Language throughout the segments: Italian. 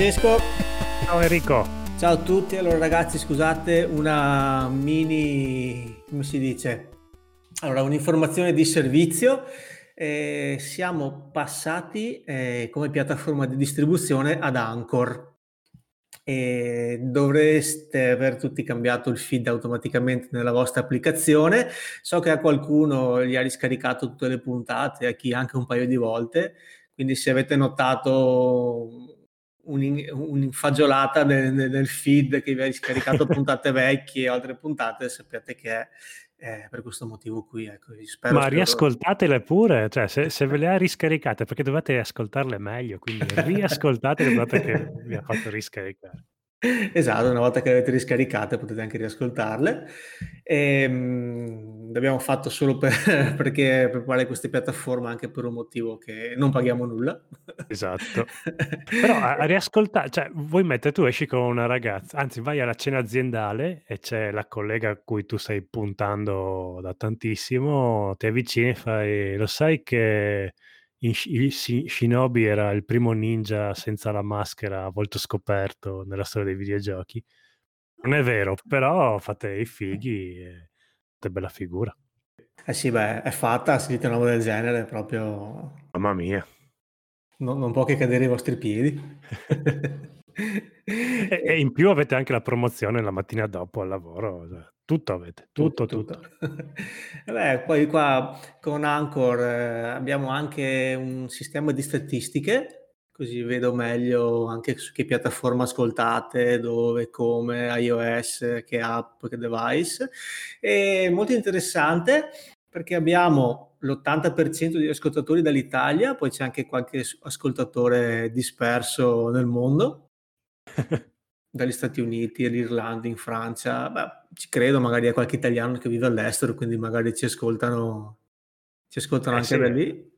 Francesco. Ciao Enrico. Ciao a tutti, allora ragazzi scusate una mini, come si dice? Allora un'informazione di servizio, eh, siamo passati eh, come piattaforma di distribuzione ad Anchor e dovreste aver tutti cambiato il feed automaticamente nella vostra applicazione. So che a qualcuno gli ha riscaricato tutte le puntate, a chi anche un paio di volte, quindi se avete notato un'infagiolata nel, nel, feed che vi ha riscaricato puntate vecchie o altre puntate, sappiate che è eh, per questo motivo qui. Ecco, spero, Ma spero... riascoltatele pure, cioè se, se, ve le ha riscaricate perché dovete ascoltarle meglio, quindi riascoltatele dato che vi ha fatto riscaricare. Esatto, una volta che le avete riscaricate potete anche riascoltarle. E, mh, l'abbiamo fatto solo per, perché per parlare queste piattaforme anche per un motivo che non paghiamo nulla. Esatto. Però a, a riascoltare, cioè voi metti, tu esci con una ragazza, anzi vai alla cena aziendale e c'è la collega a cui tu stai puntando da tantissimo, ti avvicini e fai, lo sai che in Shinobi era il primo ninja senza la maschera a volto scoperto nella storia dei videogiochi. Non è vero, però fate i fighi e fate bella figura. Eh sì, beh, è fatta, se dite una roba del genere, proprio... Mamma mia. Non, non può che cadere i vostri piedi. e, e, in più avete anche la promozione la mattina dopo al lavoro. Cioè, tutto avete, tutto, tutto. tutto. Beh, poi qua con Anchor eh, abbiamo anche un sistema di statistiche, così vedo meglio anche su che piattaforma ascoltate, dove, come, iOS, che app, che device. È molto interessante perché abbiamo l'80% degli ascoltatori dall'Italia, poi c'è anche qualche ascoltatore disperso nel mondo. Dagli Stati Uniti all'Irlanda, in Francia, beh, ci credo, magari a qualche italiano che vive all'estero, quindi magari ci ascoltano, ci ascoltano eh anche sì. da lì.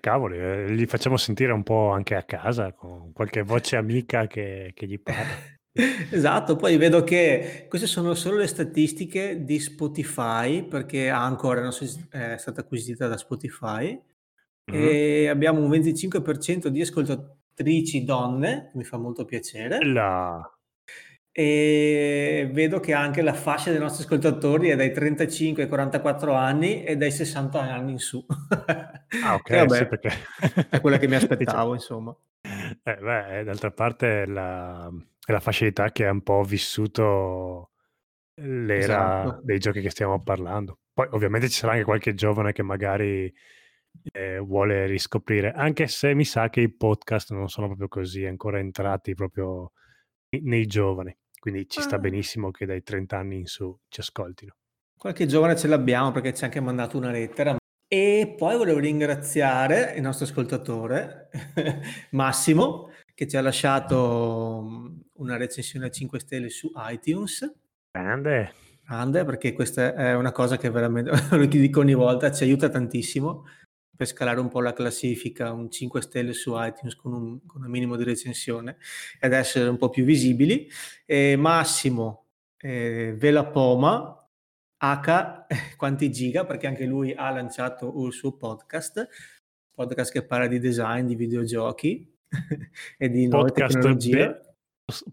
Cavoli, eh, li facciamo sentire un po' anche a casa con qualche voce amica che, che gli parla. esatto, poi vedo che queste sono solo le statistiche di Spotify, perché Anchor è stata acquisita da Spotify, mm-hmm. e abbiamo un 25% di ascoltatrici donne, mi fa molto piacere. La e vedo che anche la fascia dei nostri ascoltatori è dai 35 ai 44 anni e dai 60 anni in su. Ah, ok, vabbè, sì, perché... è quella che mi aspettavo, insomma. Eh, beh, d'altra parte è la, è la fascia d'età che ha un po' vissuto l'era esatto. dei giochi che stiamo parlando. Poi ovviamente ci sarà anche qualche giovane che magari eh, vuole riscoprire, anche se mi sa che i podcast non sono proprio così ancora entrati proprio nei giovani. Quindi ci sta ah. benissimo che dai 30 anni in su ci ascoltino. Qualche giovane ce l'abbiamo perché ci ha anche mandato una lettera. E poi volevo ringraziare il nostro ascoltatore Massimo che ci ha lasciato mm, una recensione a 5 stelle su iTunes. Grande. Grande perché questa è una cosa che veramente, lo dico ogni volta, ci aiuta tantissimo per scalare un po' la classifica, un 5 stelle su iTunes con un, con un minimo di recensione ed essere un po' più visibili. E Massimo eh, Vela Poma, H, quanti giga, perché anche lui ha lanciato il suo podcast, podcast che parla di design, di videogiochi e di nuove podcast tecnologie. Be-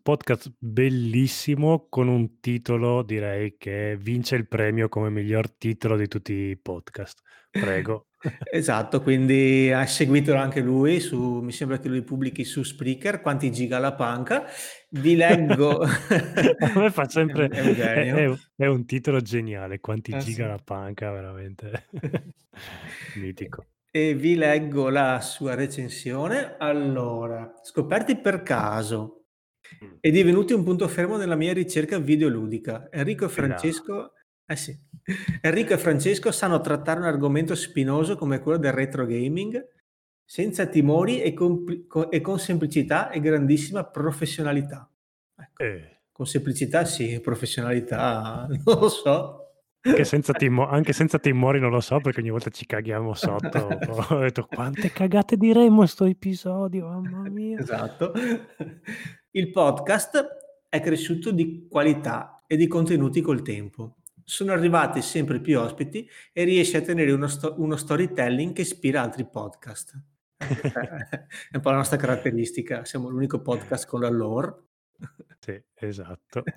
podcast bellissimo con un titolo direi che vince il premio come miglior titolo di tutti i podcast. Prego. Esatto, quindi ha seguito anche lui, su, mi sembra che lui pubblichi su Spreaker, quanti giga la panca. Vi leggo... A me fa sempre... È, è, è, un titolo geniale, quanti ah, giga sì. la panca, veramente. Mitico. E vi leggo la sua recensione. Allora, scoperti per caso mm. e divenuti un punto fermo nella mia ricerca videoludica. Enrico e Francesco eh sì. Enrico e Francesco sanno trattare un argomento spinoso come quello del retro gaming senza timori e con, e con semplicità e grandissima professionalità. Ecco. Eh. Con semplicità sì, professionalità non lo so. Anche senza, timo- anche senza, timori non lo so perché ogni volta ci caghiamo sotto. Ho detto quante cagate diremo in questo episodio, mamma mia. Esatto. Il podcast è cresciuto di qualità e di contenuti col tempo sono arrivati sempre più ospiti e riesce a tenere uno, sto- uno storytelling che ispira altri podcast. È un po' la nostra caratteristica, siamo l'unico podcast con la lore. Sì, esatto.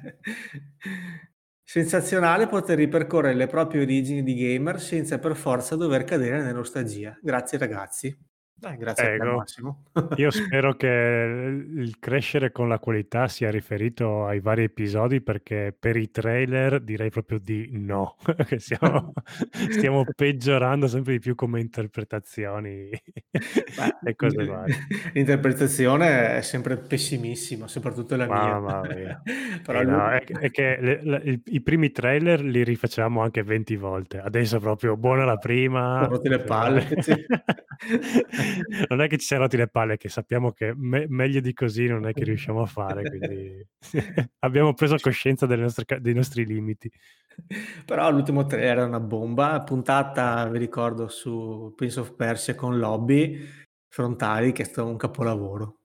Sensazionale poter ripercorrere le proprie origini di gamer senza per forza dover cadere nella nostalgia. Grazie ragazzi. Dai, grazie Prego. Massimo. Io spero che il crescere con la qualità sia riferito ai vari episodi, perché per i trailer direi proprio di no, che stiamo stiamo peggiorando sempre di più come interpretazioni Beh, e cose varie. l'interpretazione è sempre pessimissima, soprattutto la mia. Mamma mia. Però Sì, lui no, è che è che le la il i primi trailer li rifacevamo anche 20 volte. Adesso proprio buona la prima, T'ho rotto le palle. Non è che ci siam rotti le palle, che sappiamo che me meglio di così non è che riusciamo a fare, quindi abbiamo preso coscienza delle nostre dei nostri limiti. Però l'ultimo trailer era una bomba, puntata vi ricordo su Prince of Persia con Lobby Frontali, che è stato un capolavoro.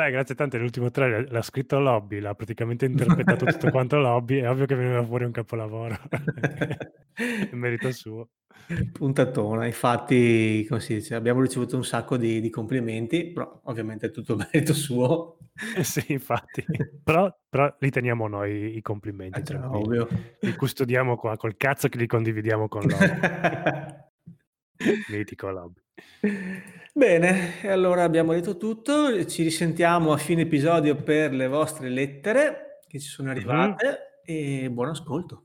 Beh, grazie tante, l'ultimo trailer l'ha scritto Lobby, l'ha praticamente interpretato tutto quanto Lobby, è ovvio che veniva fuori un capolavoro, è merito suo. Puntatona, infatti, come si dice, abbiamo ricevuto un sacco di di complimenti, però ovviamente è tutto merito suo. Eh sì, infatti. Però però li teniamo noi i complimenti, Eh tranquilli. ovvio. Li custodiamo qua col cazzo che li condividiamo con Lobby. Mitico Lobby. Bene, e allora abbiamo detto tutto, ci risentiamo a fine episodio per le vostre lettere che ci sono Mh-mh. arrivate e buon ascolto.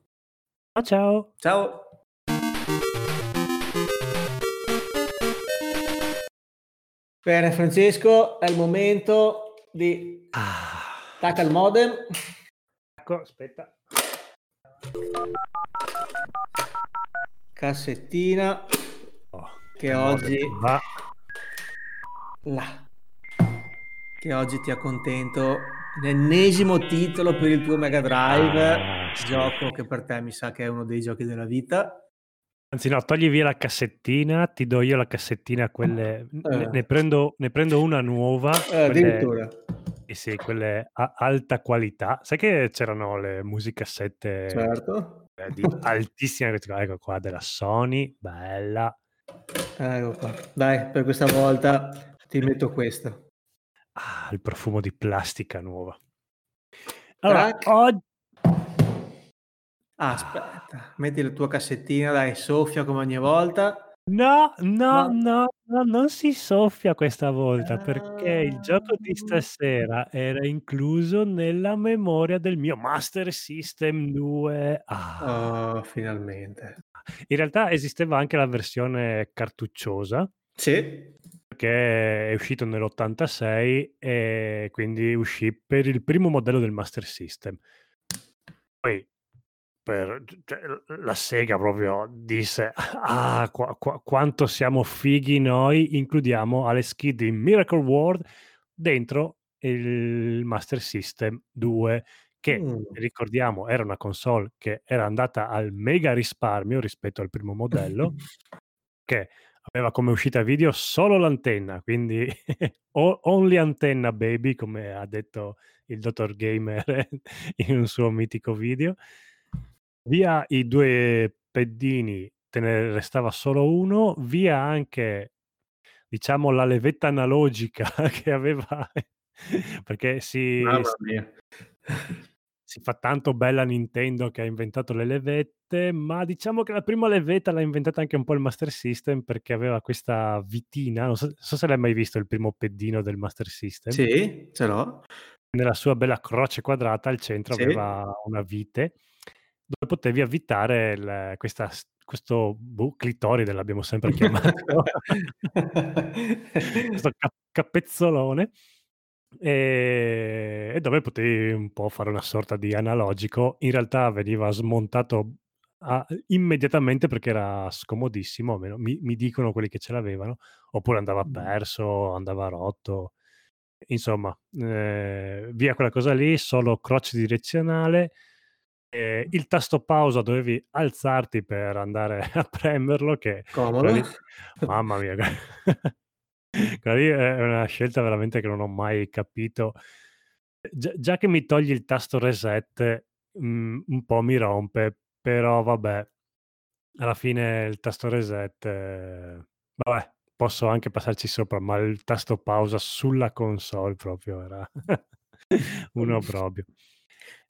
Ah, ciao. Ciao. Bene Francesco, è il momento di Ah. stacca il modem. Ecco, aspetta. Cassettina che oggi va. là. Che oggi ti accontento l'ennesimo titolo per il tuo Mega Drive, Ah, gioco che per te mi sa che è uno dei giochi della vita. Anzi no, togli via la cassettina, ti do io la cassettina quelle ne Eh. ne prendo ne prendo una nuova, Eh, quelle addirittura. sì, sì, quelle a alta qualità. Sai che c'erano le musicassette, Certo. ehm, di altissima qualità? Ecco qua, della Sony, bella. Ecco qua. Dai, per questa volta ti metto questo. Ah, il profumo di plastica nuova. Allora, Tac. og Ah, aspetta, metti la tua cassettina, dai, soffia come ogni volta. No, no, No. no, no, non si soffia questa volta, perché il gioco di Ah. stasera era incluso nella memoria del mio Master System 2. Ah. Oh, finalmente. In realtà esisteva anche la versione cartucciosa Sì. che è uscito nell'86 e quindi uscì per il primo modello del Master System. Poi per cioè la Sega proprio disse: "Ah, qua qua quanto siamo fighi noi, includiamo Alex Kidd in Miracle World dentro il Master System 2", che Mh. ricordiamo era una console che era andata al mega risparmio rispetto al primo modello, che aveva come uscita video solo l'antenna, quindi only antenna baby, come ha detto il dottor Gamer in un suo mitico video. Via i 2 paddini, te ne restava solo 1, via anche, diciamo, la levetta analogica che aveva perché si Mamma s mia. Si fa tanto bella Nintendo che ha inventato le levette, ma diciamo che la prima levetta l'ha inventata anche un po' il Master System, perché aveva questa vitina, non so so se l'hai mai visto il primo paddino del Master System. Sì, ce l'ho. Nella sua bella croce quadrata al centro Sì. aveva una vite, dove potevi avvitare il questa questo, boh, clitoride l'abbiamo sempre chiamato, questo ca capezzolone, ehm, e dove potevi un po' fare una sorta di analogico. In realtà veniva smontato a immediatamente perché era scomodissimo, almeno mi mi dicono quelli che ce l'avevano, oppure andava perso, andava rotto. Insomma, ehm, via quella cosa lì, solo croce direzionale. Ehm, il tasto pausa dovevi alzarti per andare a premerlo che Comodo. mamma mia, quella lì è una scelta veramente che non ho mai capito. Già già che mi togli il tasto reset, mhmm, un po' mi rompe, però vabbè, alla fine il tasto reset vabbè, posso anche passarci sopra, ma il tasto pausa sulla console proprio era un obbrobio.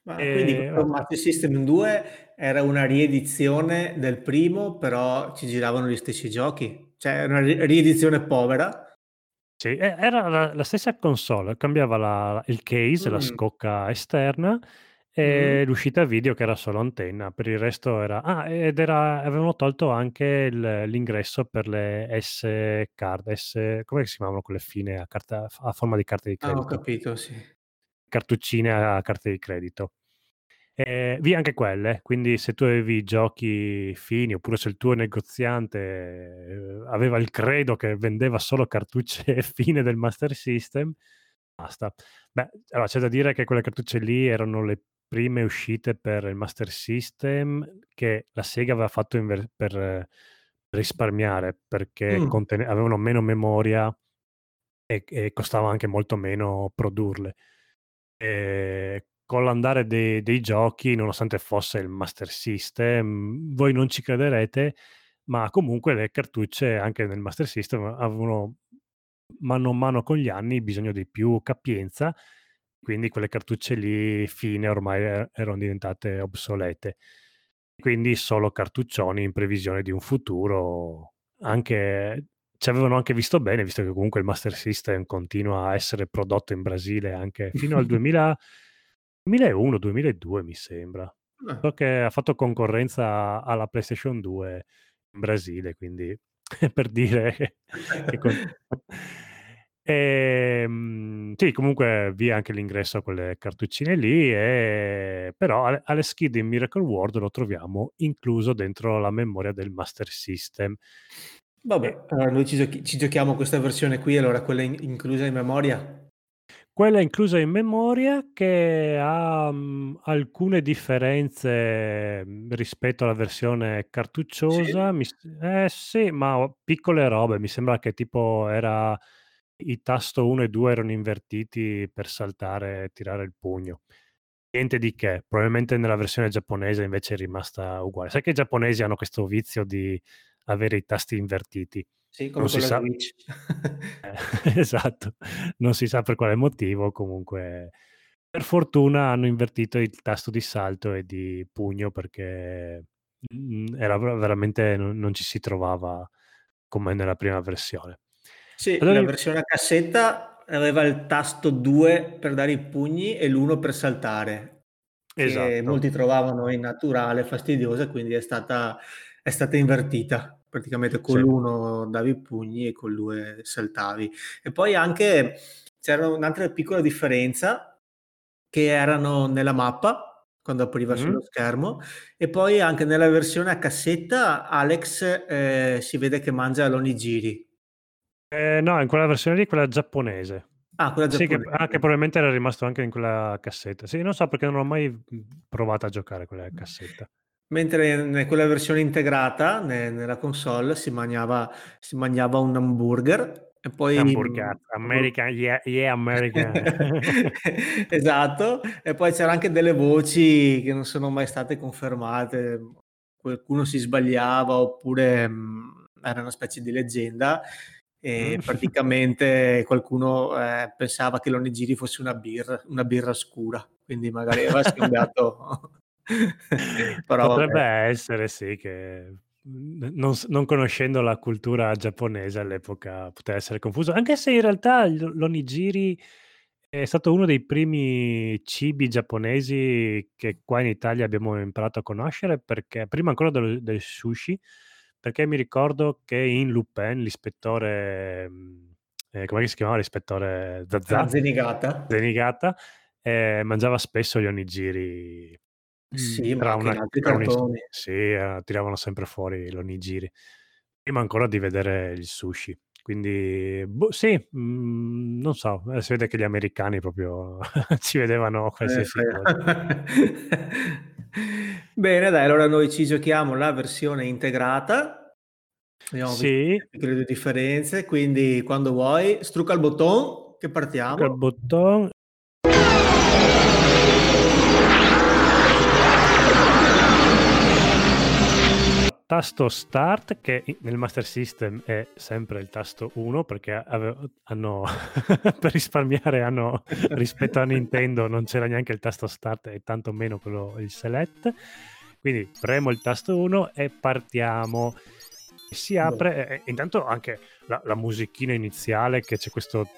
Ma quindi E basta. Master System 2 era una riedizione del primo, però ci giravano gli stessi giochi? Cioè una ri riedizione povera? Sì, e era la la stessa console, cambiava la il case, la Mh. scocca esterna Mh. e l'uscita video che era solo antenna, per il resto era ah, ed era avevano tolto anche il l'ingresso per le S-card, S com'è si chiamavano quelle fine a carta a forma di carta di Ah, ho credito? capito, sì. Cartuccine a carte di credito. Ehm, via anche quelle, quindi se tu avevi giochi fini, oppure se il tuo negoziante, ehm, aveva il credo che vendeva solo cartucce fine del Master System, basta. Beh, allora c'è da dire che quelle cartucce lì erano le prime uscite per il Master System che la Sega aveva fatto ver per risparmiare, perché Mh. contene avevano meno memoria e e costava anche molto meno produrle. Ehm, con l'andare de dei giochi, nonostante fosse il Master System, voi non ci crederete, ma comunque le cartucce anche nel Master System avevano mano a mano con gli anni bisogno di più capienza, quindi quelle cartucce lì fine ormai e eran diventate obsolete. Quindi solo cartuccioni in previsione di un futuro anche ci avevano anche visto bene, visto che comunque il Master System continua a essere prodotto in Brasile anche fino al 2000 2001, 2002 mi sembra. Ah. So che ha fatto concorrenza alla PlayStation 2 in Brasile, quindi per dire che con ehm, sì, comunque via anche l'ingresso a quelle cartuccine lì, e però Ale Alex Kidd in Miracle World lo troviamo incluso dentro la memoria del Master System. E Vabbè, allora noi ci giochi ci giochiamo questa versione qui, allora quella in inclusa in memoria? Quella inclusa in memoria che ha, mhmm, alcune differenze, mhmm, rispetto alla versione cartucciosa, Sì. mi eh sì, ma piccole robe, mi sembra che tipo era i tasto 1 e 2 erano invertiti per saltare e tirare il pugno. Niente di che, probabilmente nella versione giapponese invece è rimasta uguale. Sai che i giapponesi hanno questo vizio di avere i tasti invertiti. Sì, come Non si sa eh, esatto. Non si sa per quale motivo, comunque per fortuna hanno invertito il tasto di salto e di pugno perché, mhmm, era ver veramente non non ci si trovava come nella prima versione. Sì, Allora la versione a cassetta aveva il tasto 2 per dare i pugni e l'1 per saltare, che Esatto. molti trovavano innaturale, fastidiosa quindi è stata è stata invertita. Praticamente con Sì. l'1 davi i pugni e col 2 saltavi. E poi anche c'era un'altra piccola differenza, che erano nella mappa, quando appariva Mh-mh. sullo schermo, e poi anche nella versione a cassetta Alex, ehm, si vede che mangia l'onigiri. Ehm, no, in quella versione lì, quella giapponese. Ah, quella Sì che ah, che giapponese. probabilmente era rimasto anche in quella cassetta. Sì, non so perché non ho mai, mhmm, provato a giocare quella cassetta. Mentre ne quella versione integrata, ne nella console si maniava si mangiava un hamburger e poi, Hamburgaz, American yeah, yeah American. esatto, e poi c'era anche delle voci che non sono mai state confermate, qualcuno si sbagliava oppure, mhmm, era una specie di leggenda Mh. e praticamente qualcuno, ehm, pensava che l'onigiri fosse una birra una birra scura, quindi magari aveva scambiato Potrebbe vabbè. essere sì che, mhmm, non non conoscendo la cultura giapponese all'epoca poteva essere confuso, anche se in realtà l'onigiri è stato uno dei primi cibi giapponesi che qua in Italia abbiamo imparato a conoscere, perché prima ancora del del sushi, perché mi ricordo che in Lupin l'ispettore, mhmm, com'è che si chiamava l'ispettore Zaza, Zenigata? Zenigata, ehm, mangiava spesso gli onigiri, Sì, ma tra anche una altri tra cartoni. sì, ehm, tiravano sempre fuori l'onigiri. Prima ancora di vedere il sushi. Quindi boh, sì, mhmm, non so, ehm, si vede che gli americani proprio ci vedevano Eh, qualsiasi cosa. fre Bene dai, allora noi ci giochiamo la versione integrata. Abbiamo visto Sì. tutte le differenze, quindi quando vuoi strucca il botton che Strucca il partiamo. Tasto Start che nel Master System è sempre il tasto 1 perché avevo, hanno per risparmiare hanno rispetto a Nintendo non c'era neanche il tasto Start e tanto meno quello il Select. Quindi premo il tasto 1 e partiamo. Si apre, e, intanto anche la, la musichina iniziale che c'è questo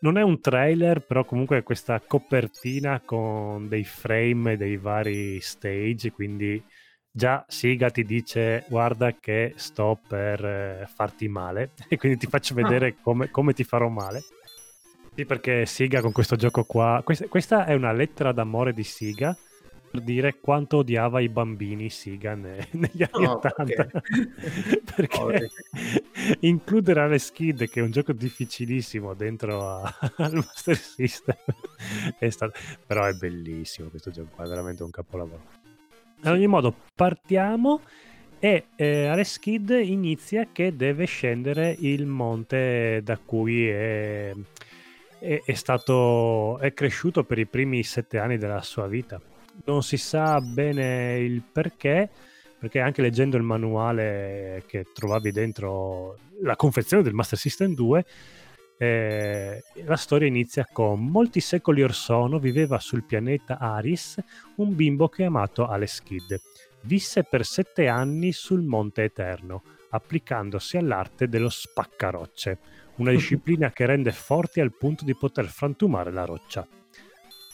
non è un trailer, però comunque questa copertina con dei frame dei vari stage, quindi già Siga ti dice guarda che sto per eh, farti male e quindi ti faccio vedere ah. come, come, ti farò male. Sì, perché Siga con questo gioco qua, questa, questa è una lettera d'amore di Siga per dire quanto odiava i bambini Siga ne, negli anni oh, 80 okay. perché oh, okay. includere Alex Kid che è un gioco difficilissimo dentro a, al Master System è stato, però è bellissimo questo gioco è veramente un capolavoro ad ogni modo, partiamo e eh, Alex inizia che deve scendere il monte da cui è, è, è, stato è cresciuto per i primi sette anni della sua vita. Non si sa bene il perché, perché anche leggendo il manuale che trovavi dentro la confezione del Master System 2 eh, la storia inizia con molti secoli or sono viveva sul pianeta Aris un bimbo chiamato Alex Kidd. Visse per sette anni sul Monte Eterno, applicandosi all'arte dello spaccarocce, una disciplina che rende forti al punto di poter frantumare la roccia.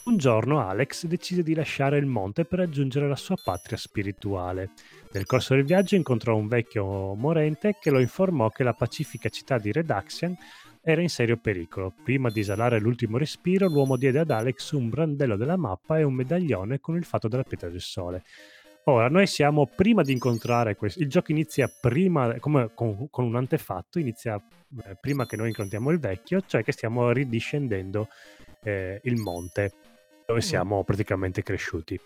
Un giorno Alex decise di lasciare il monte per raggiungere la sua patria spirituale. Nel corso del viaggio incontrò un vecchio morente che lo informò che la pacifica città di Redaxian era in serio pericolo. Prima di esalare l'ultimo respiro, l'uomo diede ad Alex un brandello della mappa e un medaglione con il fatto della pietra del sole. Ora, noi siamo prima di incontrare questo. Il gioco inizia prima, come con, con un antefatto, inizia eh, prima che noi incontriamo il vecchio, cioè che stiamo ridiscendendo eh, il monte dove mm. siamo praticamente cresciuti.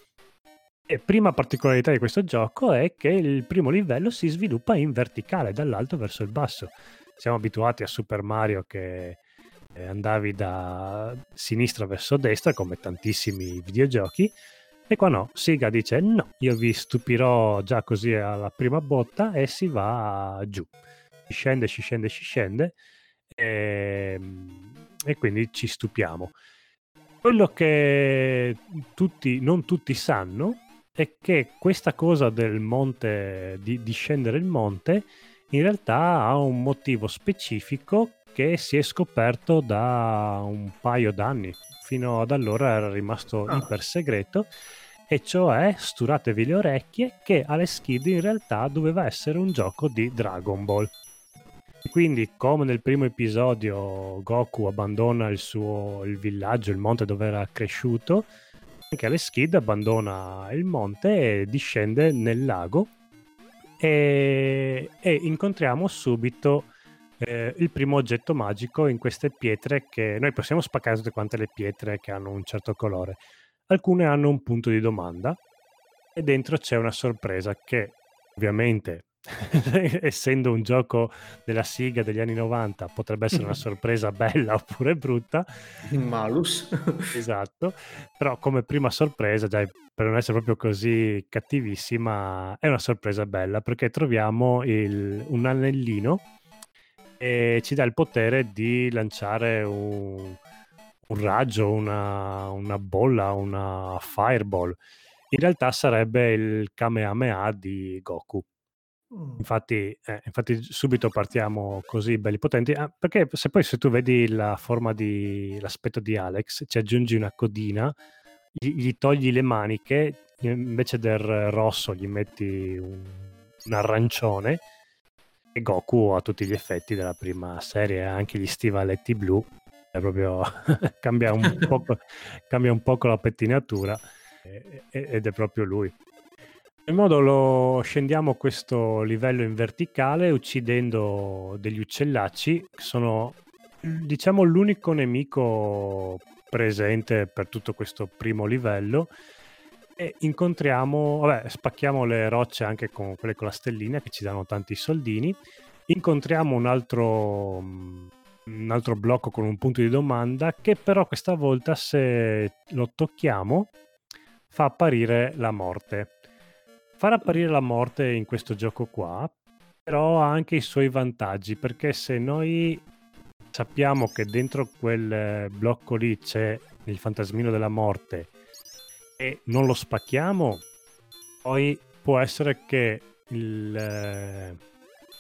E prima particolarità di questo gioco è che il primo livello si sviluppa in verticale, dall'alto verso il basso siamo abituati a Super Mario che eh, andavi da sinistra verso destra come tantissimi videogiochi e qua no, Siga dice no, io vi stupirò già così alla prima botta e si va giù. Si scende, si scende, si scende e, ehm, e quindi ci stupiamo. Quello che tutti, non tutti sanno è che questa cosa del monte, di, di scendere il monte, in realtà ha un motivo specifico che si è scoperto da un paio d'anni. Fino ad allora era rimasto ah. iper segreto e cioè, sturatevi le orecchie, che Alex Kidd in realtà doveva essere un gioco di Dragon Ball. Quindi, come nel primo episodio Goku abbandona il suo il villaggio, il monte dove era cresciuto, anche Alex Kidd abbandona il monte e discende nel lago e, e incontriamo subito eh, il primo oggetto magico in queste pietre che noi possiamo spaccare tutte quante le pietre che hanno un certo colore. Alcune hanno un punto di domanda e dentro c'è una sorpresa che ovviamente essendo un gioco della Siga degli anni 90 potrebbe essere una sorpresa bella oppure brutta. Malus. Esatto. Però come prima sorpresa già per non essere proprio così cattivissima è una sorpresa bella perché troviamo il, un anellino e ci dà il potere di lanciare un, un raggio una, una bolla una fireball. In realtà sarebbe il Kamehameha di Goku Infatti, eh, infatti subito partiamo così belli potenti, ah, perché se poi se tu vedi la forma di l'aspetto di Alex, ci aggiungi una codina, gli, gli togli le maniche, invece del rosso gli metti un, un arancione e Goku ha tutti gli effetti della prima serie, anche gli stivaletti blu, è proprio cambia, un poco, cambia un poco la pettinatura ed è proprio lui. In modo lo scendiamo questo livello in verticale uccidendo degli uccellacci che sono diciamo l'unico nemico presente per tutto questo primo livello e incontriamo, vabbè, spacchiamo le rocce anche con quelle con la stellina che ci danno tanti soldini. Incontriamo un altro un altro blocco con un punto di domanda che però questa volta se lo tocchiamo fa apparire la morte far apparire la morte in questo gioco qua, però ha anche i suoi vantaggi, perché se noi sappiamo che dentro quel blocco lì c'è il fantasmino della morte e non lo spacchiamo, poi può essere che il, eh,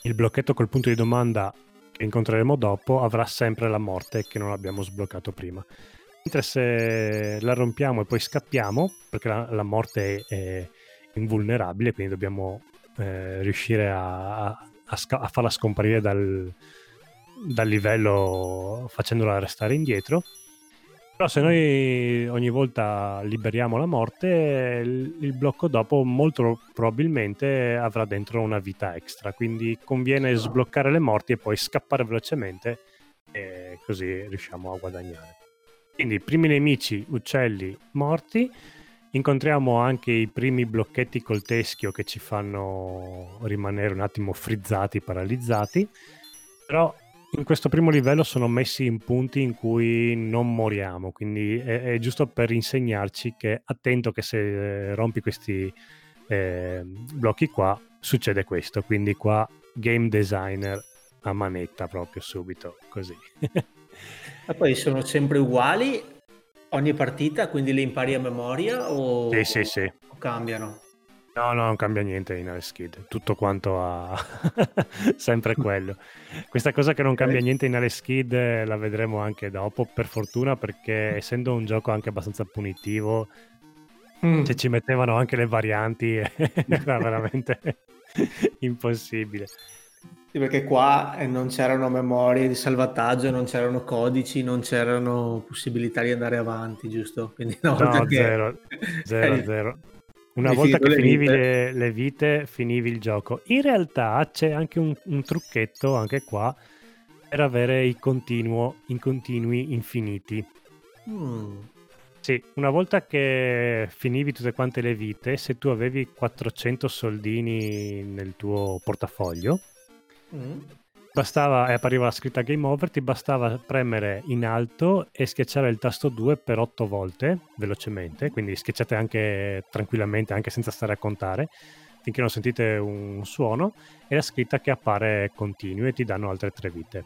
il blocchetto col punto di domanda che incontreremo dopo avrà sempre la morte che non abbiamo sbloccato prima. Mentre se la rompiamo e poi scappiamo, perché la, la morte è, è, invulnerabile, quindi dobbiamo eh, riuscire a, a, a, farla scomparire dal, dal livello facendola restare indietro. Però se noi ogni volta liberiamo la morte, il, il, blocco dopo molto probabilmente avrà dentro una vita extra, quindi conviene sbloccare le morti e poi scappare velocemente e così riusciamo a guadagnare. Quindi primi nemici, uccelli morti, incontriamo anche i primi blocchetti col teschio che ci fanno rimanere un attimo frizzati, paralizzati, però in questo primo livello sono messi in punti in cui non moriamo, quindi è, è giusto per insegnarci che attento che se eh, rompi questi eh, blocchi qua succede questo, quindi qua game designer a manetta proprio subito così. Ma poi sono sempre uguali ogni partita, quindi le impari a memoria o, sì, sì, sì. o cambiano? No, no, non cambia niente in Alex Kid, tutto quanto ha sempre quello. Questa cosa che non cambia niente in Alex Kid eh, la vedremo anche dopo, per fortuna, perché essendo un gioco anche abbastanza punitivo, mm. se ci mettevano anche le varianti era veramente impossibile. Sì, perché qua eh, non c'erano memorie di salvataggio, non c'erano codici, non c'erano possibilità di andare avanti, giusto? Quindi no, no zero, zero, zero. Una volta che finivi vite. Le, le, vite, finivi il gioco. In realtà c'è anche un, un trucchetto, anche qua, per avere i continuo, in continui infiniti. Mm. Sì, una volta che finivi tutte quante le vite, se tu avevi 400 soldini nel tuo portafoglio, mm bastava, e appariva la scritta game over, ti bastava premere in alto e schiacciare il tasto 2 per 8 volte velocemente, quindi schiacciate anche tranquillamente, anche senza stare a contare, finché non sentite un suono, e la scritta che appare continua e ti danno altre 3 vite.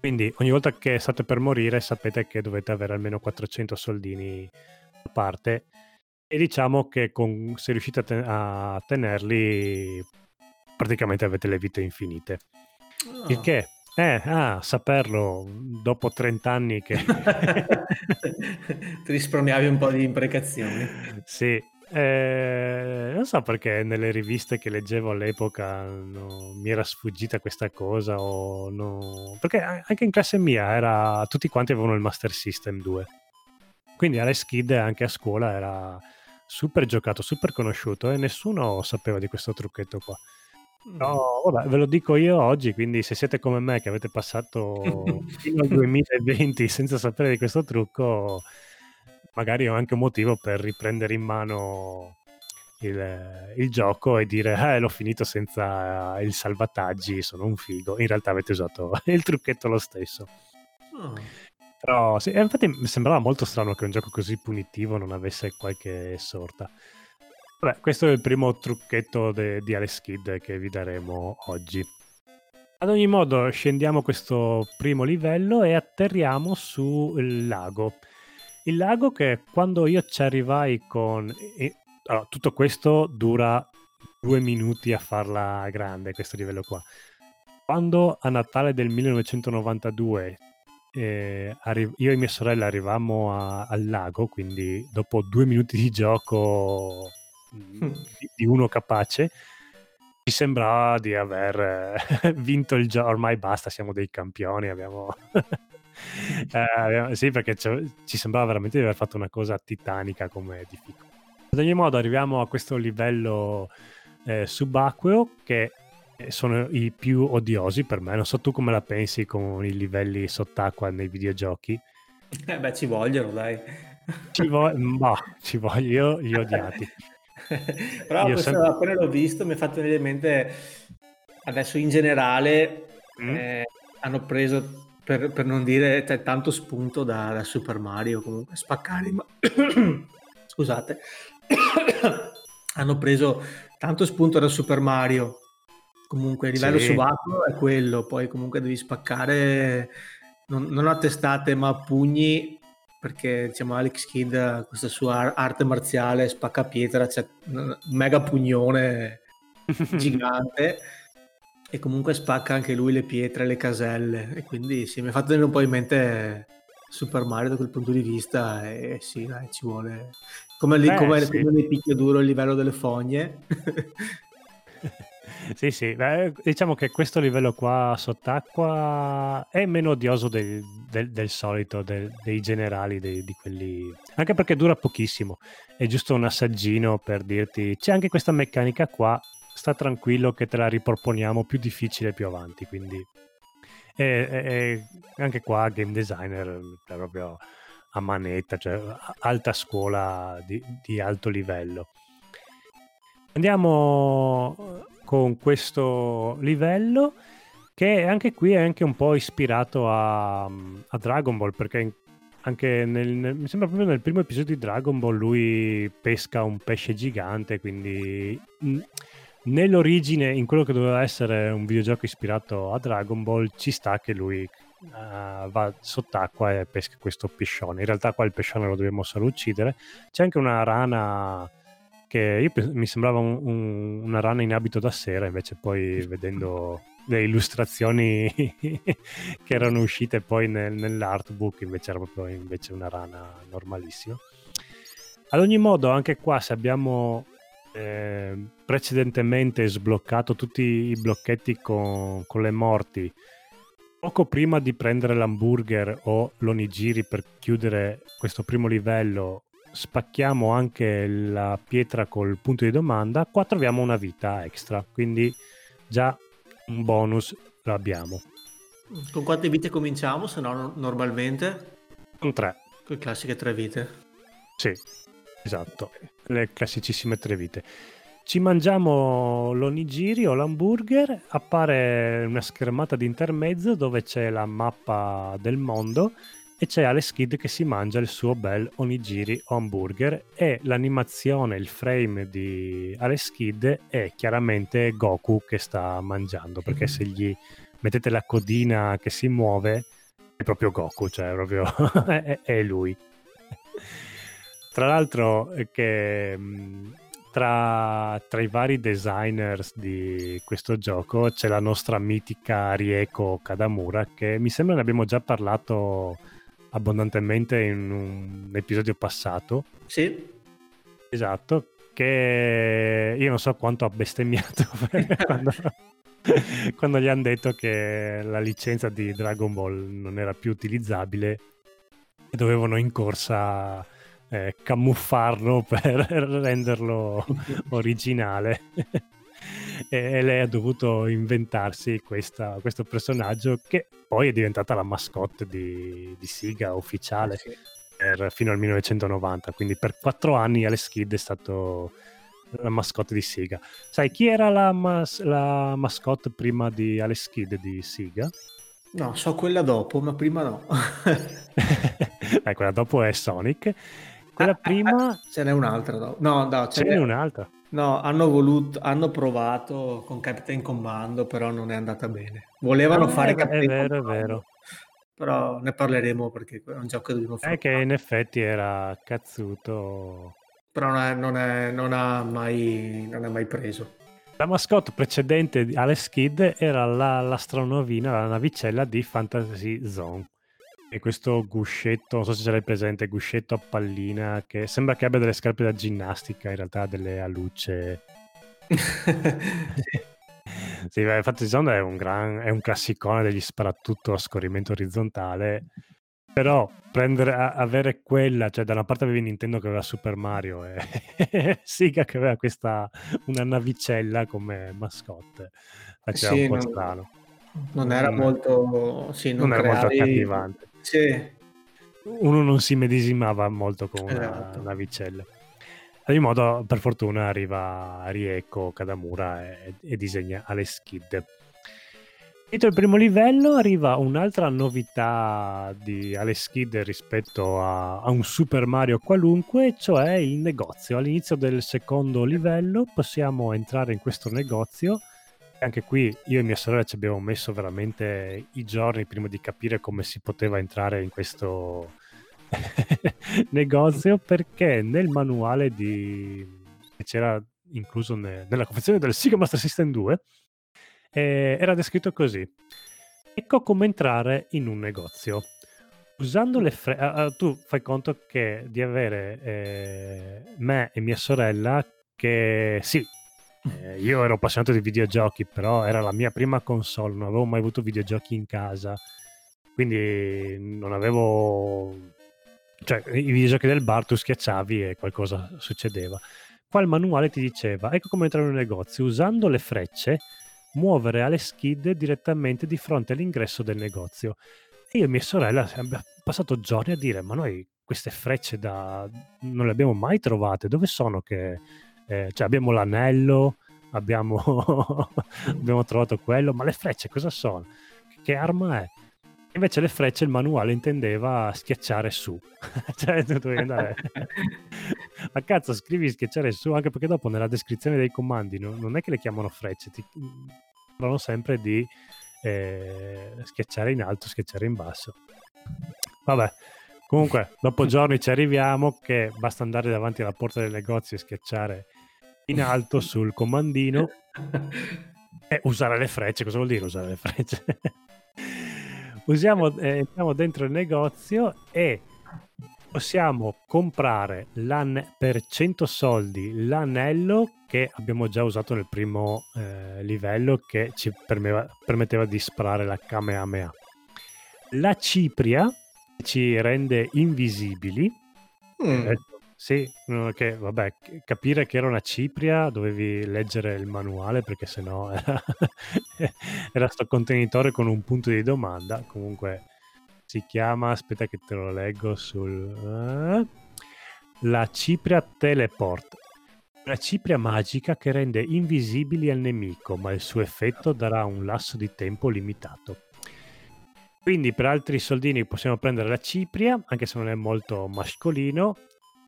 Quindi ogni volta che state per morire sapete che dovete avere almeno 400 soldini a parte e diciamo che con, se riuscite a tenerli praticamente avete le vite infinite. Il che? Eh, ah, saperlo dopo 30 anni che... Ti risparmiavi un po' di imprecazioni. Sì, eh, non so perché nelle riviste che leggevo all'epoca no, mi era sfuggita questa cosa o no... Perché anche in classe mia era... tutti quanti avevano il Master System 2. Quindi Alex Kid anche a scuola era super giocato, super conosciuto e nessuno sapeva di questo trucchetto qua. No, vabbè, ve lo dico io oggi, quindi se siete come me che avete passato fino al 2020 senza sapere di questo trucco, magari ho anche un motivo per riprendere in mano il, il gioco e dire eh, l'ho finito senza il salvataggi, sono un figo. In realtà avete usato il trucchetto lo stesso. Oh. Però sì, infatti mi sembrava molto strano che un gioco così punitivo non avesse qualche sorta. Beh, questo è il primo trucchetto de- di Alex Kid che vi daremo oggi. Ad ogni modo, scendiamo questo primo livello e atterriamo sul lago. Il lago che quando io ci arrivai con... Allora, tutto questo dura due minuti a farla grande, questo livello qua. Quando a Natale del 1992 eh, arri- io e mia sorella arrivammo a- al lago, quindi dopo due minuti di gioco di, uno capace, ci sembrava di aver eh, vinto il gioco. Ormai basta, siamo dei campioni. Abbiamo. eh, sì, perché ci sembrava veramente di aver fatto una cosa titanica come difficoltà. Ad ogni modo, arriviamo a questo livello eh, subacqueo che eh, sono i più odiosi per me. Non so tu come la pensi con i livelli sott'acqua nei videogiochi. Eh beh, ci vogliono, dai. Ci, vo- boh, ci voglio, io, gli odiati. Però questo, sempre... appena l'ho visto mi è fatto venire in mente adesso in generale mm. eh, hanno preso per, per, non dire cioè, tanto spunto da, da, Super Mario comunque spaccare ma... scusate hanno preso tanto spunto da Super Mario. Comunque il livello sì. subacqueo è quello, poi comunque devi spaccare non, non a testate ma a pugni perché diciamo Alex Kidd questa sua arte marziale spacca pietra, c'è un mega pugnone gigante e comunque spacca anche lui le pietre, le caselle. E quindi sì, mi ha fatto venire un po' in mente Super Mario da quel punto di vista e sì, dai, ci vuole. Come, lì, Beh, come, sì. come nei picchiaduro il livello delle fogne sì, sì, Beh, diciamo che questo livello qua sott'acqua è meno odioso del, del, del solito, del, dei generali, dei, di quelli... Anche perché dura pochissimo, è giusto un assaggino per dirti c'è anche questa meccanica qua, sta tranquillo che te la riproponiamo più difficile più avanti, quindi... E, e, anche qua game designer è proprio a manetta, cioè alta scuola di, di alto livello. Andiamo con questo livello che anche qui è anche un po' ispirato a, a Dragon Ball perché anche nel, nel, mi sembra proprio nel primo episodio di Dragon Ball lui pesca un pesce gigante quindi nell'origine in quello che doveva essere un videogioco ispirato a Dragon Ball ci sta che lui uh, va sott'acqua e pesca questo pescione. In realtà qua il pescione lo dobbiamo solo uccidere. C'è anche una rana che io, mi sembrava un, un, una rana in abito da sera, invece poi vedendo le illustrazioni che erano uscite poi nel, nell'artbook invece era proprio invece una rana normalissima. Ad ogni modo, anche qua se abbiamo eh, precedentemente sbloccato tutti i blocchetti con, con le morti, poco prima di prendere l'hamburger o l'onigiri per chiudere questo primo livello spacchiamo anche la pietra col punto di domanda, qua troviamo una vita extra, quindi già un bonus lo abbiamo. Con quante vite cominciamo, se no normalmente? Con tre. Con le classiche tre vite. Sì, esatto, le classicissime tre vite. Ci mangiamo l'onigiri o l'hamburger, appare una schermata di intermezzo dove c'è la mappa del mondo e c'è Alex Kidd che si mangia il suo bel onigiri hamburger e l'animazione, il frame di Alex Kidd è chiaramente Goku che sta mangiando perché se gli mettete la codina che si muove è proprio Goku, cioè proprio è, è, lui. Tra l'altro che tra, tra, i vari designers di questo gioco c'è la nostra mitica Rieko Kadamura che mi sembra ne abbiamo già parlato abbondantemente in un episodio passato. Sì. Esatto, che io non so quanto ha bestemmiato quando, quando gli hanno detto che la licenza di Dragon Ball non era più utilizzabile e dovevano in corsa eh, camuffarlo per renderlo originale e lei ha dovuto inventarsi questa, questo personaggio che poi è diventata la mascotte di, di Siga ufficiale sì. per, fino al 1990 quindi per quattro anni Alex Kidd è stato la mascotte di Siga sai chi era la, mas- la mascotte prima di Alex Kidd di Siga? No, so quella dopo, ma prima no. eh, quella dopo è Sonic. Quella ah, prima... Ah, ce n'è un'altra dopo. No, no, ce, ce n'è un'altra. No, hanno voluto, hanno provato con Captain Commando, però non è andata bene. Volevano ah, fare è, Captain È vero, Commando, è vero. Però ne parleremo perché è un gioco che dobbiamo fare. È che in effetti era cazzuto. Però non, è, non, è, non, ha mai, non è mai preso. La mascotte precedente di Alex Kidd era la, l'astronovina, la navicella di Fantasy Zone. E questo guscetto, non so se ce l'hai presente, guscetto a pallina che sembra che abbia delle scarpe da ginnastica, in realtà delle alucce. sì, infatti Zone è un, gran, è un classicone degli sparatutto a scorrimento orizzontale, però prendere, avere quella, cioè da una parte avevi Nintendo che aveva Super Mario e Sega che aveva questa, una navicella come mascotte, faceva sì, un po' non, strano. Non era molto, sì, non, non era molto accattivante. Sì. Uno non si medesimava molto con esatto. una navicella. Ad ogni modo, per fortuna, arriva Rieko Kadamura e, e disegna Alex Kidd. Finito il primo livello arriva un'altra novità di Alex Kidd rispetto a, a, un Super Mario qualunque, cioè il negozio. All'inizio del secondo livello possiamo entrare in questo negozio. Anche qui io e mia sorella ci abbiamo messo veramente i giorni prima di capire come si poteva entrare in questo negozio perché nel manuale di... che c'era incluso ne... nella confezione del Sega Master System 2 eh, era descritto così. Ecco come entrare in un negozio. Usando le frecce, uh, uh, tu fai conto che di avere eh, me e mia sorella che sì, eh, io ero appassionato di videogiochi, però era la mia prima console, non avevo mai avuto videogiochi in casa, quindi non avevo... cioè i videogiochi del bar tu schiacciavi e qualcosa succedeva. Qua il manuale ti diceva, ecco come entrare in un negozio, usando le frecce muovere Alex Kidd direttamente di fronte all'ingresso del negozio. E io e mia sorella abbiamo passato giorni a dire: Ma noi queste frecce da... non le abbiamo mai trovate. Dove sono che. Eh, cioè, abbiamo l'anello, abbiamo... abbiamo trovato quello, ma le frecce cosa sono? Che arma è? Invece le frecce il manuale intendeva schiacciare su. cioè, tu dovevi andare... Ma cazzo, scrivi schiacciare su, anche perché dopo nella descrizione dei comandi no, non è che le chiamano frecce, ti parlano sempre di eh, schiacciare in alto, schiacciare in basso. Vabbè, comunque, dopo giorni ci arriviamo che basta andare davanti alla porta del negozio e schiacciare in alto sul comandino e usare le frecce. Cosa vuol dire usare le frecce? Usiamo, eh, entriamo dentro il negozio e possiamo comprare per 100 soldi l'anello che abbiamo già usato nel primo eh, livello che ci permeva, permetteva di sparare la Kamehameha. La cipria ci rende invisibili. Mm. Eh, sì, che vabbè, capire che era una cipria dovevi leggere il manuale perché sennò era, era sto contenitore con un punto di domanda. Comunque si chiama, aspetta che te lo leggo sul... Uh, la cipria teleport. Una cipria magica che rende invisibili al nemico, ma il suo effetto darà un lasso di tempo limitato. Quindi per altri soldini possiamo prendere la cipria, anche se non è molto mascolino,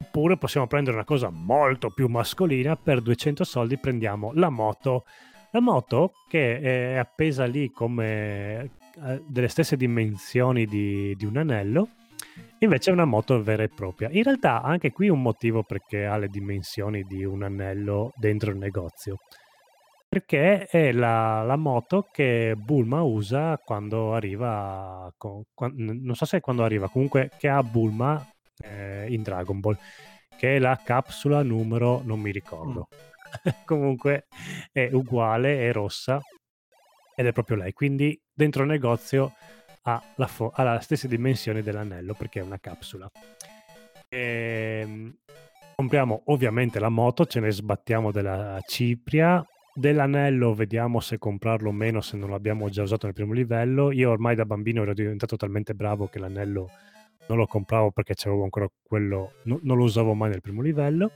Oppure possiamo prendere una cosa molto più mascolina, per 200 soldi prendiamo la moto. La moto che è appesa lì come eh, delle stesse dimensioni di, di un anello, invece è una moto vera e propria. In realtà anche qui un motivo perché ha le dimensioni di un anello dentro il negozio. Perché è la, la moto che Bulma usa quando arriva, con, quando, non so se è quando arriva, comunque che ha Bulma eh, in Dragon Ball, che è la capsula numero non mi ricordo. Mm. Comunque è uguale, è rossa ed è proprio lei. Quindi dentro il negozio ha la, fo- ha la stessa dimensione dell'anello perché è una capsula. E, ehm, compriamo ovviamente la moto, ce ne sbattiamo della cipria. Dell'anello vediamo se comprarlo o meno se non l'abbiamo già usato nel primo livello. Io ormai da bambino ero diventato talmente bravo che l'anello non lo compravo perché c'avevo ancora quello, no, non lo usavo mai nel primo livello.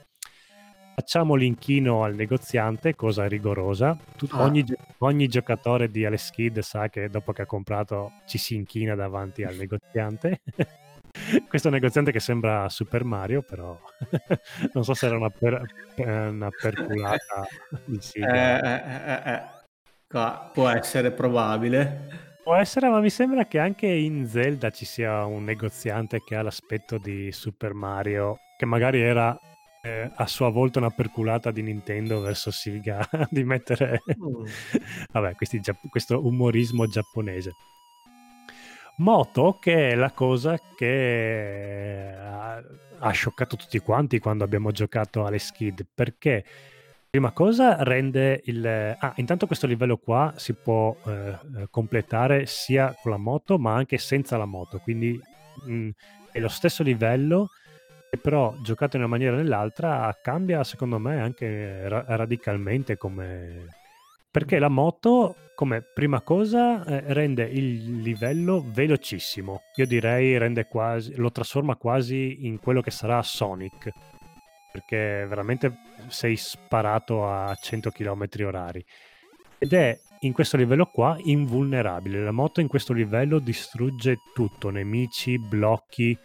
Facciamo l'inchino al negoziante, cosa rigorosa. Tut- ah. ogni, ogni, giocatore di Alex Kid sa che dopo che ha comprato ci si inchina davanti al negoziante. Questo negoziante che sembra Super Mario, però non so se era una, per, una perculata Siga. Eh, eh, eh, eh. può essere probabile. Può essere, ma mi sembra che anche in Zelda ci sia un negoziante che ha l'aspetto di Super Mario, che magari era eh, a sua volta una perculata di Nintendo verso Sega di mettere... Mm. Vabbè, questi, questo umorismo giapponese. Moto, che è la cosa che ha, ha scioccato tutti quanti quando abbiamo giocato alle Skid, perché Prima cosa rende il... Ah, intanto questo livello qua si può eh, completare sia con la moto ma anche senza la moto, quindi mh, mm, è lo stesso livello però giocato in una maniera o nell'altra cambia secondo me anche ra- radicalmente come... Perché la moto, come prima cosa, eh, rende il livello velocissimo. Io direi quasi, lo trasforma quasi in quello che sarà Sonic perché veramente sei sparato a 100 km orari. ed è in questo livello qua invulnerabile. La moto in questo livello distrugge tutto, nemici, blocchi,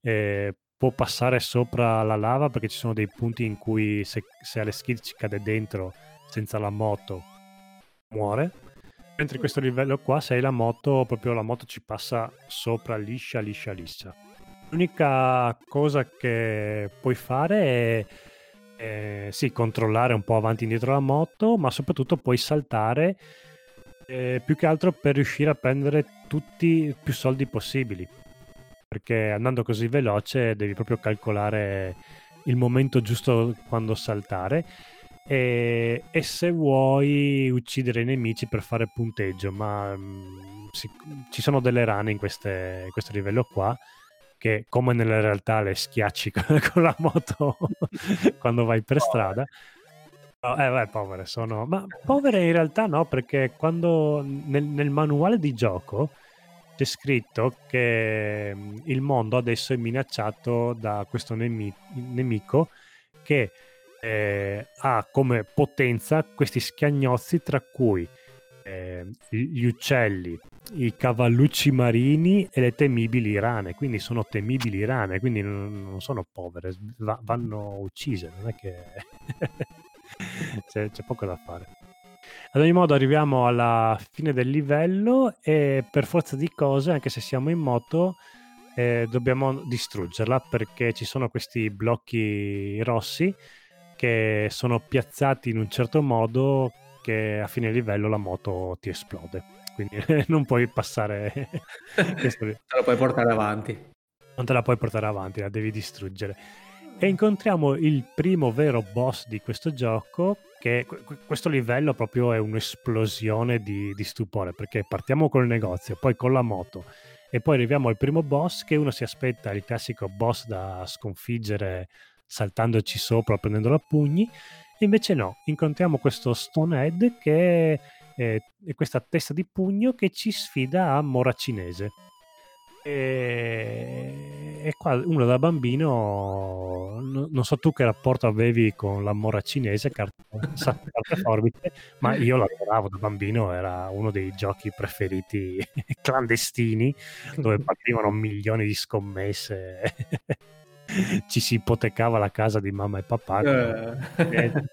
eh, può passare sopra la lava perché ci sono dei punti in cui se, se alle skill ci cade dentro senza la moto muore. Mentre in questo livello qua, se hai la moto, proprio la moto ci passa sopra liscia, liscia, liscia. L'unica cosa che puoi fare è eh, sì, controllare un po' avanti e indietro la moto, ma soprattutto puoi saltare eh, più che altro per riuscire a prendere tutti più soldi possibili. Perché andando così veloce devi proprio calcolare il momento giusto quando saltare. E, e se vuoi uccidere i nemici per fare punteggio, ma mh, mm, si, ci sono delle rane in, queste, in questo livello qua che come nella realtà le schiacci con la moto quando vai per strada. Eh, beh, povere sono, ma povere in realtà no, perché quando nel, nel manuale di gioco c'è scritto che il mondo adesso è minacciato da questo nemi- nemico che eh, ha come potenza questi schiagnozzi tra cui eh, gli uccelli, i cavallucci marini e le temibili rane, quindi sono temibili rane, quindi non, non sono povere, va, vanno uccise, non è che c'è, c'è poco da fare. Ad ogni modo arriviamo alla fine del livello e per forza di cose, anche se siamo in moto, eh, dobbiamo distruggerla perché ci sono questi blocchi rossi che sono piazzati in un certo modo che a fine livello la moto ti esplode. Quindi non puoi passare... Te la puoi portare avanti. Non te la puoi portare avanti, la devi distruggere. E incontriamo il primo vero boss di questo gioco, che questo livello proprio è un'esplosione di, di stupore, perché partiamo col negozio, poi con la moto, e poi arriviamo al primo boss che uno si aspetta il classico boss da sconfiggere saltandoci sopra, prendendolo a pugni, Invece no, incontriamo questo Stonehead che è, è questa testa di pugno che ci sfida a Mora cinese. E, e qua uno da bambino, no, non so tu che rapporto avevi con la mora cinese, carta, carta forbice, ma io la adoravo da bambino, era uno dei giochi preferiti clandestini dove partivano milioni di scommesse ci si ipotecava la casa di mamma e papà. Eh.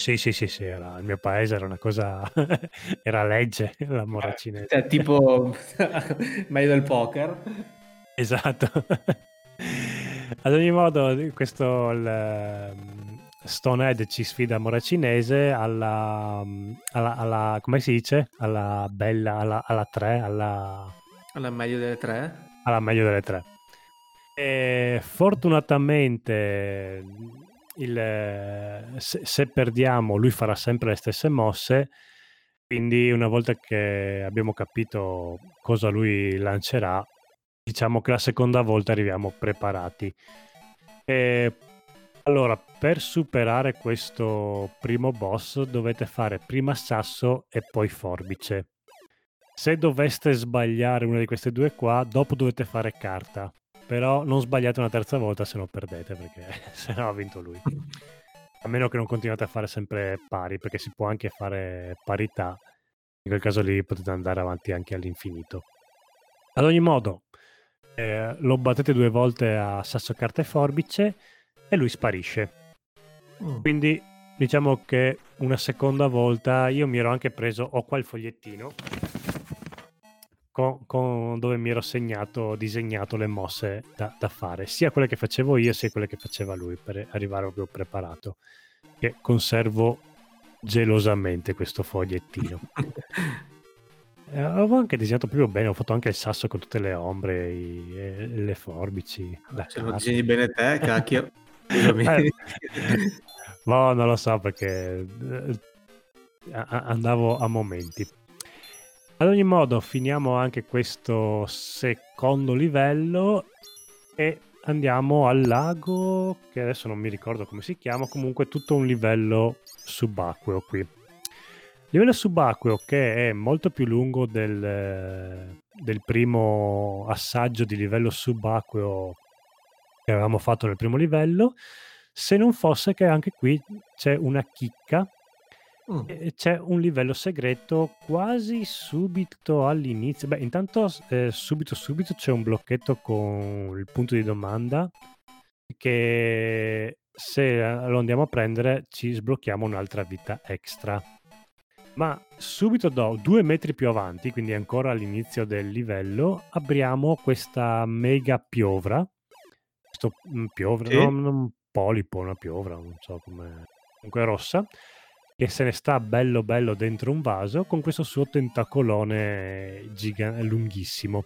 Sì, sì, sì, sì, era, il mio paese era una cosa, era legge la mora cinese. Cioè, tipo meglio del poker. Esatto. Ad ogni modo, questo il, Stonehead ci sfida a mora cinese alla, alla, alla, come si dice? Alla bella, alla, alla 3, alla... Alla meglio delle tre? Alla meglio delle tre. E fortunatamente il, se, se, perdiamo lui farà sempre le stesse mosse, quindi una volta che abbiamo capito cosa lui lancerà, diciamo che la seconda volta arriviamo preparati. E, allora, per superare questo primo boss dovete fare prima sasso e poi forbice. Se doveste sbagliare una di queste due qua, dopo dovete fare carta però non sbagliate una terza volta se no perdete perché se no ha vinto lui. A meno che non continuate a fare sempre pari, perché si può anche fare parità. In quel caso lì potete andare avanti anche all'infinito. Ad ogni modo, eh, lo battete due volte a sasso carta e forbice e lui sparisce. Mm. Quindi diciamo che una seconda volta io mi ero anche preso, ho qua il fogliettino con, con, dove mi ero segnato, disegnato le mosse da, da, fare, sia quelle che facevo io, sia quelle che faceva lui, per arrivare proprio preparato. Che conservo gelosamente questo fogliettino. eh, avevo anche disegnato proprio bene, ho fatto anche il sasso con tutte le ombre, i, e, le forbici. Se lo disegni bene te, cacchio. eh, no, non lo so perché eh, andavo a momenti. Ad ogni modo, finiamo anche questo secondo livello e andiamo al lago, che adesso non mi ricordo come si chiama, comunque tutto un livello subacqueo qui. Livello subacqueo che è molto più lungo del, del primo assaggio di livello subacqueo che avevamo fatto nel primo livello, se non fosse che anche qui c'è una chicca Mm. C'è un livello segreto quasi subito all'inizio. Beh, intanto eh, subito subito c'è un blocchetto con il punto di domanda che se lo andiamo a prendere ci sblocchiamo un'altra vita extra. Ma subito dopo, due metri più avanti, quindi ancora all'inizio del livello, apriamo questa mega piovra. Questo mm, piovra, sì. no, un polipo, una piovra, non so come. Comunque rossa che se ne sta bello bello dentro un vaso con questo suo tentacolone giga- lunghissimo.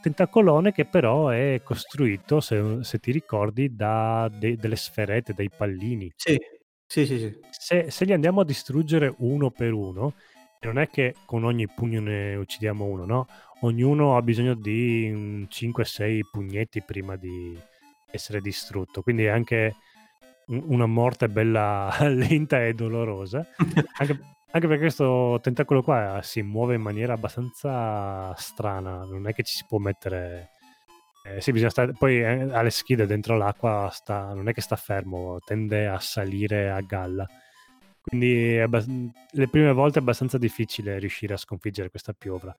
Tentacolone che però è costruito, se, se ti ricordi, da de- delle sferette, dai pallini. Sì, sì, sì. sì. Se, se, li andiamo a distruggere uno per uno, non è che con ogni pugno ne uccidiamo uno, no? Ognuno ha bisogno di 5-6 pugnetti prima di essere distrutto. Quindi anche una morte bella lenta e dolorosa. Anche, anche, perché questo tentacolo qua si muove in maniera abbastanza strana, non è che ci si può mettere... Eh, sì, bisogna stare... Poi eh, alle schide dentro l'acqua sta... non è che sta fermo, tende a salire a galla. Quindi abbast... le prime volte è abbastanza difficile riuscire a sconfiggere questa piovra.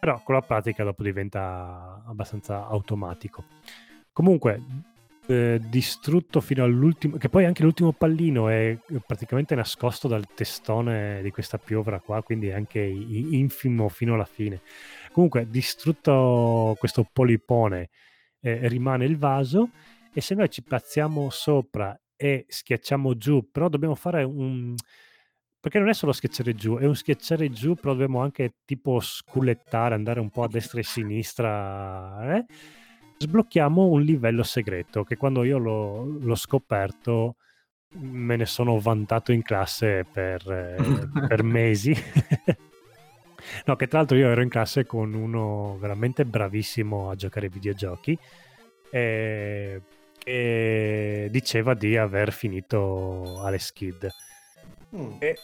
Però con la pratica dopo diventa abbastanza automatico. Comunque, eh, distrutto fino all'ultimo, che poi anche l'ultimo pallino è praticamente nascosto dal testone di questa piovra qua, quindi è anche infimo fino alla fine. Comunque, distrutto questo polipone, eh, rimane il vaso e se noi ci piazziamo sopra e schiacciamo giù, però dobbiamo fare un perché non è solo schiacciare giù, è un schiacciare giù, però dobbiamo anche tipo sculettare, andare un po' a destra e a sinistra. Eh? Sblocchiamo un livello segreto che quando io l'ho, l'ho scoperto me ne sono vantato in classe per, eh, per mesi. no, che tra l'altro io ero in classe con uno veramente bravissimo a giocare ai videogiochi e, e diceva di aver finito alle skid. Mm. E,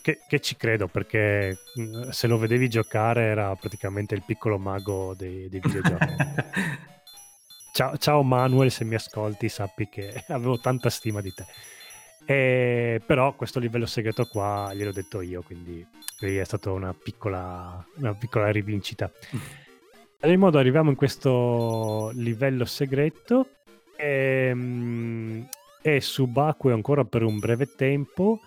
che, che, ci credo perché mm, se lo vedevi giocare era praticamente il piccolo mago dei, dei videogiochi. Ciao, ciao, Manuel, se mi ascolti, sappi che avevo tanta stima di te. E, però questo livello segreto qua gliel'ho detto io, quindi è stata una piccola, una piccola rivincita. Ad ogni modo arriviamo in questo livello segreto e, ehm, è subacqueo ancora per un breve tempo.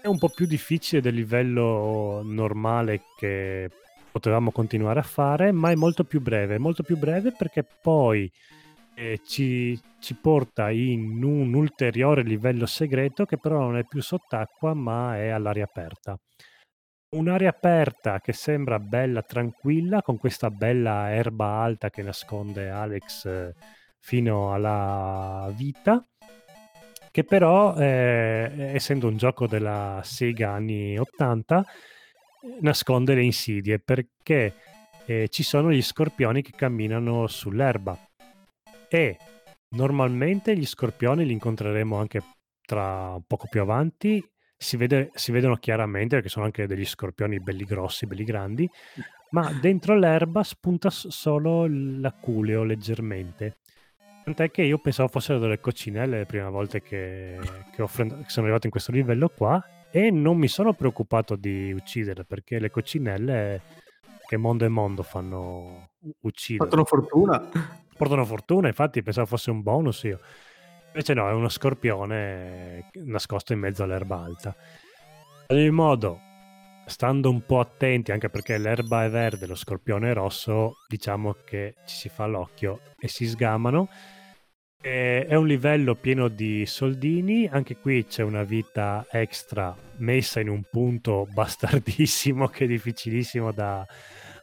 È un po' più difficile del livello normale che potevamo continuare a fare, ma è molto più breve, molto più breve perché poi eh, ci, ci, porta in un ulteriore livello segreto che però non è più sott'acqua ma è all'aria aperta. Un'aria aperta che sembra bella tranquilla con questa bella erba alta che nasconde Alex eh, fino alla vita che però eh, essendo un gioco della Sega anni 80 nasconde le insidie perché eh, ci sono gli scorpioni che camminano sull'erba. E normalmente gli scorpioni li incontreremo anche tra poco più avanti. Si, vede, si vedono chiaramente perché sono anche degli scorpioni belli grossi, belli grandi ma dentro l'erba spunta solo l'aculeo leggermente. Tant'è che io pensavo fossero delle coccinelle le prime volte che, che, offrendo, che sono arrivato in questo livello qua e non mi sono preoccupato di uccidere perché le coccinelle che mondo e mondo fanno uccidere. Portano fortuna. Portano fortuna, infatti pensavo fosse un bonus io. Invece no, è uno scorpione nascosto in mezzo all'erba alta. Ad ogni modo, stando un po' attenti, anche perché l'erba è verde, lo scorpione è rosso, diciamo che ci si fa l'occhio e si sgamano è un livello pieno di soldini, anche qui c'è una vita extra messa in un punto bastardissimo che è difficilissimo da,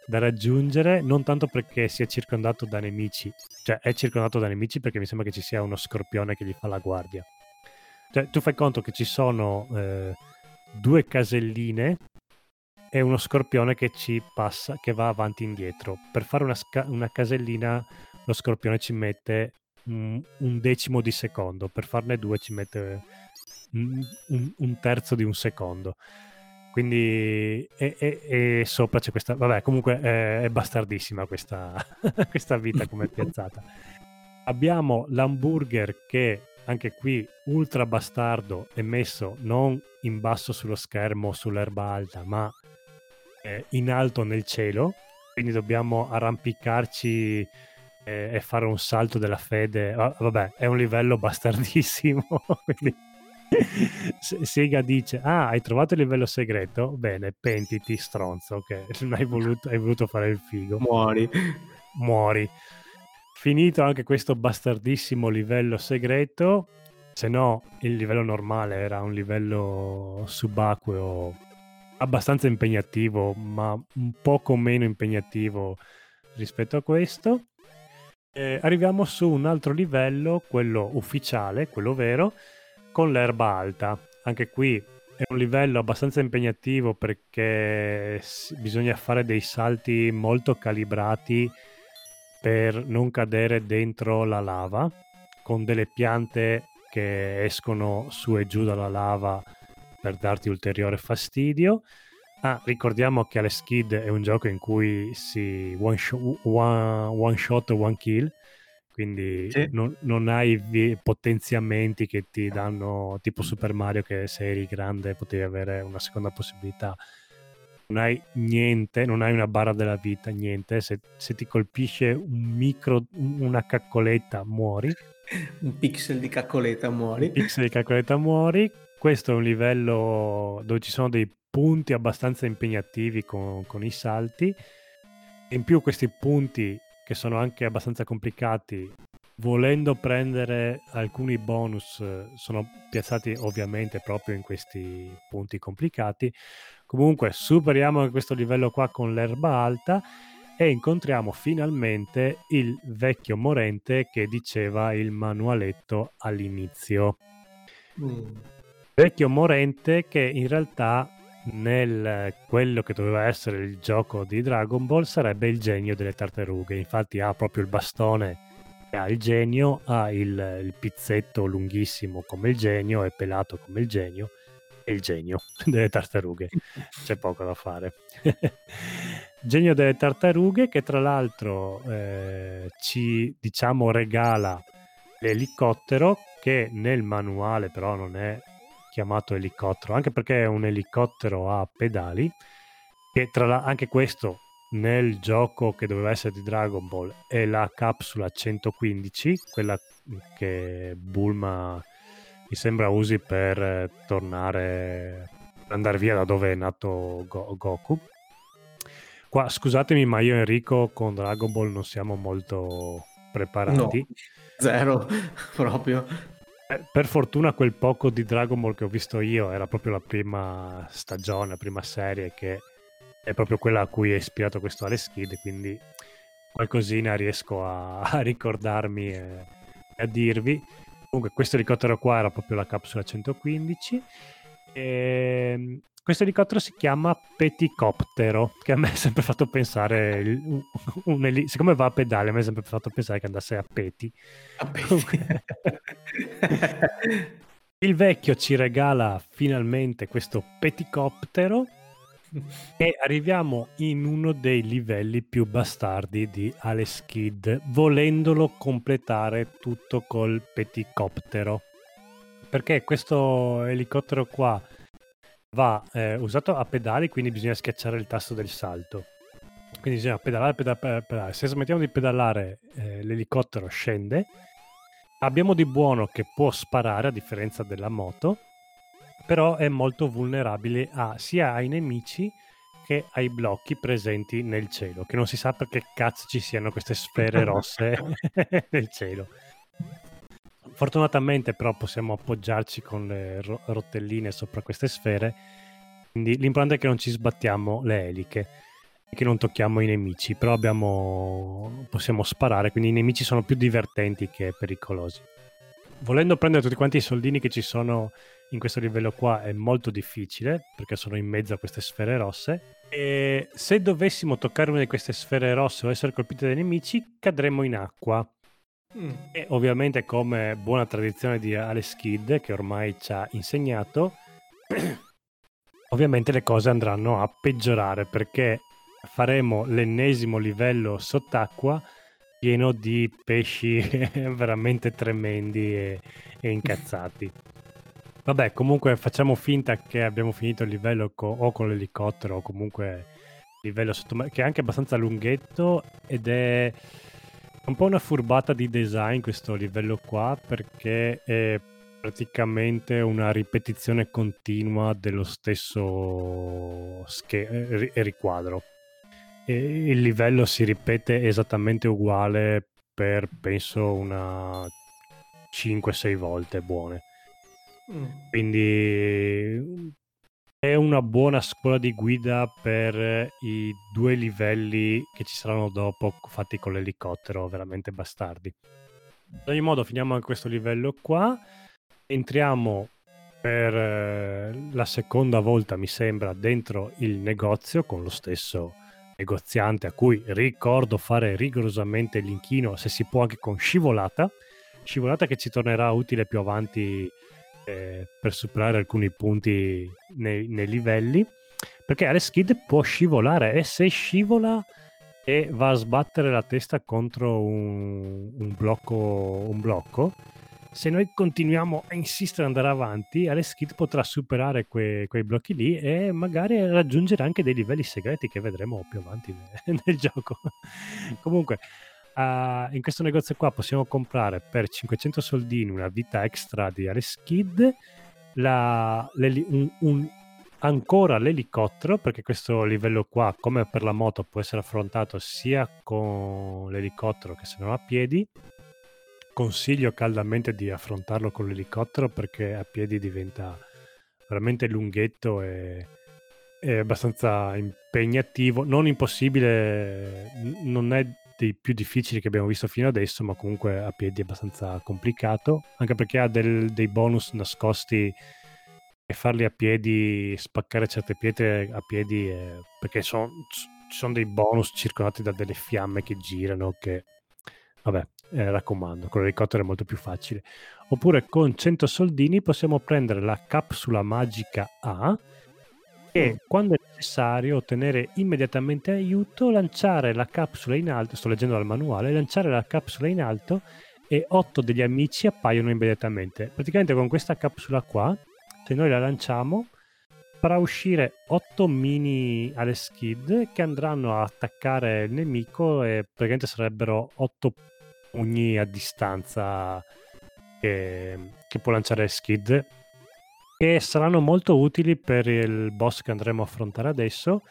da raggiungere, non tanto perché sia circondato da nemici, cioè è circondato da nemici perché mi sembra che ci sia uno scorpione che gli fa la guardia. Cioè, tu fai conto che ci sono eh, due caselline e uno scorpione che ci passa, che va avanti e indietro. Per fare una, sca- una casellina lo scorpione ci mette un decimo di secondo, per farne due ci mette un, un terzo di un secondo. Quindi e, e, e, sopra c'è questa... Vabbè, comunque è, è bastardissima questa, questa vita come piazzata. Abbiamo l'hamburger che anche qui ultra bastardo è messo non in basso sullo schermo sull'erba alta, ma eh, in alto nel cielo, quindi dobbiamo arrampicarci eh, e fare un salto della fede. Ah, vabbè, è un livello bastardissimo, quindi Sega dice: Ah, hai trovato il livello segreto? Bene, pentiti, stronzo. Che non hai voluto, hai voluto fare il figo. Muori. Muori. Finito anche questo bastardissimo livello segreto, se no il livello normale era un livello subacqueo abbastanza impegnativo, ma un poco meno impegnativo rispetto a questo. Eh, arriviamo su un altro livello, quello ufficiale, quello vero, con l'erba alta. Anche qui è un livello abbastanza impegnativo perché bisogna fare dei salti molto calibrati per non cadere dentro la lava, con delle piante che escono su e giù dalla lava per darti ulteriore fastidio. Ah, ricordiamo che Alex Kid è un gioco in cui si one shot, one, one, shot, one kill, quindi sì. non, non, hai potenziamenti che ti danno tipo Super Mario che se eri grande potevi avere una seconda possibilità non hai niente, non hai una barra della vita, niente. Se, se ti colpisce un micro, una caccoletta, muori. un pixel di caccoletta, muori. Un pixel di caccoletta, muori. Questo è un livello dove ci sono dei punti abbastanza impegnativi con, con i salti. In più questi punti, che sono anche abbastanza complicati, volendo prendere alcuni bonus, sono piazzati ovviamente proprio in questi punti complicati Comunque superiamo questo livello qua con l'erba alta e incontriamo finalmente il vecchio morente che diceva il manualetto all'inizio. Mm. Vecchio morente che in realtà nel quello che doveva essere il gioco di Dragon Ball sarebbe il genio delle tartarughe. Infatti ha proprio il bastone che ha il genio, ha il, il pizzetto lunghissimo come il genio e pelato come il genio è il genio delle tartarughe. C'è poco da fare. genio delle tartarughe che tra l'altro eh, ci diciamo regala l'elicottero che nel manuale però non è chiamato elicottero anche perché è un elicottero a pedali che tra l'altro anche questo nel gioco che doveva essere di Dragon Ball è la capsula 115 quella che Bulma mi sembra usi per eh, tornare, andare via da dove è nato Go- Goku. Qua scusatemi, ma io e Enrico con Dragon Ball non siamo molto preparati. No, zero, proprio. Eh, per fortuna quel poco di Dragon Ball che ho visto io era proprio la prima stagione, la prima serie che è proprio quella a cui è ispirato questo Alex Kid, quindi qualcosina riesco a, a ricordarmi e a dirvi. Comunque questo elicottero qua era proprio la capsula 115. E ehm, questo elicottero si chiama Peticoptero, che a me ha sempre fatto pensare, un, un eli- siccome va a pedale, a me ha sempre fatto pensare che andasse a peti. A peti. Il vecchio ci regala finalmente questo peticoptero e arriviamo in uno dei livelli più bastardi di Alex Kidd, volendolo completare tutto col peticoptero. Perché questo elicottero qua va eh, usato a pedali, quindi bisogna schiacciare il tasto del salto. Quindi bisogna pedalare, pedalare, pedalare. Se smettiamo di pedalare, eh, l'elicottero scende. Abbiamo di buono che può sparare, a differenza della moto però è molto vulnerabile a, sia ai nemici che ai blocchi presenti nel cielo, che non si sa perché cazzo ci siano queste sfere rosse nel cielo. Fortunatamente però possiamo appoggiarci con le ro- rotelline sopra queste sfere, quindi l'importante è che non ci sbattiamo le eliche e che non tocchiamo i nemici, però abbiamo... possiamo sparare, quindi i nemici sono più divertenti che pericolosi. Volendo prendere tutti quanti i soldini che ci sono in questo livello qua è molto difficile perché sono in mezzo a queste sfere rosse. E se dovessimo toccare una di queste sfere rosse o essere colpiti dai nemici cadremo in acqua mm. e ovviamente come buona tradizione di Alex Kidd che ormai ci ha insegnato ovviamente le cose andranno a peggiorare perché faremo l'ennesimo livello sott'acqua pieno di pesci veramente tremendi e, e incazzati. Vabbè, comunque facciamo finta che abbiamo finito il livello co- o con l'elicottero o comunque il livello sottomarino, che è anche abbastanza lunghetto ed è un po' una furbata di design questo livello qua perché è praticamente una ripetizione continua dello stesso sche- riquadro. E il livello si ripete esattamente uguale per penso una 5-6 volte buone. Mm. Quindi è una buona scuola di guida per i due livelli che ci saranno dopo fatti con l'elicottero, veramente bastardi. Ad ogni modo, finiamo anche questo livello qua. Entriamo per eh, la seconda volta, mi sembra, dentro il negozio con lo stesso negoziante a cui ricordo fare rigorosamente l'inchino, se si può anche con scivolata. Scivolata che ci tornerà utile più avanti eh, per superare alcuni punti nei, nei livelli, perché Alex Kid può scivolare e se scivola e va a sbattere la testa contro un, un, blocco, un blocco, se noi continuiamo a insistere ad andare avanti, Alex Kid potrà superare que, quei blocchi lì e magari raggiungere anche dei livelli segreti che vedremo più avanti nel, nel gioco. Comunque, Uh, in questo negozio qua possiamo comprare per 500 soldini una vita extra di Alice Kid, la, un, un, ancora l'elicottero, perché questo livello qua, come per la moto, può essere affrontato sia con l'elicottero che se non a piedi. Consiglio caldamente di affrontarlo con l'elicottero perché a piedi diventa veramente lunghetto e, è abbastanza impegnativo, non impossibile, non è dei più difficili che abbiamo visto fino adesso, ma comunque a piedi è abbastanza complicato, anche perché ha del, dei bonus nascosti e farli a piedi, spaccare certe pietre a piedi, eh, perché son, sono dei bonus circondati da delle fiamme che girano, che vabbè, eh, raccomando, con l'elicottero è molto più facile. Oppure con 100 soldini possiamo prendere la capsula magica A, e quando è necessario ottenere immediatamente aiuto, lanciare la capsula in alto, sto leggendo dal manuale, lanciare la capsula in alto e otto degli amici appaiono immediatamente. Praticamente con questa capsula qua, se noi la lanciamo, farà uscire otto mini Alex Kid che andranno a attaccare il nemico e praticamente sarebbero otto pugni a distanza che, che può lanciare Skid che saranno molto utili per il boss che andremo a affrontare adesso.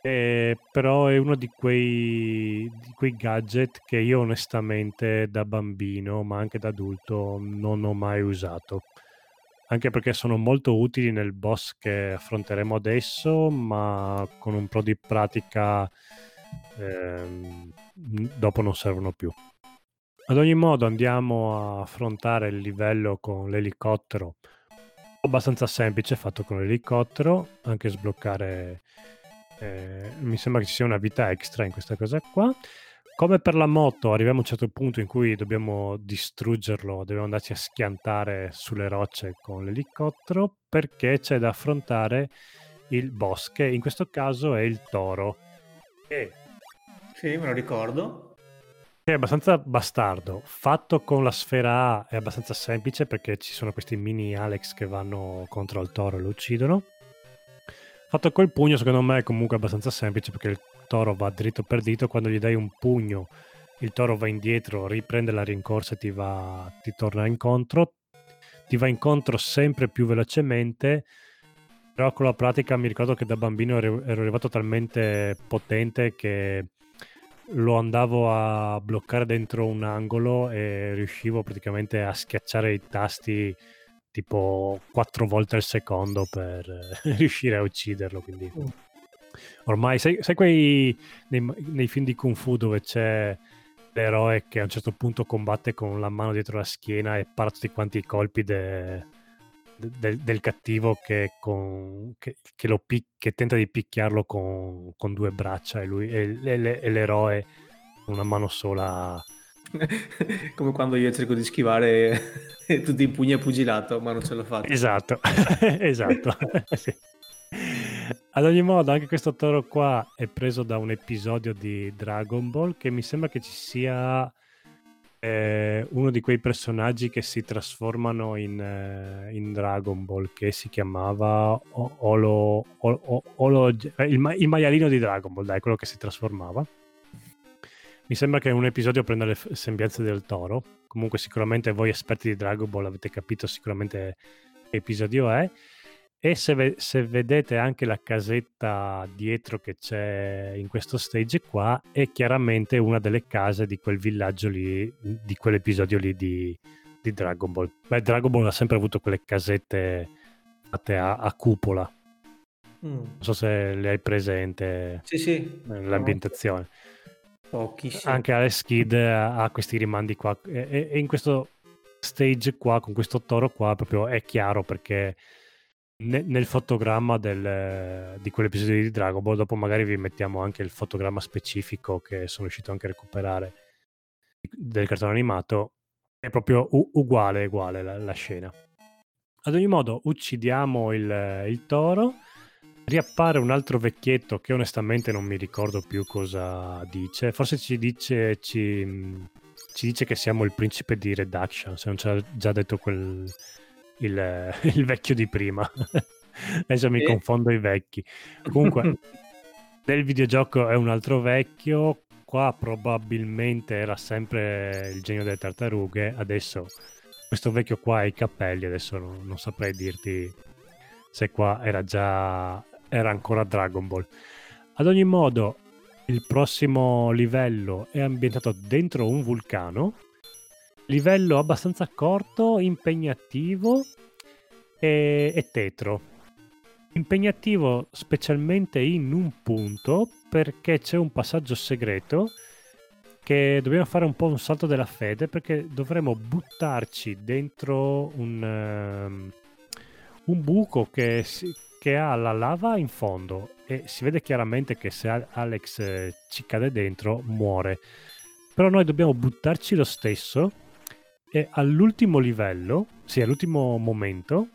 Eh, però è uno di quei, di quei gadget che io onestamente da bambino, ma anche da adulto, non ho mai usato. Anche perché sono molto utili nel boss che affronteremo adesso, ma con un po' di pratica eh, dopo non servono più. Ad ogni modo andiamo a affrontare il livello con l'elicottero abbastanza semplice fatto con l'elicottero, anche sbloccare, eh, mi sembra che ci sia una vita extra in questa cosa qua. Come per la moto, arriviamo a un certo punto in cui dobbiamo distruggerlo, dobbiamo andarci a schiantare sulle rocce con l'elicottero perché c'è da affrontare il boss, che in questo caso è il toro. E... Sì, me lo ricordo è abbastanza bastardo. Fatto con la sfera A è abbastanza semplice perché ci sono questi mini Alex che vanno contro il toro e lo uccidono. Fatto col pugno, secondo me è comunque abbastanza semplice perché il toro va dritto per dritto. Quando gli dai un pugno, il toro va indietro, riprende la rincorsa e ti, va, ti torna incontro. Ti va incontro sempre più velocemente. Però con la pratica mi ricordo che da bambino ero arrivato talmente potente che lo andavo a bloccare dentro un angolo e riuscivo praticamente a schiacciare i tasti tipo quattro volte al secondo per riuscire a ucciderlo. Quindi mm. ormai, sai, sai quei nei, nei, film di Kung Fu dove c'è l'eroe che a un certo punto combatte con la mano dietro la schiena e para tutti quanti i colpi de, del, del, cattivo che, con, che, che, lo pic, che, tenta di picchiarlo con, con due braccia e, lui, e, e, e l'eroe con una mano sola. Come quando io cerco di schivare tutti i pugni a pugilato, ma non ce l'ho fatta. Esatto, esatto. sì. Ad ogni modo, anche questo toro qua è preso da un episodio di Dragon Ball che mi sembra che ci sia eh, uno di quei personaggi che si trasformano in, eh, in Dragon Ball che si chiamava Olo, Olo, Olo il, il, maialino di Dragon Ball, dai, quello che si trasformava. Mi sembra che un episodio prenda le sembianze del toro. Comunque, sicuramente voi esperti di Dragon Ball avete capito sicuramente che episodio è. E se, ve- se, vedete anche la casetta dietro che c'è in questo stage qua, è chiaramente una delle case di quel villaggio lì, di quell'episodio lì di, di Dragon Ball. Beh, Dragon Ball ha sempre avuto quelle casette fatte a, a cupola. Mm. Non so se le hai presente. Sì, sì. L'ambientazione. Pochissimo. Anche Alex Kid ha, questi rimandi qua. E, e in questo stage qua, con questo toro qua, proprio è chiaro perché nel fotogramma del, di quell'episodio di Dragon Ball, dopo magari vi mettiamo anche il fotogramma specifico che sono riuscito anche a recuperare del cartone animato, è proprio u- uguale, uguale la, la, scena. Ad ogni modo, uccidiamo il, il toro, riappare un altro vecchietto che onestamente non mi ricordo più cosa dice, forse ci dice, ci, ci dice che siamo il principe di Reduction, se non ci ha già detto quel il, il vecchio di prima. Adesso mi confondo i vecchi. Comunque, nel videogioco è un altro vecchio. Qua probabilmente era sempre il genio delle tartarughe. Adesso questo vecchio qua ha i capelli. Adesso non, non saprei dirti se qua era già era ancora Dragon Ball. Ad ogni modo, il prossimo livello è ambientato dentro un vulcano livello abbastanza corto, impegnativo e, e tetro. Impegnativo specialmente in un punto perché c'è un passaggio segreto che dobbiamo fare un po' un salto della fede perché dovremo buttarci dentro un, um, un buco che, si, che, ha la lava in fondo e si vede chiaramente che se Alex eh, ci cade dentro muore. Però noi dobbiamo buttarci lo stesso e all'ultimo livello, sì, all'ultimo momento,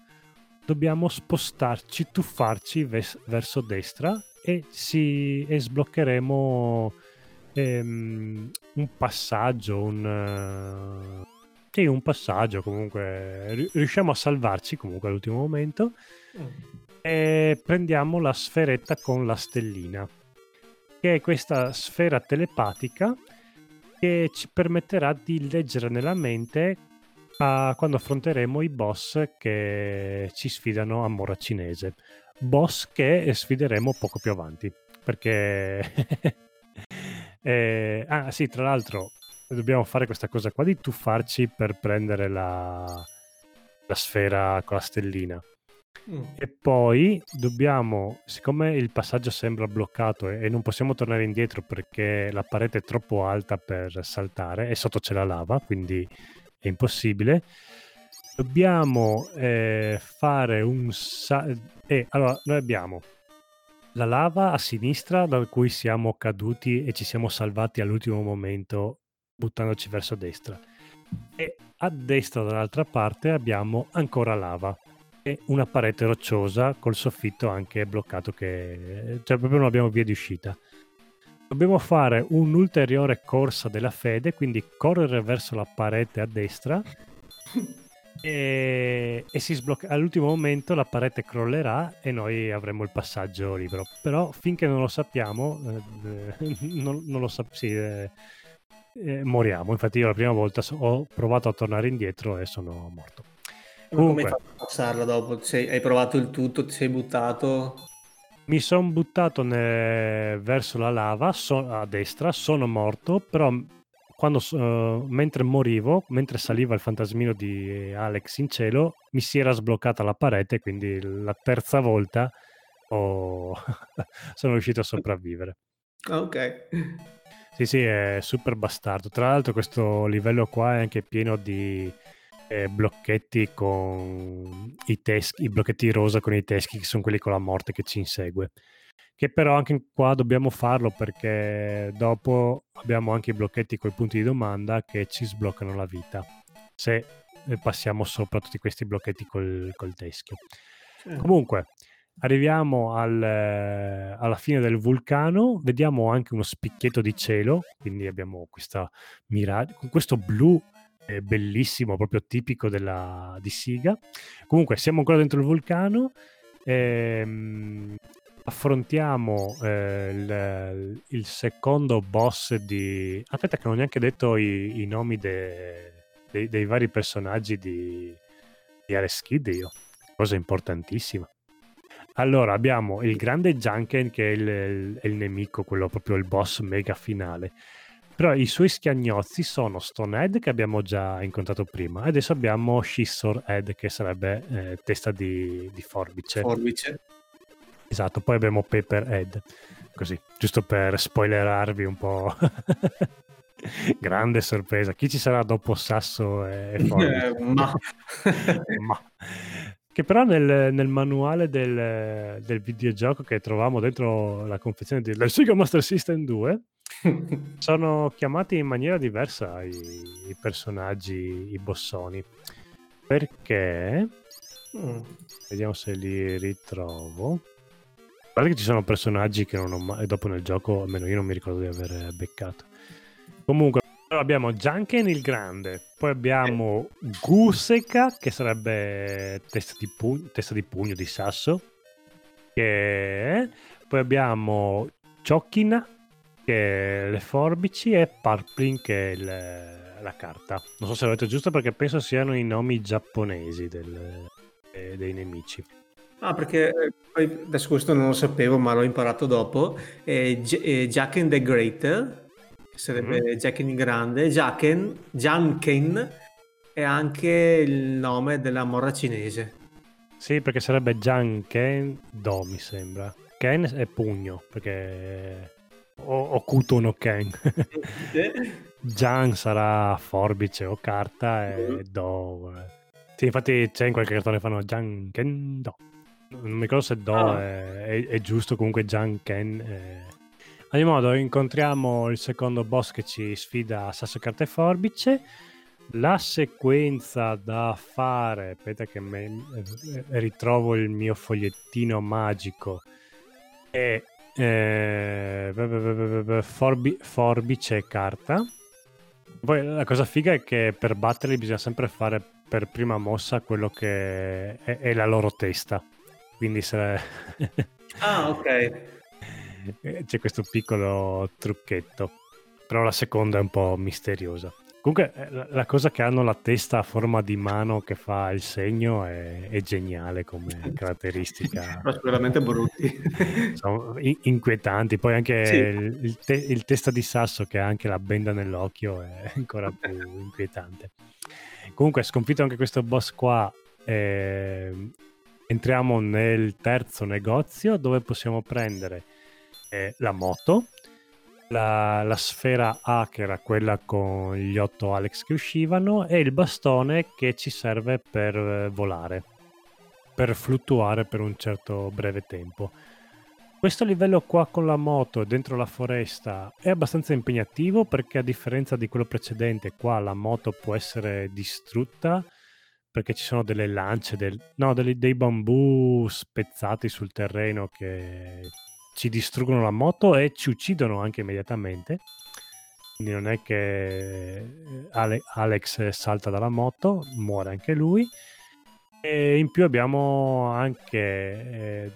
dobbiamo spostarci, tuffarci ves- verso destra e, si, e sbloccheremo ehm, un passaggio, un... Uh, sì, un passaggio comunque. Riusciamo a salvarci comunque all'ultimo momento. Mm. E prendiamo la sferetta con la stellina, che è questa sfera telepatica che ci permetterà di leggere nella mente uh, quando affronteremo i boss che ci sfidano a Mora Cinese. Boss che sfideremo poco più avanti. Perché... eh, ah sì, tra l'altro dobbiamo fare questa cosa qua di tuffarci per prendere la, la sfera con la stellina. Mm. E poi dobbiamo, siccome il passaggio sembra bloccato e, non possiamo tornare indietro perché la parete è troppo alta per saltare e sotto c'è la lava, quindi è impossibile, dobbiamo eh, fare un... Sa- eh, allora, noi abbiamo la lava a sinistra da cui siamo caduti e ci siamo salvati all'ultimo momento buttandoci verso destra. E a destra dall'altra parte abbiamo ancora lava e una parete rocciosa col soffitto anche bloccato che cioè proprio non abbiamo via di uscita. Dobbiamo fare un'ulteriore corsa della fede quindi correre verso la parete a destra e, e si sblocca. All'ultimo momento la parete crollerà e noi avremo il passaggio libero. Però finché non lo sappiamo eh, non, non, lo sappiamo sì, eh, eh, moriamo. Infatti io la prima volta ho provato a tornare indietro e sono morto Comunque, come hai fatto a passarla dopo? Sei, hai provato il tutto, ti sei buttato? Mi sono buttato ne... verso la lava so... a destra, sono morto, però quando, uh, mentre morivo, mentre saliva il fantasmino di Alex in cielo, mi si era sbloccata la parete, quindi la terza volta ho... sono riuscito a sopravvivere. Ok. Sì, sì, è super bastardo. Tra l'altro questo livello qua è anche pieno di eh, blocchetti con i teschi, i blocchetti rosa con i teschi che sono quelli con la morte che ci insegue. Che però anche qua dobbiamo farlo perché dopo abbiamo anche i blocchetti con i punti di domanda che ci sbloccano la vita. Se eh, passiamo sopra tutti questi blocchetti col, col teschio. Sì. Comunque, arriviamo al, alla fine del vulcano, vediamo anche uno spicchietto di cielo, quindi abbiamo questa con questo blu eh, bellissimo, proprio tipico della, di Siga. Comunque siamo ancora dentro il vulcano, ehm, affrontiamo eh, il, il, secondo boss di... Aspetta che non ho neanche detto i, i nomi de, de, dei vari personaggi di, di Ares Kid io, cosa importantissima. Allora, abbiamo il grande Junken che è il, il, il, nemico, quello proprio il boss mega finale. Però i suoi schiagnozzi sono Stonehead che abbiamo già incontrato prima e adesso abbiamo Scissor Head che sarebbe eh, testa di, di, forbice. Forbice. Esatto, poi abbiamo Paperhead, così, giusto per spoilerarvi un po'. Grande sorpresa. Chi ci sarà dopo Sasso e Forbice? Eh, ma... ma... Che però nel, nel manuale del, del, videogioco che trovavamo dentro la confezione del Sega Master System 2 sono chiamati in maniera diversa i, i personaggi, i bossoni. Perché... Mm. Vediamo se li ritrovo. Guarda che ci sono personaggi che non ho mai... dopo nel gioco, almeno io non mi ricordo di aver beccato. Comunque, abbiamo Junken il grande, poi abbiamo Guseka che sarebbe testa di, pugno, testa di pugno di sasso, che... poi abbiamo Chokina che è le forbici e Parplin che è il, la carta. Non so se detto giusto perché penso siano i nomi giapponesi del, eh, dei nemici. Ah, perché eh, adesso questo non lo sapevo, ma l'ho imparato dopo. Eh, Jacken the Great sarebbe mm-hmm. Jacken il Grande, Jacken, Janken è anche il nome della morra cinese. Sì, perché sarebbe Janken Do, mi sembra. Ken è pugno, perché o, Okuto no Ken. Jan sarà forbice o carta e mm-hmm. Do. Eh. Sì, infatti c'è in qualche cartone fanno Janken Do. Non mi ricordo se Do ah. è, è, è, giusto, comunque Janken è ogni modo, incontriamo il secondo boss che ci sfida a sasso carta e forbice. La sequenza da fare, aspetta che me, eh, ritrovo il mio fogliettino magico, è eh, forbi, forbice e carta. Poi la cosa figa è che per batterli bisogna sempre fare per prima mossa quello che è, è la loro testa. Quindi se... ah, ok. Eh, c'è questo piccolo trucchetto, però la seconda è un po' misteriosa. Comunque eh, la cosa che hanno la testa a forma di mano che fa il segno è, è geniale come caratteristica. Ma veramente brutti. Sono inquietanti. Poi anche sì. il, te, il, testa di sasso che ha anche la benda nell'occhio è ancora più inquietante. Comunque sconfitto anche questo boss qua, eh, entriamo nel terzo negozio dove possiamo prendere la moto, la, la, sfera A che era quella con gli otto Alex che uscivano e il bastone che ci serve per eh, volare, per fluttuare per un certo breve tempo. Questo livello qua con la moto dentro la foresta è abbastanza impegnativo perché a differenza di quello precedente qua la moto può essere distrutta perché ci sono delle lance, del, no, dei, dei bambù spezzati sul terreno che ci distruggono la moto e ci uccidono anche immediatamente. Quindi non è che eh, Ale- Alex salta dalla moto, muore anche lui. E in più abbiamo anche eh,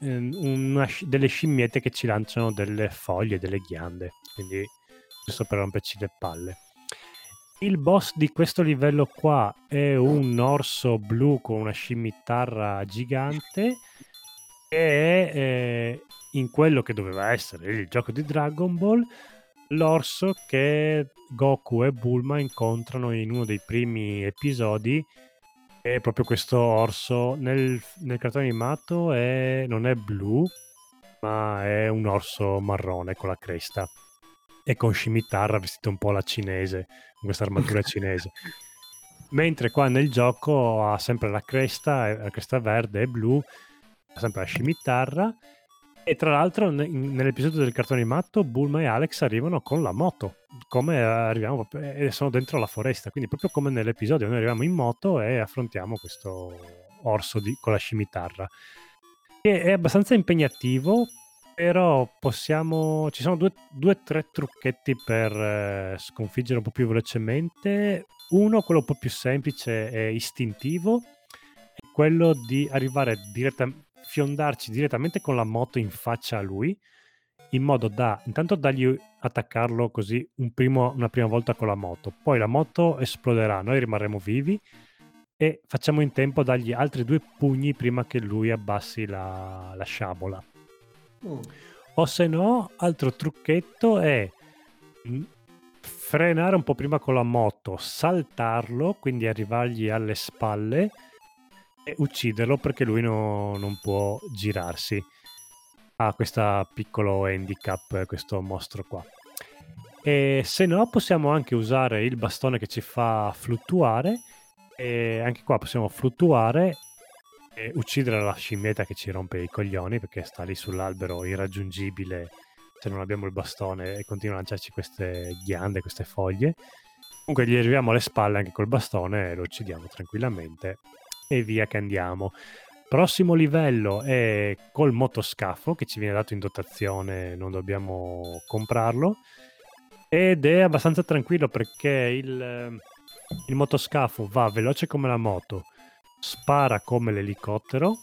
una, delle scimmiette che ci lanciano delle foglie, delle ghiande. Quindi giusto per romperci le palle. Il boss di questo livello qua è un orso blu con una scimitarra gigante e eh, in quello che doveva essere il gioco di Dragon Ball l'orso che Goku e Bulma incontrano in uno dei primi episodi. È proprio questo orso. Nel, nel cartone animato è, non è blu ma è un orso marrone con la cresta. E con scimitarra vestito un po' alla cinese con questa armatura cinese. Mentre qua nel gioco ha sempre la cresta la cresta verde e blu sempre la scimitarra. E tra l'altro nell'episodio del cartone animato Bulma e Alex arrivano con la moto, come arriviamo e sono dentro la foresta, quindi proprio come nell'episodio noi arriviamo in moto e affrontiamo questo orso di, con la scimitarra. che è abbastanza impegnativo, però possiamo... Ci sono due o tre trucchetti per eh, sconfiggere un po' più velocemente. Uno, quello un po' più semplice e istintivo, è quello di arrivare direttamente fiondarci direttamente con la moto in faccia a lui, in modo da intanto dargli attaccarlo così un primo, una prima volta con la moto, poi la moto esploderà, noi rimarremo vivi e facciamo in tempo a dargli altri due pugni prima che lui abbassi la, la sciabola. Mm. O se no, altro trucchetto è frenare un po' prima con la moto, saltarlo, quindi arrivargli alle spalle ucciderlo perché lui no, non può girarsi. Ha questo piccolo handicap, questo mostro qua. E se no possiamo anche usare il bastone che ci fa fluttuare e anche qua possiamo fluttuare e uccidere la scimmietta che ci rompe i coglioni perché sta lì sull'albero irraggiungibile se non abbiamo il bastone e continua a lanciarci queste ghiande, queste foglie. Comunque gli arriviamo alle spalle anche col bastone e lo uccidiamo tranquillamente e via che andiamo. Prossimo livello è col motoscafo che ci viene dato in dotazione, non dobbiamo comprarlo. Ed è abbastanza tranquillo perché il, il motoscafo va veloce come la moto, spara come l'elicottero,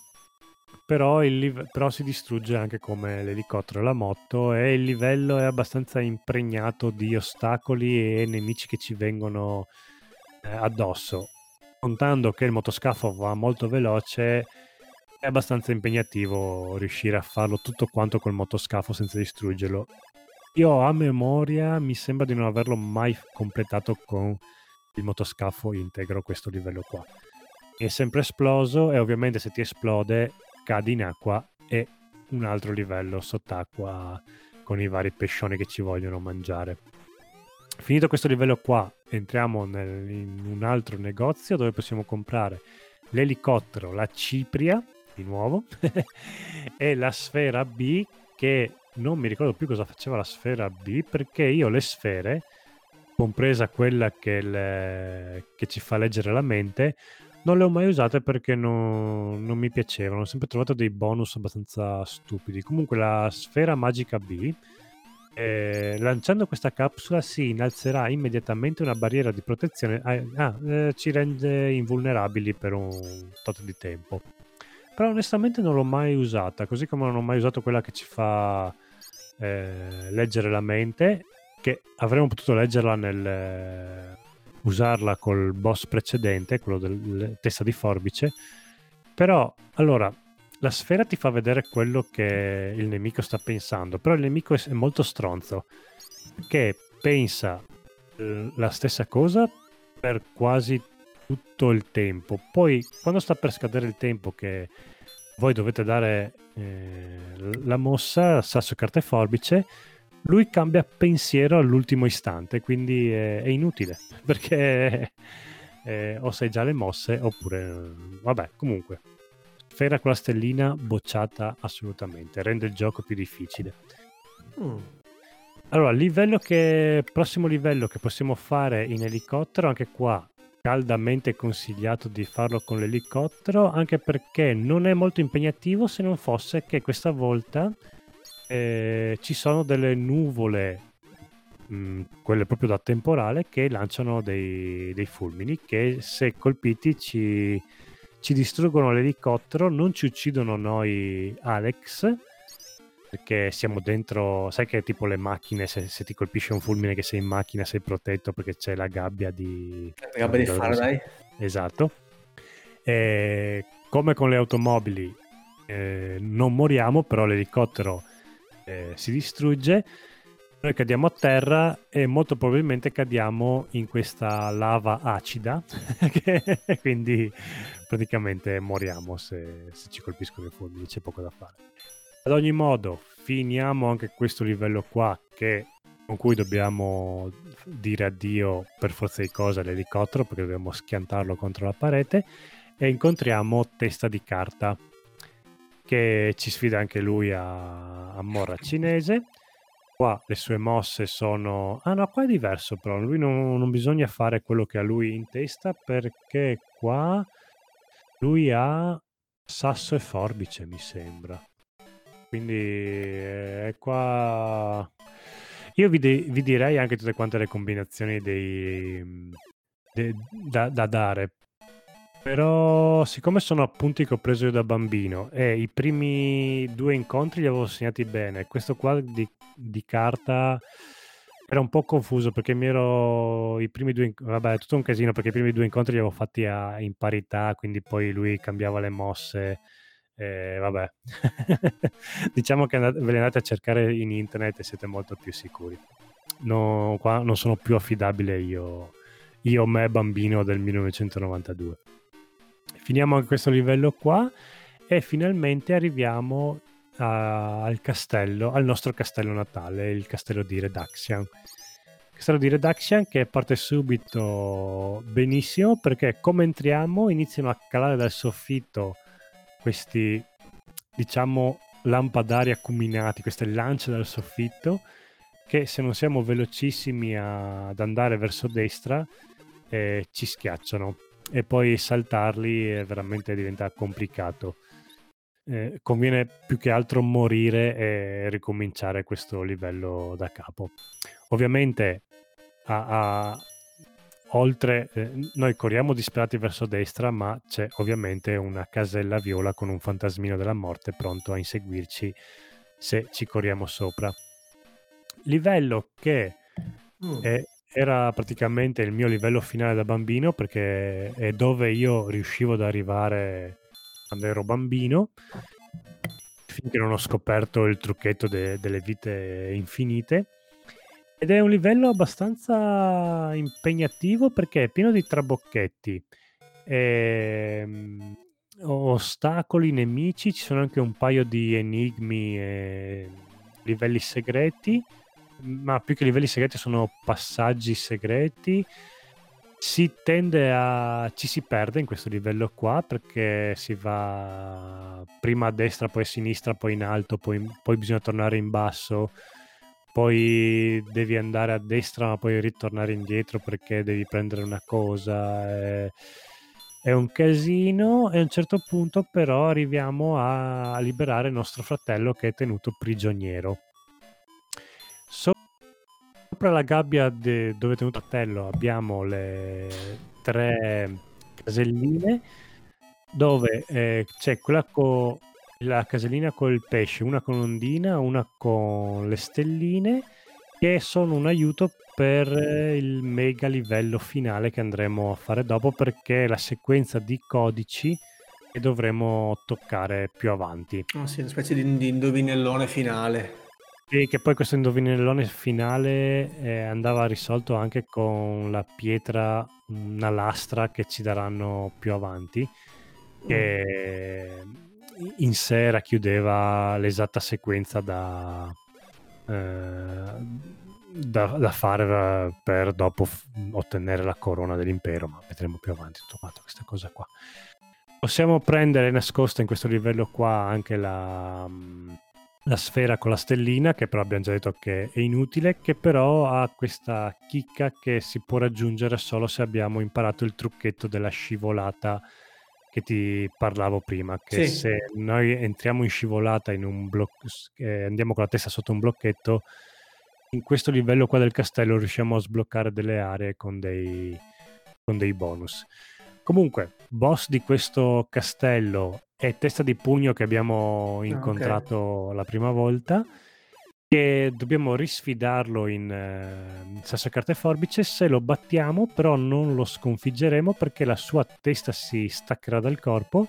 però, live- però, si distrugge anche come l'elicottero e la moto e il livello è abbastanza impregnato di ostacoli e nemici che ci vengono eh, addosso contando che il motoscafo va molto veloce, è abbastanza impegnativo riuscire a farlo tutto quanto col motoscafo senza distruggerlo. Io a memoria mi sembra di non averlo mai completato con il motoscafo integro questo livello qua. è sempre esploso e ovviamente se ti esplode cadi in acqua e un altro livello sott'acqua con i vari pescioni che ci vogliono mangiare. Finito questo livello qua, entriamo nel, in un altro negozio dove possiamo comprare l'elicottero, la cipria, di nuovo, e la sfera B che non mi ricordo più cosa faceva la sfera B perché io le sfere, compresa quella che, le, che ci fa leggere la mente, non le ho mai usate perché non, non mi piacevano, ho sempre trovato dei bonus abbastanza stupidi. Comunque la sfera magica B eh, lanciando questa capsula si innalzerà immediatamente una barriera di protezione. Ah, ah, eh, ci rende invulnerabili per un tot di tempo. Però onestamente non l'ho mai usata, così come non ho mai usato quella che ci fa eh, leggere la mente, che avremmo potuto leggerla nel eh, usarla col boss precedente, quello del testa di forbice. Però, allora, la sfera ti fa vedere quello che il nemico sta pensando, però il nemico è molto stronzo, che pensa eh, la stessa cosa per quasi tutto il tempo. Poi, quando sta per scadere il tempo che voi dovete dare eh, la mossa, sasso, carta e forbice, lui cambia pensiero all'ultimo istante, quindi è, è inutile, perché eh, o sai già le mosse oppure... Vabbè, comunque, Sfera con la stellina bocciata assolutamente, rende il gioco più difficile. Mm. Allora, livello che, prossimo livello che possiamo fare in elicottero, anche qua caldamente consigliato di farlo con l'elicottero, anche perché non è molto impegnativo se non fosse che questa volta eh, ci sono delle nuvole, mh, mm, quelle proprio da temporale, che lanciano dei, dei fulmini che se colpiti ci ci distruggono l'elicottero, non ci uccidono noi Alex, perché siamo dentro, sai che tipo le macchine, se, se, ti colpisce un fulmine che sei in macchina sei protetto perché c'è la gabbia di... La gabbia di Faraday. Esatto. E come con le automobili eh, non moriamo, però l'elicottero eh, si distrugge noi cadiamo a terra e molto probabilmente cadiamo in questa lava acida, quindi praticamente moriamo se, se ci colpiscono i fulmini, c'è poco da fare. Ad ogni modo, finiamo anche questo livello qua che, con cui dobbiamo dire addio per forza di cosa all'elicottero perché dobbiamo schiantarlo contro la parete e incontriamo Testa di Carta che ci sfida anche lui a, a Morra cinese Qua le sue mosse sono... Ah no, qua è diverso però, lui non, non bisogna fare quello che ha lui in testa perché qua lui ha sasso e forbice, mi sembra. Quindi eh, qua io vi, de- vi, direi anche tutte quante le combinazioni dei, de- da-, da dare. Però, siccome sono appunti che ho preso io da bambino e i primi due incontri li avevo segnati bene, questo qua di, di carta era un po' confuso perché mi ero i primi due vabbè tutto un casino perché i primi due incontri li avevo fatti a, in parità quindi poi lui cambiava le mosse e vabbè. Diciamo che andate, ve le andate a cercare in internet e siete molto più sicuri. No, qua non sono più affidabile io io me bambino del 1992 finiamo anche questo livello qua e finalmente arriviamo a, al castello, al nostro castello natale, il castello di Redaxian. Il castello di Redaxian che parte subito benissimo perché come entriamo iniziano a calare dal soffitto questi, diciamo, lampadari acuminati, queste lance dal soffitto che se non siamo velocissimi a, ad andare verso destra eh, ci schiacciano e poi saltarli veramente diventa complicato eh, conviene più che altro morire e ricominciare questo livello da capo. Ovviamente a, a, oltre eh, noi corriamo disperati verso destra, ma c'è ovviamente una casella viola con un fantasmino della morte pronto a inseguirci se ci corriamo sopra. Livello che mm. è, era praticamente il mio livello finale da bambino perché è dove io riuscivo ad arrivare quando ero bambino, finché non ho scoperto il trucchetto de- delle vite infinite. Ed è un livello abbastanza impegnativo perché è pieno di trabocchetti, e, um, ostacoli, nemici, ci sono anche un paio di enigmi e livelli segreti, ma più che livelli segreti sono passaggi segreti si tende a ci si perde in questo livello qua perché si va prima a destra poi a sinistra poi in alto poi, poi bisogna tornare in basso poi devi andare a destra ma poi ritornare indietro perché devi prendere una cosa è, è un casino e a un certo punto però arriviamo a liberare nostro fratello che è tenuto prigioniero Sopra la gabbia de- dove è tenuto Attello abbiamo le tre caselline dove eh, c'è quella con la casellina col pesce, una con ondina, una con le stelline che sono un aiuto per il mega livello finale che andremo a fare dopo perché è la sequenza di codici che dovremo toccare più avanti. Oh sì, una specie di, di indovinellone finale. E che poi questo indovinellone finale eh, andava risolto anche con la pietra, una lastra che ci daranno più avanti, che in sé racchiudeva l'esatta sequenza da, eh, da, da, fare per dopo ottenere la corona dell'impero, ma vedremo più avanti tutto quanto questa cosa qua. Possiamo prendere nascosta in questo livello qua anche la la sfera con la stellina, che però abbiamo già detto che è inutile, che però ha questa chicca che si può raggiungere solo se abbiamo imparato il trucchetto della scivolata che ti parlavo prima, che sì. se noi entriamo in scivolata in un blocco, eh, andiamo con la testa sotto un blocchetto, in questo livello qua del castello riusciamo a sbloccare delle aree con dei, con dei bonus. Comunque, boss di questo castello è testa di pugno che abbiamo ah, incontrato okay. la prima volta e dobbiamo risfidarlo in eh, sasso carta e forbice se lo battiamo però non lo sconfiggeremo perché la sua testa si staccherà dal corpo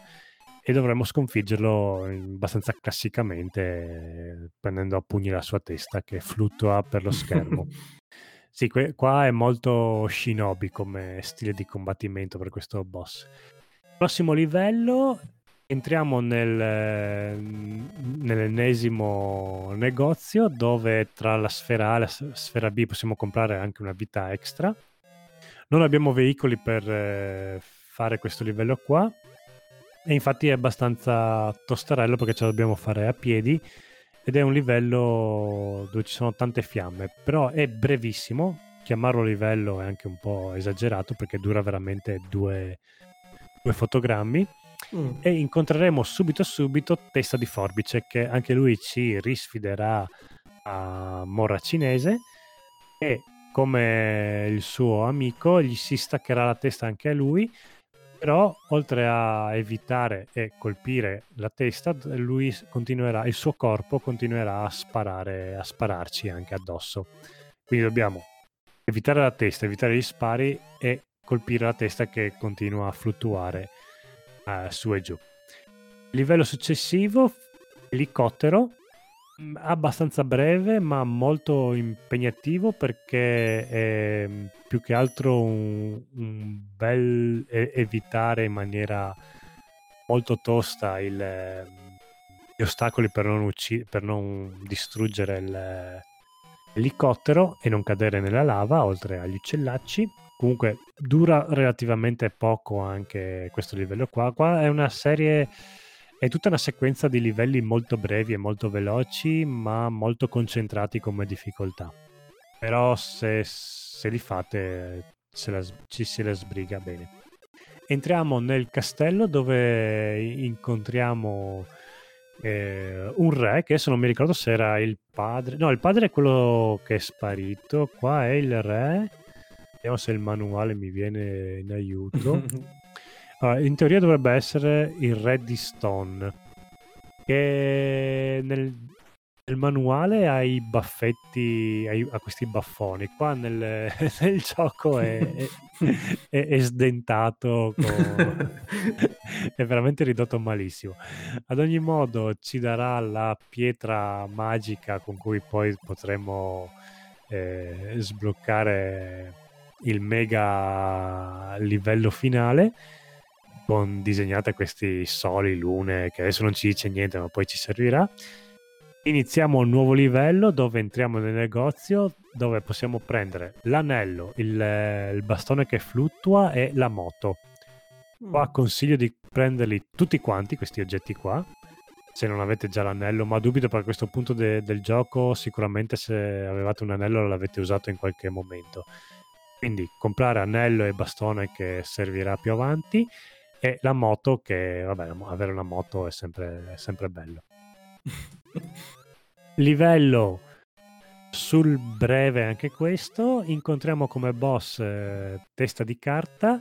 e dovremo sconfiggerlo abbastanza classicamente prendendo a pugni la sua testa che fluttua per lo schermo sì, que- qua è molto shinobi come stile di combattimento per questo boss prossimo livello entriamo nel, nell'ennesimo negozio dove tra la sfera A e la sfera B possiamo comprare anche una vita extra. Non abbiamo veicoli per eh, fare questo livello qua e infatti è abbastanza tostarello perché ce lo dobbiamo fare a piedi ed è un livello dove ci sono tante fiamme, però è brevissimo. Chiamarlo livello è anche un po' esagerato perché dura veramente due, due fotogrammi mm. e incontreremo subito subito Testa di Forbice che anche lui ci risfiderà a Morra Cinese e come il suo amico gli si staccherà la testa anche a lui però oltre a evitare e colpire la testa il suo corpo continuerà a sparare a spararci anche addosso quindi dobbiamo evitare la testa evitare gli spari e colpire la testa che continua a fluttuare uh, su e giù. Livello successivo, elicottero, mm, abbastanza breve ma molto impegnativo perché è mm, più che altro un, un bel evitare in maniera molto tosta il, gli ostacoli per non, ucc- per non distruggere l'elicottero e non cadere nella lava oltre agli uccellacci comunque dura relativamente poco anche questo livello qua. Qua è una serie, è tutta una sequenza di livelli molto brevi e molto veloci, ma molto concentrati come difficoltà. Però se, se li fate se la, ci se la sbriga bene. Entriamo nel castello dove incontriamo eh, un re che adesso non mi ricordo se era il padre. No, il padre è quello che è sparito. Qua è il re Vediamo se il manuale mi viene in aiuto. allora, in teoria dovrebbe essere il re di Stone, che nel, nel manuale ha i baffetti, ha, questi baffoni. Qua nel, nel gioco è, è, è, è sdentato, con... è veramente ridotto malissimo. Ad ogni modo ci darà la pietra magica con cui poi potremo eh, sbloccare il mega livello finale con disegnate questi soli, lune, che adesso non ci dice niente, ma poi ci servirà. Iniziamo un nuovo livello dove entriamo nel negozio dove possiamo prendere l'anello, il, il bastone che fluttua e la moto. Qua mm. consiglio di prenderli tutti quanti, questi oggetti qua, se non avete già l'anello, ma dubito per questo punto de- del gioco sicuramente se avevate un anello l'avete usato in qualche momento. Quindi comprare anello e bastone che servirà più avanti e la moto che, vabbè, avere una moto è sempre, è sempre bello. Livello sul breve anche questo, incontriamo come boss eh, testa di carta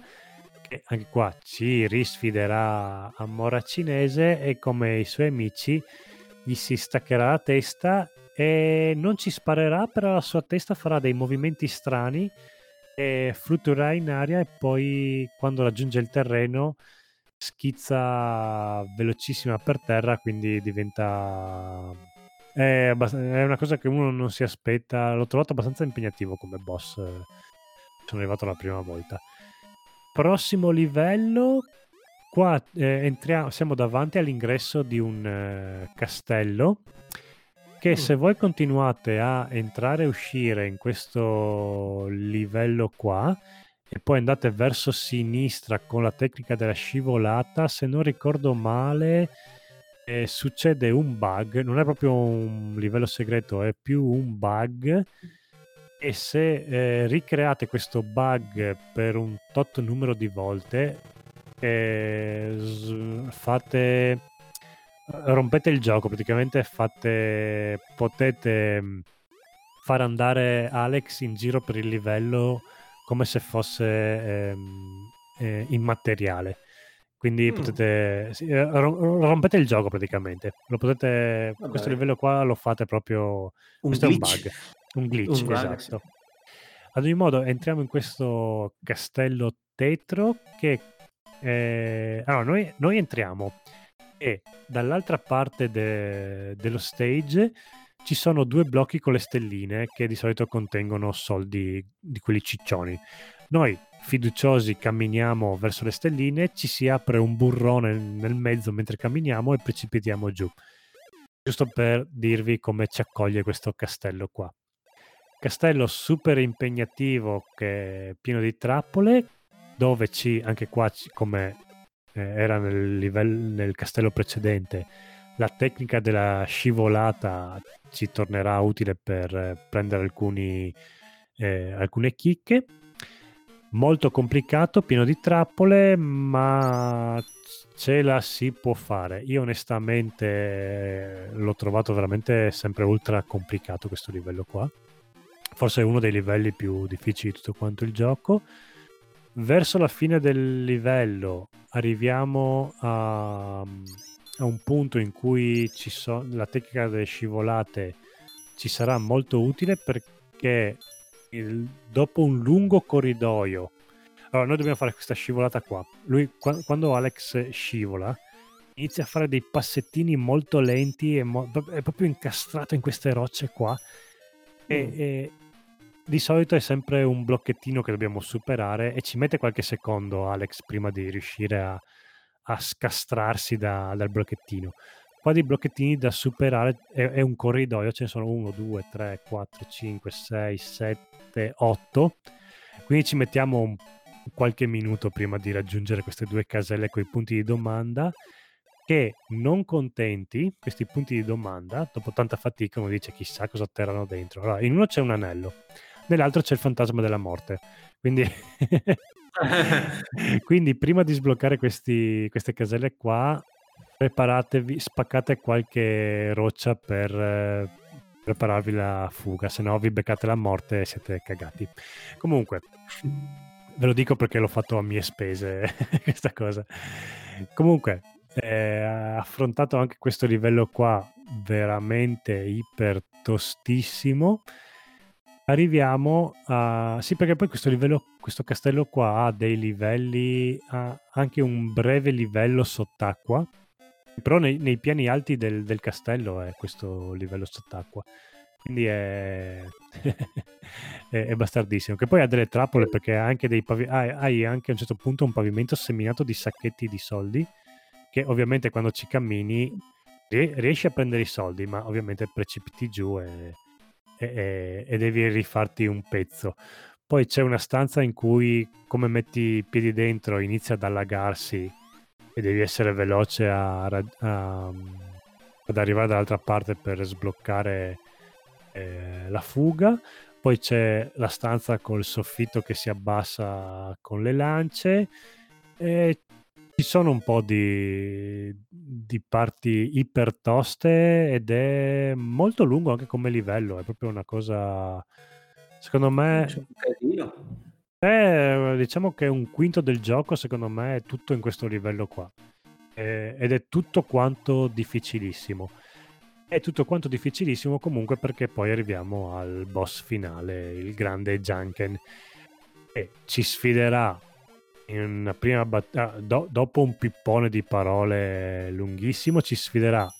che anche qua ci risfiderà a Mora Cinese e come i suoi amici gli si staccherà la testa e non ci sparerà, però la sua testa farà dei movimenti strani e fluttuerà in aria e poi quando raggiunge il terreno schizza velocissima per terra, quindi diventa... È, abbast- è una cosa che uno non si aspetta, l'ho trovato abbastanza impegnativo come boss, sono arrivato la prima volta. Prossimo livello, qua eh, entriamo, siamo davanti all'ingresso di un eh, castello che mm. se voi continuate a entrare e uscire in questo livello qua e poi andate verso sinistra con la tecnica della scivolata, se non ricordo male, eh, succede un bug, non è proprio un livello segreto, è più un bug e se eh, ricreate questo bug per un tot numero di volte, eh, fate rompete il gioco, praticamente fate, potete mm, far andare Alex in giro per il livello come se fosse ehm, eh, immateriale. Quindi mm. potete sì, eh, rompete il gioco praticamente. Lo potete questo livello qua lo fate proprio un questo glitch. è un bug, un glitch, un esatto. Bug, Ad ogni modo entriamo in questo castello tetro che eh, allora noi, noi entriamo e dall'altra parte de- dello stage ci sono due blocchi con le stelline che di solito contengono soldi di quelli ciccioni. Noi fiduciosi camminiamo verso le stelline, ci si apre un burrone nel mezzo mentre camminiamo e precipitiamo giù. Giusto per dirvi come ci accoglie questo castello qua. Castello super impegnativo che è pieno di trappole, dove ci, anche qua come eh, era nel, livello, nel castello precedente, la tecnica della scivolata ci tornerà utile per eh, prendere alcuni, eh, alcune chicche. molto complicato, pieno di trappole, ma ce la si può fare. Io onestamente eh, l'ho trovato veramente sempre ultra complicato questo livello qua. Forse è uno dei livelli più difficili di tutto quanto il gioco. Verso la fine del livello arriviamo a, a un punto in cui ci so, la tecnica delle scivolate ci sarà molto utile perché il, dopo un lungo corridoio allora, noi dobbiamo fare questa scivolata qua. Lui, qua, quando Alex scivola, inizia a fare dei passettini molto lenti e mo- è proprio incastrato in queste rocce qua. E, mm. e, di solito è sempre un blocchettino che dobbiamo superare e ci mette qualche secondo Alex prima di riuscire a, a scastrarsi da, dal blocchettino. Qua di blocchettini da superare è, è un corridoio, ce ne sono 1, 2, 3, 4, 5, 6, 7, 8. Quindi ci mettiamo un qualche minuto prima di raggiungere queste due caselle con i punti di domanda che non contenti questi punti di domanda, dopo tanta fatica uno dice chissà cosa atterrano dentro. Allora, in uno c'è un anello, nell'altro c'è il fantasma della morte. Quindi, quindi prima di sbloccare questi, queste caselle qua, preparatevi, spaccate qualche roccia per eh, prepararvi la fuga, se no vi beccate la morte e siete cagati. Comunque, Ve lo dico perché l'ho fatto a mie spese questa cosa. Comunque, eh, affrontato anche questo livello qua veramente iper tostissimo. Arriviamo a... Sì, perché poi questo livello, questo castello qua ha dei livelli, ha anche un breve livello sott'acqua, però nei, nei piani alti del, del castello è questo livello sott'acqua. Quindi è, è, è, bastardissimo. Che poi ha delle trappole perché ha anche dei pavi- hai, hai anche a un certo punto un pavimento seminato di sacchetti di soldi che ovviamente quando ci cammini riesci a prendere i soldi, ma ovviamente precipiti giù e, e, e, devi rifarti un pezzo. Poi c'è una stanza in cui, come metti i piedi dentro, inizia ad allagarsi e devi essere veloce a, a, a, ad arrivare dall'altra parte per sbloccare eh, la fuga, poi c'è la stanza col soffitto che si abbassa con le lance e ci sono un po' di, di parti iper toste ed è molto lungo anche come livello, è proprio una cosa secondo me è, diciamo che un quinto del gioco secondo me è tutto in questo livello qua ed è tutto quanto difficilissimo. È tutto quanto difficilissimo comunque perché poi arriviamo al boss finale, il grande Junken, e ci sfiderà battaglia, ah, do- dopo un pippone di parole lunghissimo, ci sfiderà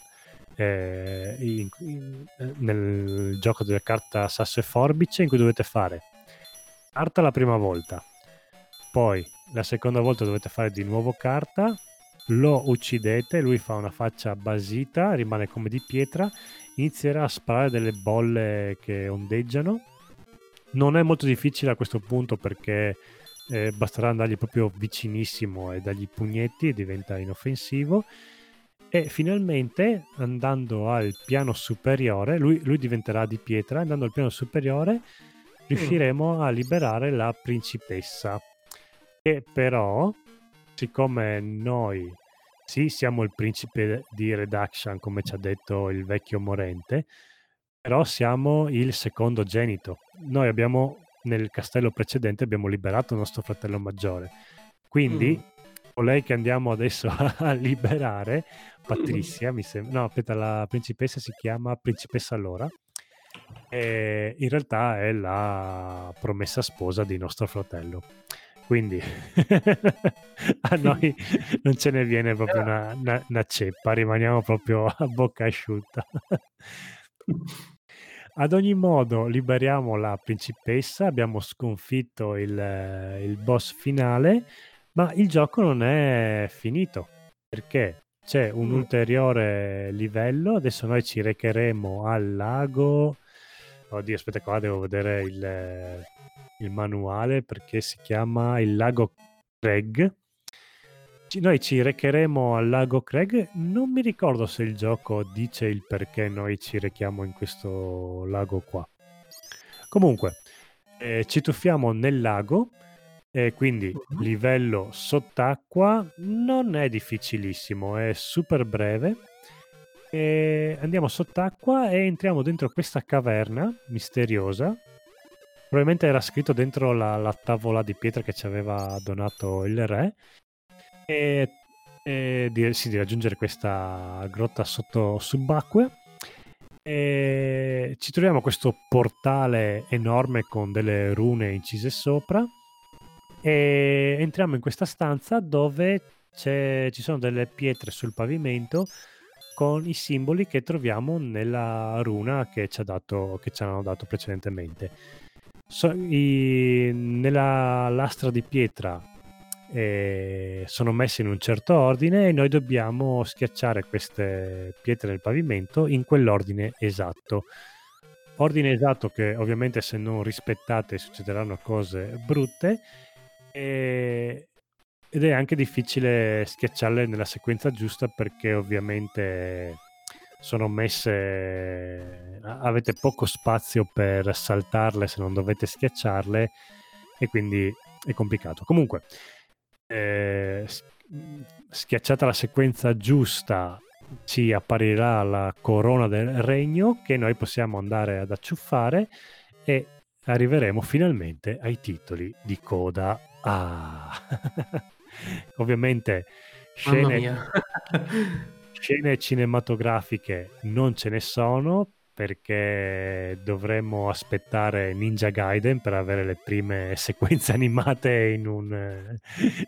eh, in, in, nel gioco della carta sasso e forbice in cui dovete fare carta la prima volta, poi la seconda volta dovete fare di nuovo carta lo uccidete, lui fa una faccia basita, rimane come di pietra, inizierà a sparare delle bolle che ondeggiano. Non è molto difficile a questo punto perché eh, basterà andargli proprio vicinissimo e dargli pugnetti e diventa inoffensivo. E finalmente andando al piano superiore, lui, lui diventerà di pietra, andando al piano superiore riusciremo a liberare la principessa. Che però siccome noi sì, siamo il principe di Redaction, come ci ha detto il vecchio Morente, però siamo il secondo genito. Noi abbiamo, nel castello precedente, abbiamo liberato nostro fratello maggiore. Quindi, mm. colei che andiamo adesso a liberare, Patrizia, mi sembra... No, aspetta, la principessa si chiama Principessa Lora. E in realtà è la promessa sposa di nostro fratello. Quindi a noi non ce ne viene proprio una, una, una ceppa, rimaniamo proprio a bocca asciutta. Ad ogni modo, liberiamo la principessa, abbiamo sconfitto il, il, boss finale, ma il gioco non è finito perché c'è un mm. ulteriore livello. Adesso noi ci recheremo al lago. Oddio, aspetta, qua devo vedere il, il manuale perché si chiama il lago Craig. Noi ci recheremo al lago Craig. Non mi ricordo se il gioco dice il perché noi ci rechiamo in questo lago qua. Comunque, eh, ci tuffiamo nel lago E quindi uh-huh. livello sott'acqua non è difficilissimo, è super breve. E andiamo sott'acqua e entriamo dentro questa caverna misteriosa. Probabilmente era scritto dentro la, la tavola di pietra che ci aveva donato il re. E, e di, sì, di raggiungere questa grotta sotto subacquea. E ci troviamo questo portale enorme con delle rune incise sopra e entriamo in questa stanza dove ci sono delle pietre sul pavimento con i simboli che troviamo nella runa che ci, dato, che ci hanno dato precedentemente. So, i, nella lastra di pietra sono messe in un certo ordine e noi dobbiamo schiacciare queste pietre nel pavimento in quell'ordine esatto. Ordine esatto che ovviamente se non rispettate succederanno cose brutte e, ed è anche difficile schiacciarle nella sequenza giusta perché ovviamente sono messe avete poco spazio per saltarle se non dovete schiacciarle e quindi è complicato comunque eh, schiacciata la sequenza giusta ci apparirà la corona del regno che noi possiamo andare ad acciuffare e arriveremo finalmente ai titoli di coda. Ah, ovviamente scene, scene cinematografiche non ce ne sono perché dovremmo aspettare Ninja Gaiden per avere le prime sequenze animate in un,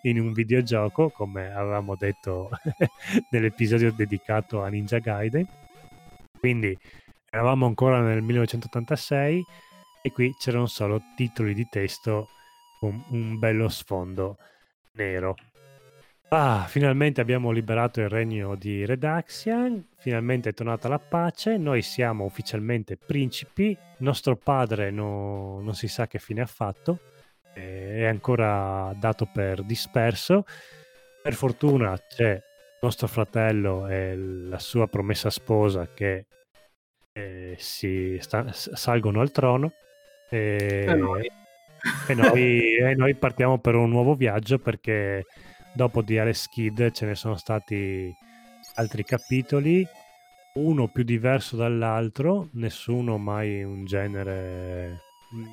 in un videogioco, come avevamo detto nell'episodio dedicato a Ninja Gaiden. Quindi eravamo ancora nel 1986 e qui c'erano solo titoli di testo con un bello sfondo nero. Ah, finalmente abbiamo liberato il regno di Redaxian, finalmente è tornata la pace, noi siamo ufficialmente principi, nostro padre no, non si sa che fine ha fatto, è ancora dato per disperso, per fortuna c'è nostro fratello e la sua promessa sposa che eh, si sta, salgono al trono. E... Eh e noi, e noi, partiamo per un nuovo viaggio perché dopo di Alex Kid ce ne sono stati altri capitoli, uno più diverso dall'altro, nessuno mai un genere,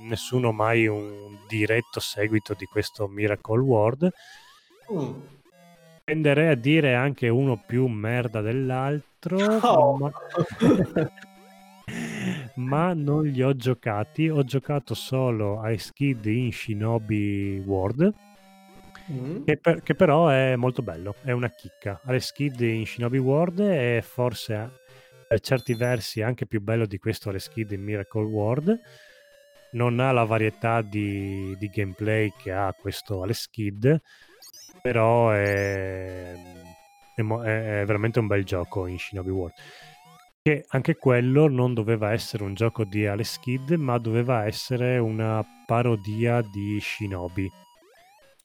nessuno mai un diretto seguito di questo Miracle World. Mm. Tenderei a dire anche uno più merda dell'altro. Oh. Ma... ma non li ho giocati. Ho giocato solo a Skid in Shinobi World. Mm. Che, per, che, però è molto bello, è una chicca. Alex Skid in Shinobi World è forse per certi versi anche più bello di questo Alex Skid in Miracle World. Non ha la varietà di, di gameplay che ha questo Alex Skid, però è, è, è veramente un bel gioco in Shinobi World che anche quello non doveva essere un gioco di Alex Kidd, ma doveva essere una parodia di Shinobi.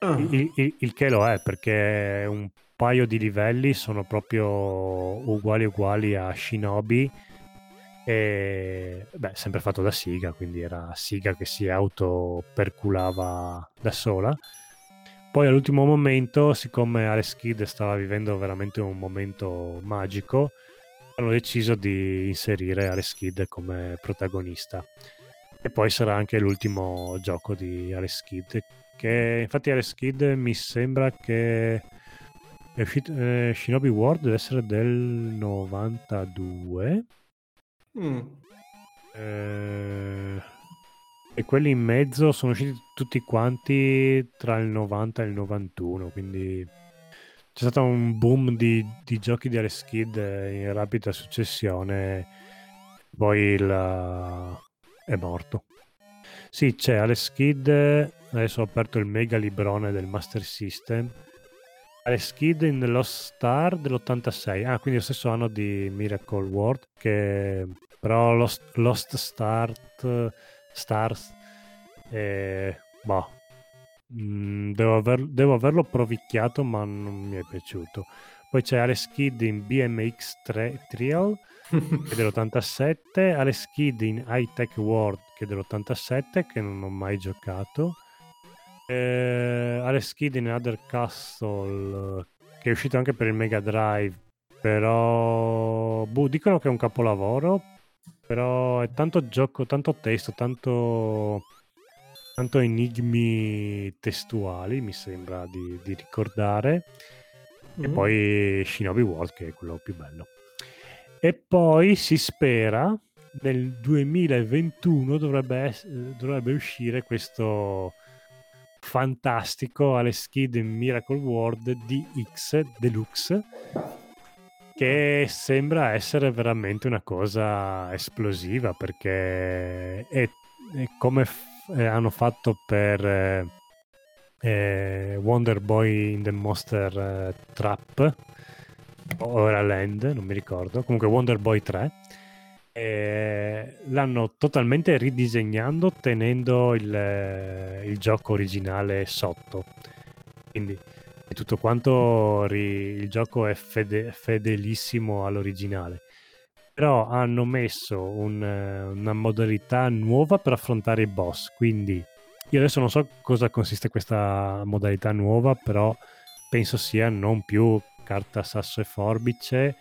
Oh. Il, il, il, che lo è, perché un paio di livelli sono proprio uguali uguali a Shinobi. E beh, sempre fatto da Siga, quindi era Siga che si autoperculava da sola. Poi all'ultimo momento, siccome Alex Kidd stava vivendo veramente un momento magico, hanno deciso di inserire Alex Kidd come protagonista. E poi sarà anche l'ultimo gioco di Alex Kidd, che infatti Alex Kidd mi sembra che è uscito, eh, Shinobi World deve essere del 92. Mm. Eh, e quelli in mezzo sono usciti tutti quanti tra il 90 e il 91, quindi c'è stato un boom di, di giochi di Alex Kidd in rapida successione, poi il, è morto. Sì, c'è Alex Kidd, adesso ho aperto il mega librone del Master System. Alex Kidd in Lost Star dell'86, ah, quindi lo stesso anno di Miracle World, che però Lost, Lost Start, Stars, eh, boh, Mm, devo, aver, devo, averlo provicchiato, ma non mi è piaciuto. Poi c'è Alex Kidd in BMX 3, Trial, che è dell'87, Alex Kidd in High Tech World, che è dell'87, che non ho mai giocato. Eh, Alex Kidd in Other Castle, che è uscito anche per il Mega Drive, però boh, dicono che è un capolavoro, però è tanto gioco, tanto testo, tanto, tanto enigmi testuali, mi sembra di, di ricordare. Mm-hmm. E poi Shinobi World, che è quello più bello. E poi si spera nel 2021 dovrebbe, dovrebbe uscire questo fantastico Alex Kidd in Miracle World DX Deluxe che sembra essere veramente una cosa esplosiva perché è, è come f- eh, hanno fatto per eh, eh, Wonder Boy in the Monster eh, Trap o Land, non mi ricordo comunque Wonder Boy 3 eh, l'hanno totalmente ridisegnato tenendo il, eh, il, gioco originale sotto. Quindi è tutto quanto ri, il gioco è fede, fedelissimo all'originale. Però hanno messo un, una modalità nuova per affrontare i boss. Quindi io adesso non so cosa consiste questa modalità nuova, però penso sia non più carta sasso e forbice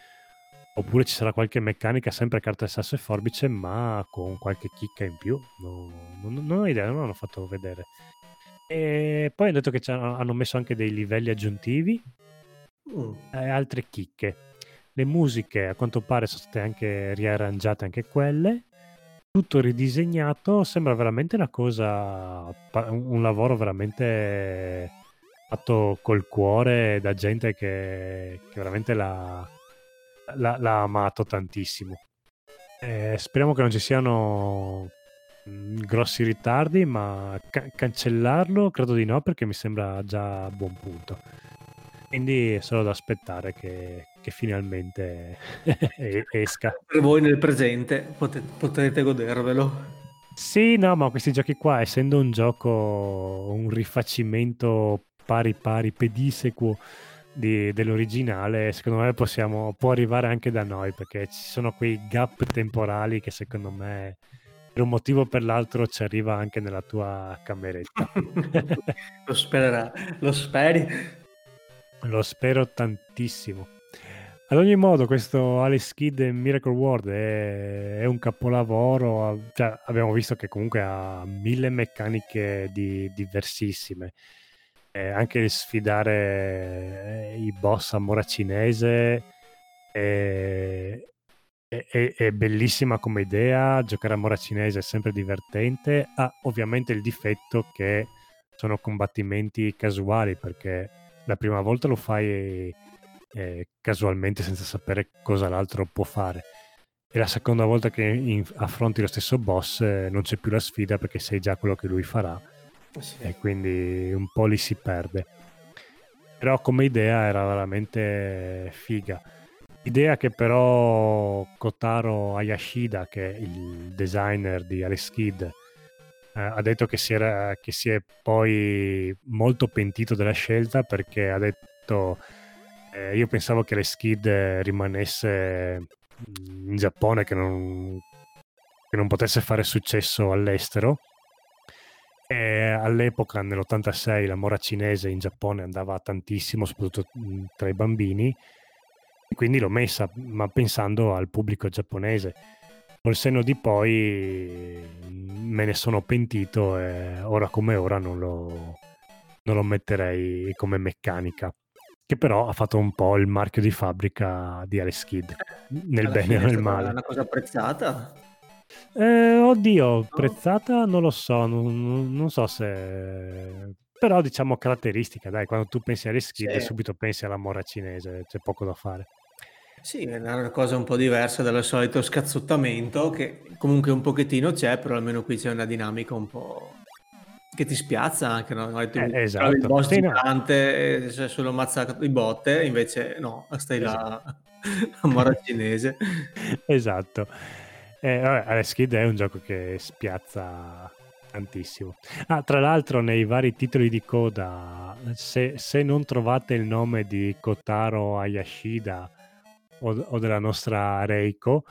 Oppure ci sarà qualche meccanica sempre carta e sasso e forbice, ma con qualche chicca in più. No, non, non, ho idea, non l'hanno fatto vedere. E poi hanno detto che hanno messo anche dei livelli aggiuntivi mm. e altre chicche. Le musiche a quanto pare sono state anche riarrangiate anche quelle. Tutto ridisegnato, sembra veramente una cosa, un lavoro veramente fatto col cuore da gente che, che veramente la, l'ha, l'ha amato tantissimo. Eh, speriamo che non ci siano mm, grossi ritardi, ma ca- cancellarlo credo di no perché mi sembra già a buon punto. Quindi è solo da aspettare che, che finalmente esca. Per voi nel presente potete, potrete godervelo. Sì, no, ma questi giochi qua, essendo un gioco, un rifacimento pari pari pedissequo di, dell'originale, secondo me possiamo, può arrivare anche da noi perché ci sono quei gap temporali che secondo me per un motivo o per l'altro ci arriva anche nella tua cameretta. lo spererà, lo speri? Lo spero tantissimo. Ad ogni modo, questo Alice Kid Miracle World è, è un capolavoro. Cioè, abbiamo visto che comunque ha mille meccaniche di, diversissime eh, anche sfidare eh, i boss a mora cinese è, è, è, bellissima come idea, giocare a mora cinese è sempre divertente, ha ovviamente il difetto che sono combattimenti casuali perché la prima volta lo fai eh, casualmente senza sapere cosa l'altro può fare. E la seconda volta che in, affronti lo stesso boss eh, non c'è più la sfida perché sai già quello che lui farà sì. e quindi un po' li si perde. Però come idea era veramente figa. Idea che però Kotaro Ayashida, che è il designer di Alice Kid, eh, ha detto che si, era, che si, è poi molto pentito della scelta perché ha detto eh, io pensavo che Alice Kid rimanesse in Giappone, che non, che non potesse fare successo all'estero e all'epoca, nell'86, la mora cinese in Giappone andava tantissimo, soprattutto mhmm, tra i bambini, e quindi l'ho messa, ma pensando al pubblico giapponese. Col senno di poi mhmm, me ne sono pentito e ora come ora non lo, non lo metterei come meccanica che però ha fatto un po' il marchio di fabbrica di Alice Kid, nel Alla bene o nel male. È una cosa apprezzata. Eh, oddio, prezzata non lo so, non, non, so se... Però diciamo caratteristica, dai, quando tu pensi alle skid sì. subito pensi alla mora cinese, c'è poco da fare. Sì, è una cosa un po' diversa dal solito scazzottamento, che comunque un pochettino c'è, però almeno qui c'è una dinamica un po' che ti spiazza anche, no? Tu eh, esatto. il boss sì, gigante, no. sei solo ammazzato di botte, invece no, stai esatto. là a mora cinese. esatto. Eh, vabbè, Alex Kid è un gioco che spiazza tantissimo. Ah, tra l'altro, nei vari titoli di coda, se, se non trovate il nome di Kotaro Ayashida o, o della nostra Reiko,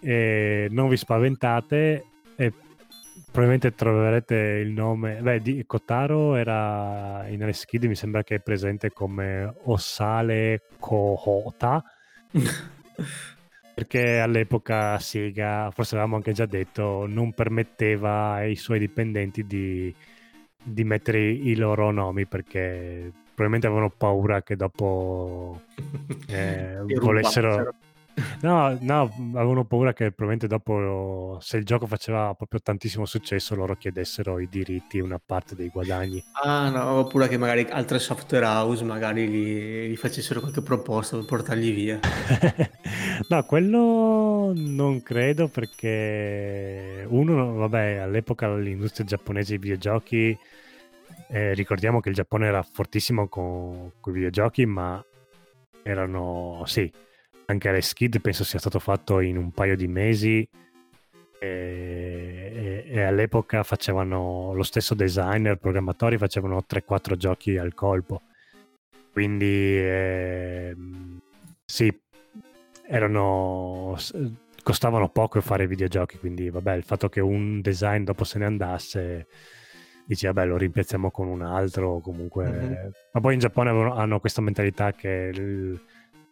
eh, non vi spaventate, eh, probabilmente troverete il nome. Beh, di Kotaro era in Aleskid, mi sembra che è presente come Osale Kohota. perché all'epoca Sega, forse avevamo anche già detto, non permetteva ai suoi dipendenti di, di mettere i loro nomi perché probabilmente avevano paura che dopo eh, volessero No, no, avevano paura che probabilmente dopo, se il gioco faceva proprio tantissimo successo, loro chiedessero i diritti, una parte dei guadagni. Ah, no, oppure che magari altre software house magari gli, gli facessero qualche proposta per portarli via. no, quello non credo perché uno, vabbè, all'epoca l'industria giapponese dei videogiochi, eh, ricordiamo che il Giappone era fortissimo con, con i videogiochi, ma erano, sì, anche Skid penso sia stato fatto in un paio di mesi e, e, e, all'epoca facevano lo stesso designer, programmatori facevano 3-4 giochi al colpo. Quindi eh, sì, erano costavano poco fare videogiochi, quindi vabbè, il fatto che un design dopo se ne andasse dici vabbè lo rimpiazziamo con un altro comunque mm-hmm. ma poi in Giappone hanno questa mentalità che il,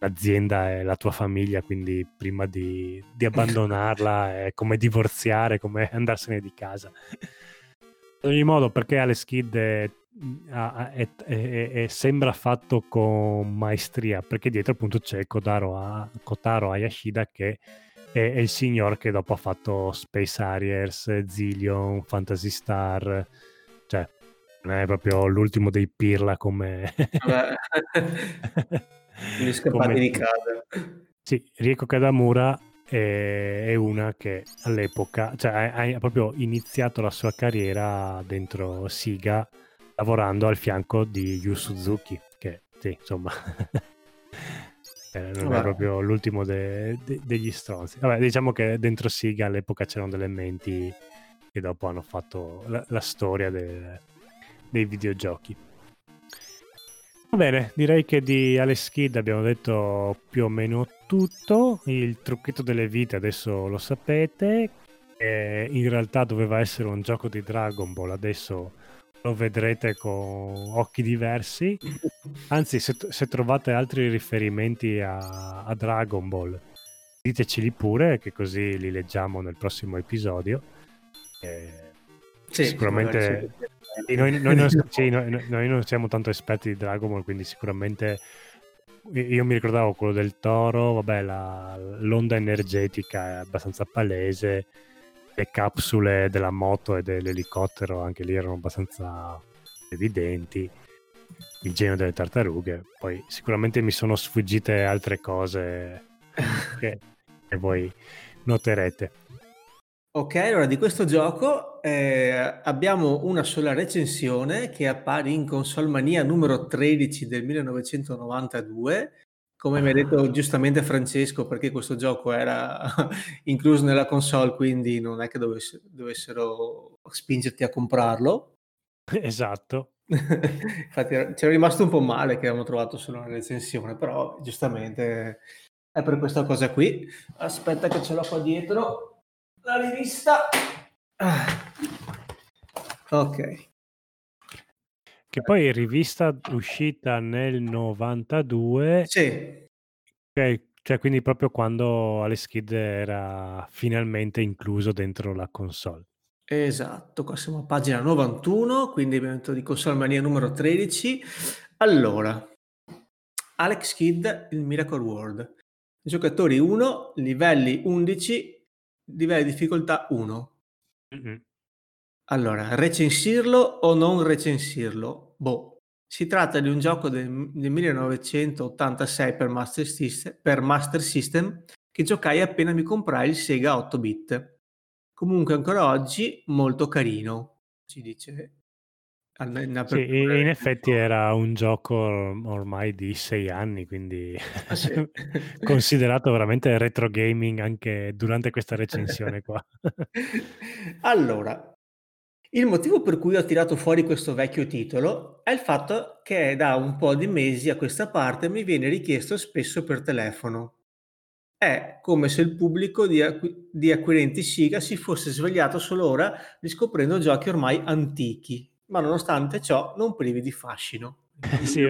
l'azienda è la tua famiglia, quindi prima di, di abbandonarla è come divorziare, come andarsene di casa. In ogni modo, perché Alex Kidd è, è, è, sembra fatto con maestria, perché dietro appunto c'è Kodaro, Kotaro Ayashida che è, il signor che dopo ha fatto Space Harriers, Zillion, Fantasy Star, cioè non è proprio l'ultimo dei Pirla come... Gli scappati di casa. Sì, Rieko Kadamura è, una che all'epoca, cioè ha, proprio iniziato la sua carriera dentro Siga lavorando al fianco di Yu Suzuki, che sì, insomma... Eh, non è proprio l'ultimo de, de, degli stronzi. Vabbè, diciamo che dentro Siga all'epoca c'erano delle menti che dopo hanno fatto la, la storia de, dei videogiochi. Va bene, direi che di Alex Kidd abbiamo detto più o meno tutto. Il trucchetto delle vite adesso lo sapete. Eh, in realtà doveva essere un gioco di Dragon Ball, adesso lo vedrete con occhi diversi. Anzi, se, se trovate altri riferimenti a, a, Dragon Ball, diteceli pure, che così li leggiamo nel prossimo episodio. Eh, sì, sicuramente noi, noi, non, sì, noi, noi, non siamo tanto esperti di Dragon Ball, quindi sicuramente io mi ricordavo quello del toro, vabbè, la, l'onda energetica è abbastanza palese, le capsule della moto e dell'elicottero anche lì erano abbastanza evidenti, il genio delle tartarughe, poi sicuramente mi sono sfuggite altre cose che, che voi noterete. Ok, allora di questo gioco eh, abbiamo una sola recensione che appare in Console Mania numero 13 del 1992. Come mi ha detto ah. giustamente Francesco, perché questo gioco era incluso nella console, quindi non è che dovess- dovessero spingerti a comprarlo. Esatto. Infatti c'era rimasto un po' male che avevamo trovato solo una recensione, però giustamente è per questa cosa qui. Aspetta che ce l'ho qua dietro la rivista. Ah. Ok. Che poi è rivista uscita nel 92. Sì. Okay, cioè quindi proprio quando Alex Kidd era finalmente incluso dentro la console. Esatto, qua siamo a pagina 91, quindi abbiamo detto di console mania numero 13. Allora, Alex Kidd, il Miracle World. Giocatori 1, livelli 11, livello di difficoltà 1. Mm-hmm. Allora, recensirlo o non recensirlo? Boh, si tratta di un gioco del, del 1986 per Master, System, per Master System che giocai appena mi comprai il Sega 8-bit. Comunque ancora oggi molto carino, ci dice in sì, in effetti era un gioco ormai di sei anni, quindi ah, sì. considerato veramente retro gaming anche durante questa recensione qua. allora, il motivo per cui ho tirato fuori questo vecchio titolo è il fatto che da un po' di mesi a questa parte mi viene richiesto spesso per telefono. È come se il pubblico di acqui di acquirenti Siga si fosse svegliato solo ora riscoprendo giochi ormai antichi, ma nonostante ciò non privi di fascino. Sì,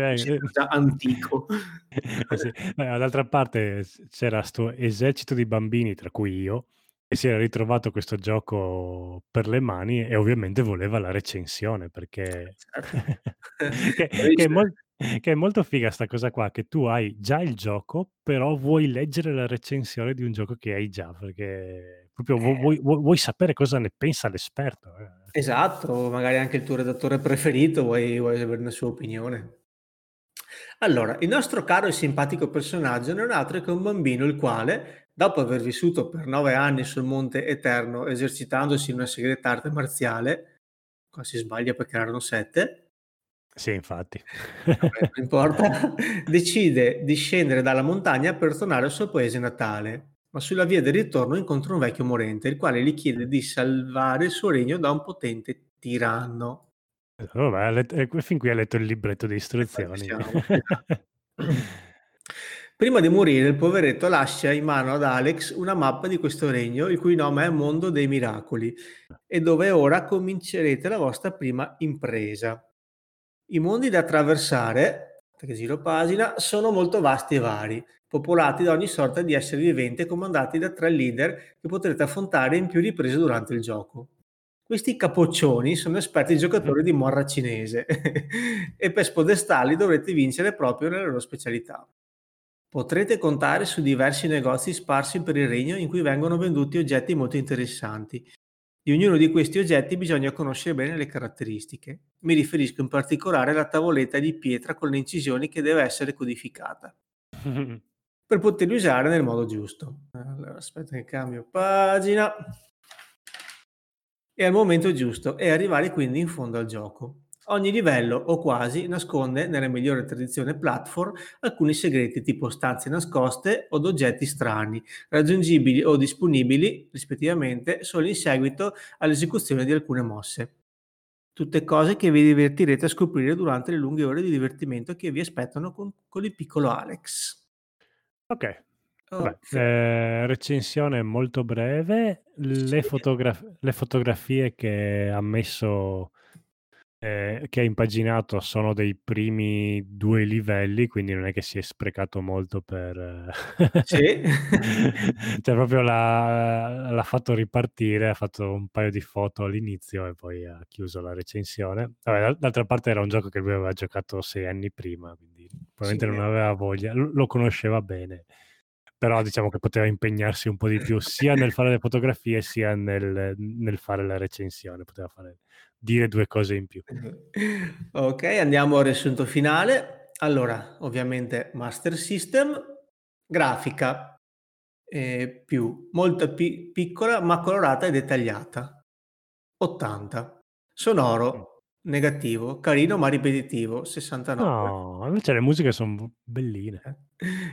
già antico. sì. Eh, dall'altra parte c'era 'sto esercito di bambini, tra cui io, che si era ritrovato questo gioco per le mani e ovviamente voleva la recensione perché Certo. che che è mol che è molto figa 'sta cosa qua, che tu hai già il gioco, però vuoi leggere la recensione di un gioco che hai già, perché proprio Eh. vuoi vu vuoi sapere cosa ne pensa l'esperto, eh. Esatto, magari anche il tuo redattore preferito, vuoi vuoi avere una sua opinione. Allora, il nostro caro e simpatico personaggio non è altro che un bambino il quale, dopo aver vissuto per 9 anni sul Monte Eterno esercitandosi in una segreta arte marziale, qua si sbaglia perché erano 7 Sì, infatti. vabbè non importa, decide di scendere dalla montagna per tornare al suo paese natale, ma sulla via del ritorno incontra un vecchio morente, il quale gli chiede di salvare il suo regno da un potente tiranno. Eh, vabbè, ha let e qui fin qui ha letto il libretto di E ci istruzioni. Prima di morire il poveretto lascia in mano ad Alex una mappa di questo regno, il cui nome è Mondo dei Miracoli, e dove ora comincerete la vostra prima impresa. I mondi da attraversare, che giro pagina, sono molto vasti e vari, popolati da ogni sorta di esseri viventi e comandati da 3 leader che potrete affrontare in più riprese durante il gioco. Questi capoccioni sono esperti giocatori di morra cinese e per spodestarli dovrete vincere proprio nelle loro specialità. Potrete contare su diversi negozi sparsi per il regno in cui vengono venduti oggetti molto interessanti. Di ognuno di questi oggetti bisogna conoscere bene le caratteristiche. Mi riferisco in particolare alla tavoletta di pietra con le incisioni che deve essere codificata per poterli usare nel modo giusto. Allora, aspetta che cambio pagina. E al momento giusto e arrivare quindi in fondo al gioco. Ogni livello, o quasi, nasconde, nella migliore tradizione platform, alcuni segreti tipo stanze nascoste od oggetti strani, raggiungibili o disponibili, rispettivamente, solo in seguito all'esecuzione di alcune mosse. Tutte cose che vi divertirete a scoprire durante le lunghe ore di divertimento che vi aspettano con, con il piccolo Alex. Okay. Vabbè, Okay. ehm, recensione molto breve. Le fotograf le fotografie che ha messo ehm, che ha impaginato sono dei primi 2 livelli, quindi non è che si è sprecato molto per Sì. cioè proprio l'ha l'ha fatto ripartire, ha fatto un paio di foto all'inizio e poi ha chiuso la recensione. Vabbè, d'al d'altra parte era un gioco che lui aveva giocato 6 anni prima, quindi Sì. probabilmente non aveva voglia. Lo conosceva bene, però diciamo che poteva impegnarsi un po' di più sia nel fare le fotografie, sia nel nel fare la recensione, poteva fare dire 2 cose in più. Okay, andiamo al riassunto finale. Allora, ovviamente Master System, grafica, ehm, più, molto pi piccola ma colorata e dettagliata, 80. Mh. Sonoro, negativo, carino ma ripetitivo, 69. No, invece le musiche son b belline. Eh.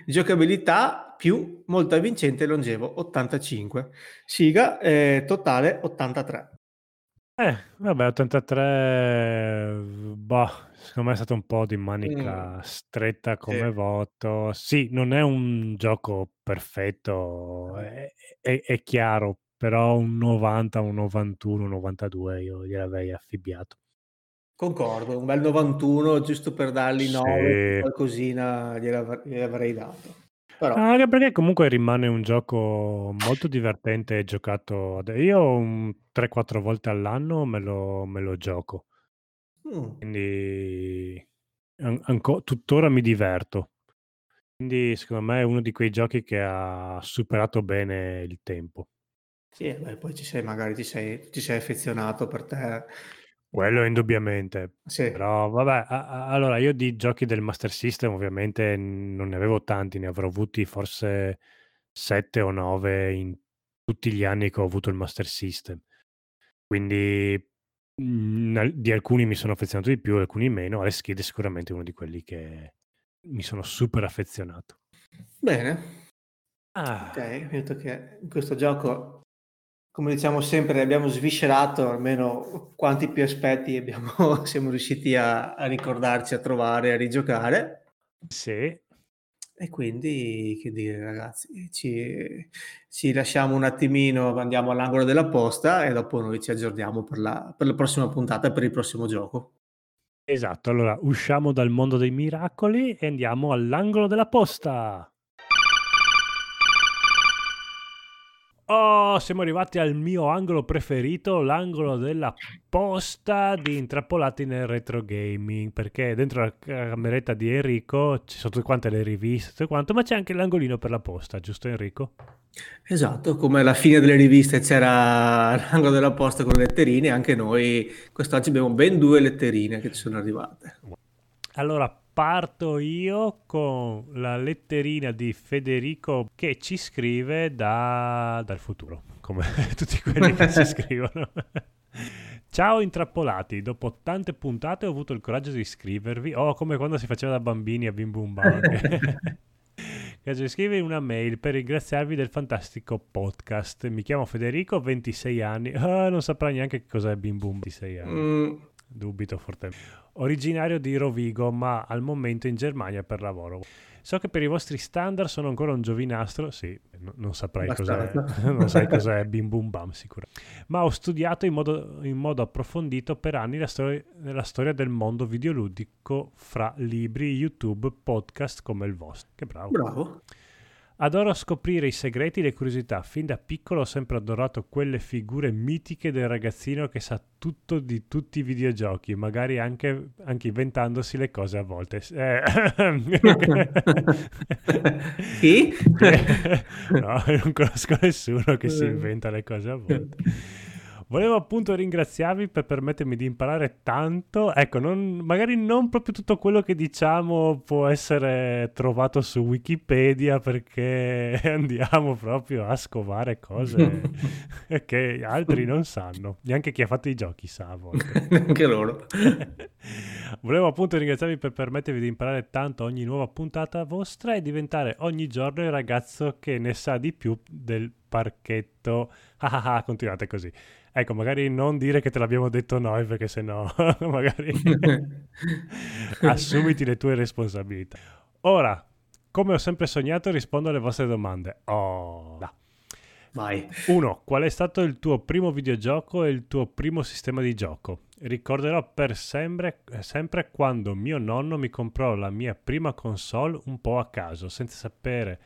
Giocabilità più, molto avvincente e longevo, 85. Siga, ehm, totale 83. Eh, vabbè 83, bah, secondo me è stato un po' di manica stretta Sì. come voto. Sì, non è un gioco perfetto, Eh. è è è chiaro, però un 90, un 91, un 92 io gliel'avrei affibbiato. Concordo, un bel 91 giusto per dargli 9 più Sì. qualcosina gliel'av gliel'avrei dato. Però Anche perché comunque rimane un gioco molto divertente e giocato io un 3, 4 volte all'anno me lo me lo gioco. Mh. Quindi an anco tuttora mi diverto. Quindi secondo me è uno di quei giochi che ha superato bene il tempo. Sì, beh, poi ci sei magari ti sei ti sei affezionato per te. Quello indubbiamente. Sì. Però vabbè, a a allora io di giochi del Master System ovviamente non ne avevo tanti, ne avrò avuti forse 7 o 9 in tutti gli anni che ho avuto il Master System. Quindi, mhmm, al di alcuni mi sono affezionato di più, alcuni meno. Alex Kidd è sicuramente uno di quelli che mi sono super affezionato. Bene. Ah. Okay, vedo che in questo gioco, come diciamo sempre, abbiamo sviscerato almeno quanti più aspetti abbiamo siamo riusciti a a ricordarci, a trovare, a rigiocare. Sì. E quindi, che dire ragazzi, ci ci lasciamo un attimino, andiamo all'angolo della posta e dopo noi ci aggiorniamo per la per la prossima puntata e per il prossimo gioco. Esatto, allora usciamo dal mondo dei miracoli e andiamo all'angolo della posta. Oh, siamo arrivati al mio angolo preferito, l'angolo della posta di Intrappolati nel retro gaming, perché dentro la cameretta di Enrico ci sono tutte quante le riviste, tutto quanto, ma c'è anche l'angolino per la posta, giusto Enrico? Esatto, come alla fine delle riviste c'era l'angolo della posta con le letterine, anche noi quest'oggi abbiamo ben due letterine che ci sono arrivate. Allora, parto io con la letterina di Federico che ci scrive da, dal futuro, come tutti quelli che ci scrivono. Ciao intrappolati, dopo tante puntate ho avuto il coraggio di scrivervi, oh come quando si faceva da bambini a Bim Bum Bang. Coraggio di scrivervi una mail per ringraziarvi del fantastico podcast. Mi chiamo Federico, 26 anni, oh, non saprà neanche cos'è Bim Bum 26 anni. Mm. Dubito fortemente originario di Rovigo, ma al momento in Germania per lavoro. So che per i vostri standard sono ancora un giovinastro, sì, no, non saprai cos'è, non sai cos'è Bim Bum Bam sicuro, ma ho studiato in modo, in modo approfondito per anni la, storia, la storia del mondo videoludico fra libri, YouTube, podcast come il vostro. Che bravo. Bravo. Adoro scoprire i segreti e le curiosità. Fin da piccolo ho sempre adorato quelle figure mitiche del ragazzino che sa tutto di tutti i videogiochi, magari anche, anche inventandosi le cose a volte. Eh. Chi? no, non conosco nessuno che si inventa le cose a volte. Volevo appunto ringraziarvi per permettermi di imparare tanto. Ecco, non, magari non proprio tutto quello che diciamo può essere trovato su Wikipedia perché andiamo proprio a scovare cose che altri non sanno. Neanche chi ha fatto i giochi sa a volte. Neanche loro. Volevo appunto ringraziarvi per permettervi di imparare tanto ogni nuova puntata vostra e diventare ogni giorno il ragazzo che ne sa di più del parchetto. Ah ah ah, continuate così. Ecco, magari non dire che te l'abbiamo detto noi, perché sennò magari assumiti le tue responsabilità. Ora, come ho sempre sognato, rispondo alle vostre domande. Oh, da. Vai. Uno, qual è stato il tuo primo videogioco e il tuo primo sistema di gioco? Ricorderò per sempre, sempre quando mio nonno mi comprò la mia prima console un po' a caso, senza sapere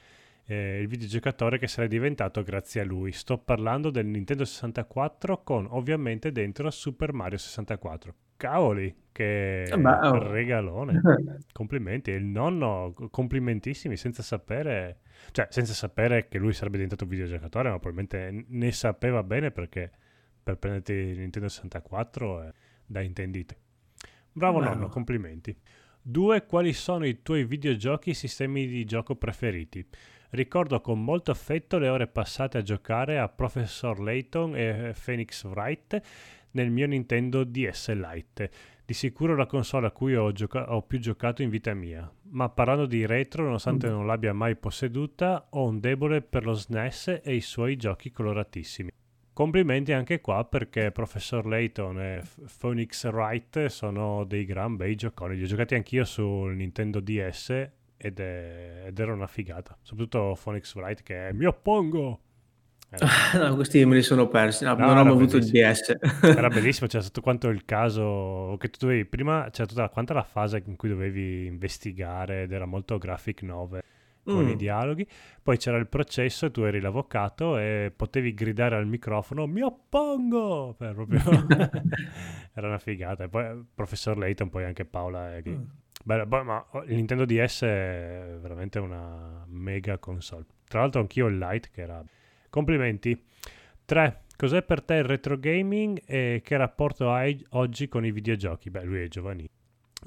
eh, il videogiocatore che sarei diventato grazie a lui. Sto parlando del Nintendo 64 con ovviamente dentro Super Mario 64. Cavoli, che eh beh, oh. regalone. Complimenti. E il nonno, complimentissimi, senza sapere, cioè senza sapere che lui sarebbe diventato un videogiocatore, ma probabilmente ne sapeva bene perché per prenderti il Nintendo 64 è da intendite. Bravo beh, nonno, complimenti. Due, quali sono i tuoi videogiochi e sistemi di gioco preferiti? Ricordo con molto affetto le ore passate a giocare a Professor Layton e Phoenix Wright nel mio Nintendo DS Lite. Di sicuro la console a cui ho, gioca- ho, più giocato in vita mia. Ma parlando di retro, nonostante mm. non l'abbia mai posseduta, ho un debole per lo SNES e i suoi giochi coloratissimi. Complimenti anche qua perché Professor Layton e Phoenix Wright sono dei gran bei gioconi. Li ho giocati anch'io sul Nintendo DS ed, è, ed, era una figata. Soprattutto Phoenix Wright che è mi oppongo. Era... no, questi me li sono persi, no, no, non ho avuto il DS. era bellissimo, c'era tutto quanto il caso che tu dovevi, prima c'era tutta quanta la fase in cui dovevi investigare ed era molto graphic novel con mm. i dialoghi. Poi c'era il processo e tu eri l'avvocato e potevi gridare al microfono mi oppongo! Beh, proprio... era una figata. E poi il professor Layton, poi anche Paola. Eh, mm. Beh, ma il Nintendo DS è veramente una mega console. Tra l'altro anch'io il Lite che era... Complimenti. 3. Cos'è per te il retro gaming e che rapporto hai oggi con i videogiochi? Beh, lui è giovanile.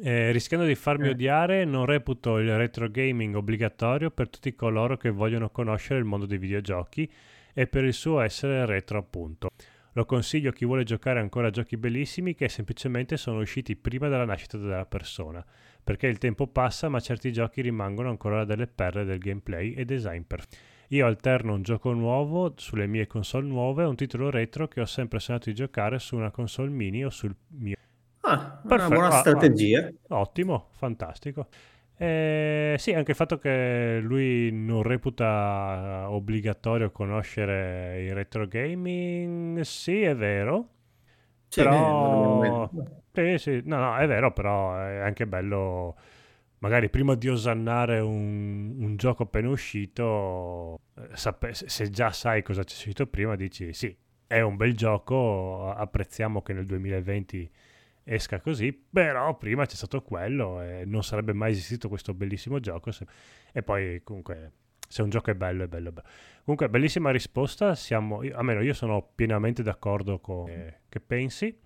Eh, rischiando di farmi eh. odiare, non reputo il retro gaming obbligatorio per tutti coloro che vogliono conoscere il mondo dei videogiochi e per il suo essere retro appunto. Lo consiglio a chi vuole giocare ancora a giochi bellissimi che semplicemente sono usciti prima della nascita della persona perché il tempo passa ma certi giochi rimangono ancora delle perle del gameplay e design perfetto. Io alterno un gioco nuovo sulle mie console nuove e un titolo retro che ho sempre sognato di giocare su una console mini o sul mio... Ah, Perfetto. una buona strategia. Ah, ottimo, fantastico. Eh, sì, anche il fatto che lui non reputa obbligatorio conoscere il retro gaming, sì, è vero. Sì, però... eh, Sì, no, no, è vero, però è anche bello, magari prima di osannare un, un gioco appena uscito, eh, sape- se già sai cosa c'è uscito prima, dici sì, è un bel gioco, apprezziamo che nel 2020 esca così, però prima c'è stato quello e non sarebbe mai esistito questo bellissimo gioco. se- E poi comunque, se un gioco è bello, è bello. bello. Comunque, bellissima risposta, siamo, almeno io sono pienamente d'accordo con eh, che pensi.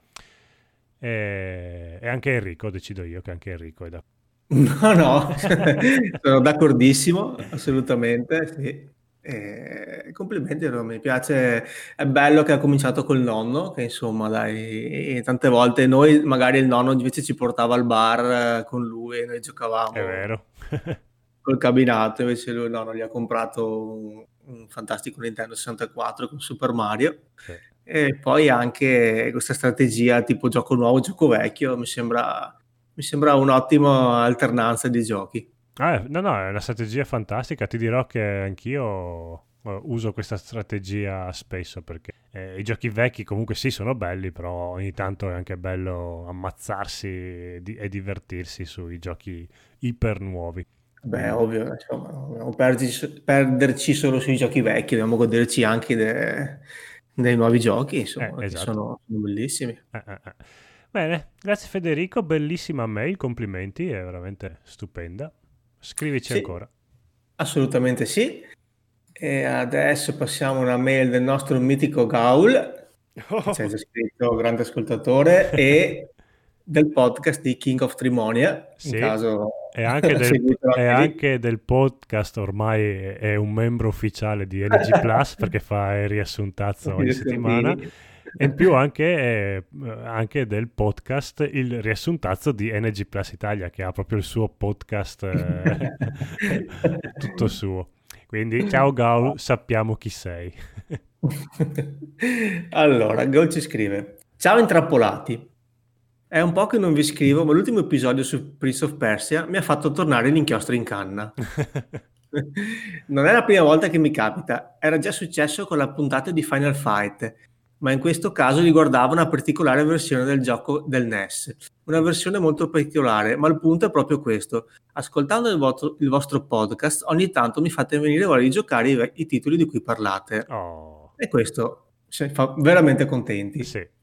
E, e anche Enrico, decido io che anche Enrico è d'accordo. No, no, sono d'accordissimo, assolutamente, sì. E complimenti, mi piace, è bello che ha cominciato col nonno, che insomma, dai, tante volte noi, magari il nonno invece ci portava al bar eh, con lui e noi È giocavamo vero. col cabinato, invece lui no, non gli ha comprato un, un fantastico Nintendo 64 con Super Mario. Sì. E poi anche questa strategia tipo gioco nuovo, gioco vecchio, mi sembra, mi sembra un'ottima alternanza di giochi. Ah, no, no, è una strategia fantastica. Ti dirò che anch'io eh, uso questa strategia spesso perché eh, i giochi vecchi comunque sì sono belli, però ogni tanto è anche bello ammazzarsi e, di- e divertirsi sui giochi iper nuovi. Beh, ovvio, insomma, non dobbiamo perderci, perderci solo sui giochi vecchi, dobbiamo goderci anche de- dei nuovi giochi, eh, insomma, che esatto. sono, sono bellissimi. Eh, eh, eh. Bene, grazie Federico, bellissima mail, complimenti, è veramente stupenda. Scrivici Sì, ancora. assolutamente sì. E adesso passiamo una mail del nostro mitico Gaul, ha già scritto, grande ascoltatore, e del podcast di King of Trimonia, in Sì, caso e anche del, e anche del podcast ormai è, è un membro ufficiale di NG Plus perché fa il riassuntazzo ogni settimana e in più anche, eh, anche del podcast il riassuntazzo di NG Plus Italia che ha proprio il suo podcast eh, tutto suo. Quindi ciao Gaul, sappiamo chi sei. Allora, Gaul ci scrive: Ciao intrappolati. È un po' che non vi scrivo, ma l'ultimo episodio su Prince of Persia mi ha fatto tornare l'inchiostro in canna. Non è la prima volta che mi capita, era già successo con la puntata di Final Fight, ma in questo caso riguardava una particolare versione del gioco del NES. Una versione molto particolare, ma il punto è proprio questo. Ascoltando il vostro, il vostro podcast, ogni tanto mi fate venire voglia di giocare i, i titoli di cui parlate. Oh, E questo ci fa veramente contenti. sì.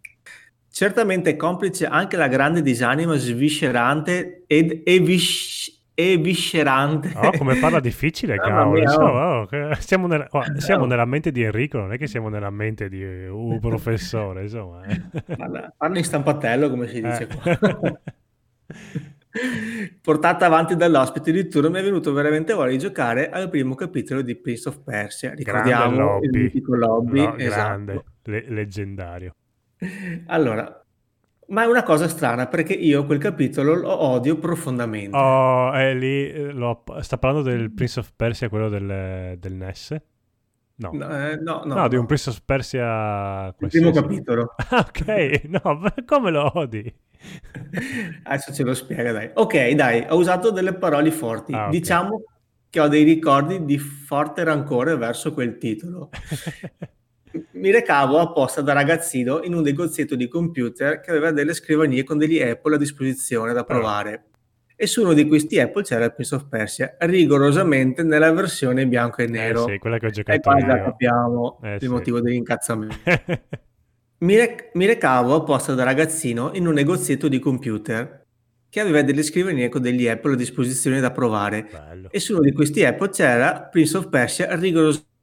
Certamente è complice anche la grande disanima sviscerante ed evis- eviscerante. Oh, come parla difficile insomma, oh. oh, siamo, nella, oh, siamo Oh. nella mente di Enrico, non è che siamo nella mente di un professore, insomma. eh. Parla, parla in stampatello, come si dice Eh. qua. Portata avanti dall'ospite di turno mi è venuto veramente voglia di giocare al primo capitolo di Prince of Persia. Grande Ricordiamo il lobby, mitico lobby, No, grande, esatto. le- leggendario. Allora, ma è una cosa strana perché io quel capitolo lo odio profondamente. Oh, è lì, eh, lo- sta parlando del Prince of Persia, quello del, del NES? No. No, eh, no, no, No, di un. Prince of Persia Il primo capitolo. Ah, ok, no, come lo odi? Adesso ce lo spiega, dai. Ok, dai, ho usato delle parole forti. Ah, ok. Diciamo che ho dei ricordi di forte rancore verso quel titolo. Mi recavo apposta da ragazzino in un negozietto di computer che aveva delle scrivanie con degli Apple a disposizione da Però. provare. E su uno di questi Apple c'era il Prince of Persia, rigorosamente nella versione bianco e Eh nero. sì, quella che ho E giocato qua già capiamo Eh il sì. motivo dell'incazzamento. Mi, rec- mi recavo apposta da ragazzino in un negozietto di computer che aveva delle scrivanie con degli Apple a disposizione da provare Bello. e su uno di questi Apple c'era Prince of Persia rigorosamente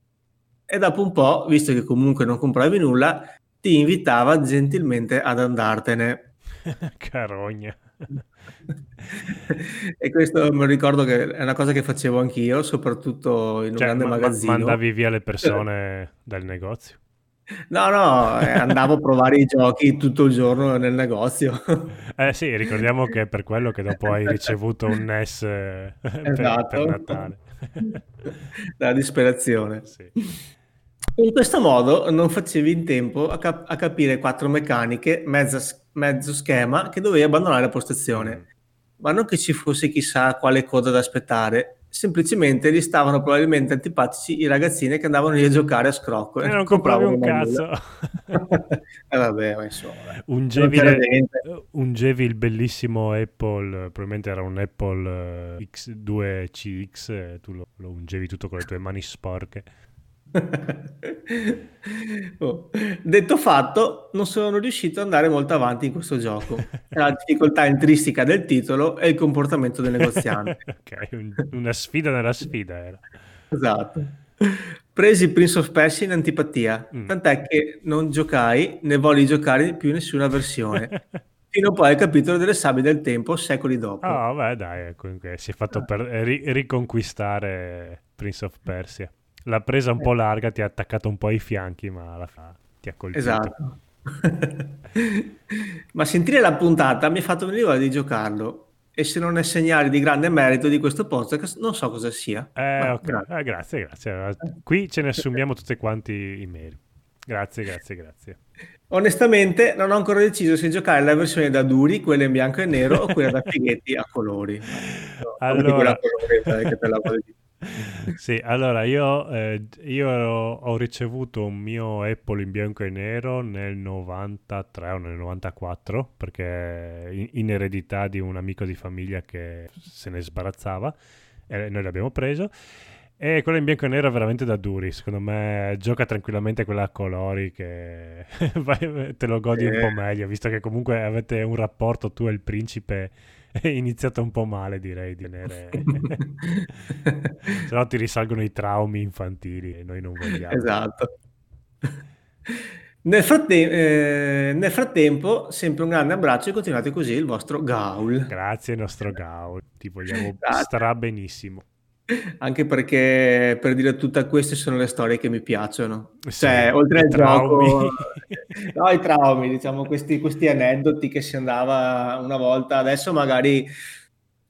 e dopo un po', visto che comunque non compravi nulla, ti invitava gentilmente ad andartene. Carogna. e questo me lo ricordo che è una cosa che facevo anch'io, soprattutto in un Cioè, grande ma- ma- magazzino. mandavi via le persone dal negozio. No, no, eh, andavo a provare i giochi tutto il giorno nel negozio. Eh sì, ricordiamo che è per quello che dopo hai ricevuto un NES eh, per, per Esatto. Natale. Dalla disperazione. Sì. In questo modo non facevi in tempo a, cap- a capire quattro meccaniche, mezza mezzo schema che dovevi abbandonare la postazione. Mm. ma non che ci fosse chissà quale coda da aspettare, semplicemente gli stavano probabilmente antipatici i ragazzini che andavano lì a giocare a scrocco. E non compravi un cazzo. eh vabbè, ma insomma. Ungevi, le, ungevi il bellissimo Apple, probabilmente era un Apple X2CX, tu lo, lo ungevi tutto con le tue mani sporche. Oh. Detto fatto, non sono riuscito ad andare molto avanti in questo gioco. La difficoltà intrinseca del titolo e il comportamento del negoziante. ok, un, una sfida nella sfida era. Esatto. Presi Prince of Persia in antipatia, mm. tant'è che non giocai né volli giocare più nessuna versione. fino poi al capitolo delle sabbie del tempo, secoli dopo. Ah, oh, beh, dai, comunque si è fatto per ri- riconquistare Prince of Persia. L'ha presa un po' larga, ti ha attaccato un po' ai fianchi, ma alla fine ti ha colpito. Esatto. ma sentire la puntata mi ha fatto venire voglia di giocarlo. E se non è segnale di grande merito di questo podcast, non so cosa sia. Eh, okay. grazie. Eh, grazie, grazie. Qui ce ne assumiamo tutti quanti i meriti. Grazie, grazie, grazie. Onestamente non ho ancora deciso se giocare la versione da duri, quella in bianco e nero, o quella da fighetti a colori. No, allora... Colore, che te la sì, allora io, eh, io ho ricevuto un mio Apple in bianco e nero nel 93 o nel 94 perché in, in eredità di un amico di famiglia che se ne sbarazzava e noi l'abbiamo preso. E quello in bianco e nero è veramente da duri, secondo me gioca tranquillamente quella a colori che te lo godi un po' meglio, visto che comunque avete un rapporto tu e il principe è iniziato un po' male, direi, di tenere... Se no ti risalgono i traumi infantili e noi non vogliamo. Esatto. Nel, fratte- eh, nel, frattempo, sempre un grande abbraccio e continuate così il vostro Gaul. Grazie, nostro Gaul. Ti vogliamo stra benissimo. Anche perché per dire tutte queste sono le storie che mi piacciono. Sì, cioè, oltre al traumi. gioco, no, i traumi, diciamo, questi, questi, aneddoti che si andava una volta, adesso magari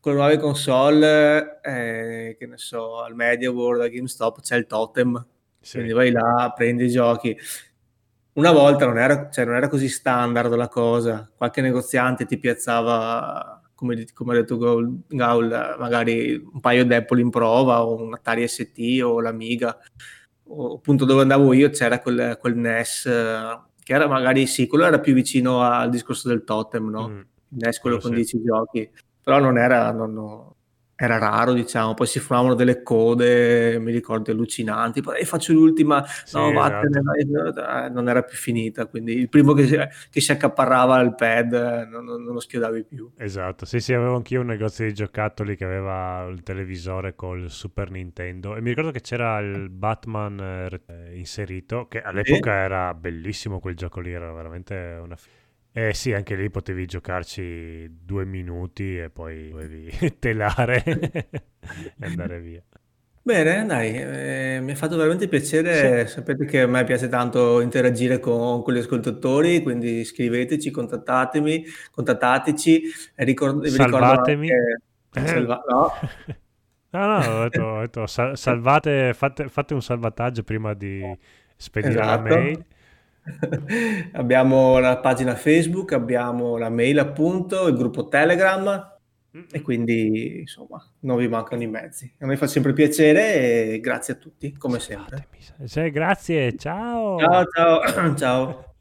con le nuove console, eh, che ne so, al Media World, a GameStop c'è il totem, sì. quindi vai là, prendi i giochi. Una volta non era, cioè, non era così standard la cosa, qualche negoziante ti piazzava come, come ha detto Gaul, Gaul, magari un paio di Apple in prova o un Atari ST o l'Amiga o appunto dove andavo io c'era quel, quel NES che era magari sì, quello era più vicino al discorso del totem, no? Mm, NES quello con 10 sì. giochi, però non era, non, era raro, diciamo, poi si formavano delle code, mi ricordo, allucinanti, poi faccio l'ultima, sì, no, vattene, esatto. Eh, non era più finita, quindi il primo che si, che si accaparrava il pad eh, non, non, lo schiodavi più. Esatto, sì, sì, avevo anch'io un negozio di giocattoli che aveva il televisore col Super Nintendo e mi ricordo che c'era il Batman eh, inserito, che all'epoca sì. era bellissimo quel gioco lì, era veramente una... Eh sì, anche lì potevi giocarci due minuti e poi dovevi telare e andare via. Bene, dai, eh, mi ha fatto veramente piacere. Sì. Sapete che a me piace tanto interagire con, con gli ascoltatori, quindi scriveteci, contattatemi, contattateci. Ricord- Salvatemi. Anche, salva- no. No, no, ho detto, ho detto salvate, fate, fate, un salvataggio prima di spedire esatto. la mail. abbiamo la pagina Facebook, abbiamo la mail appunto, il gruppo Telegram e quindi insomma non vi mancano i mezzi. A me fa sempre piacere e grazie a tutti come sempre. Sì, grazie, ciao. Ciao ciao ciao.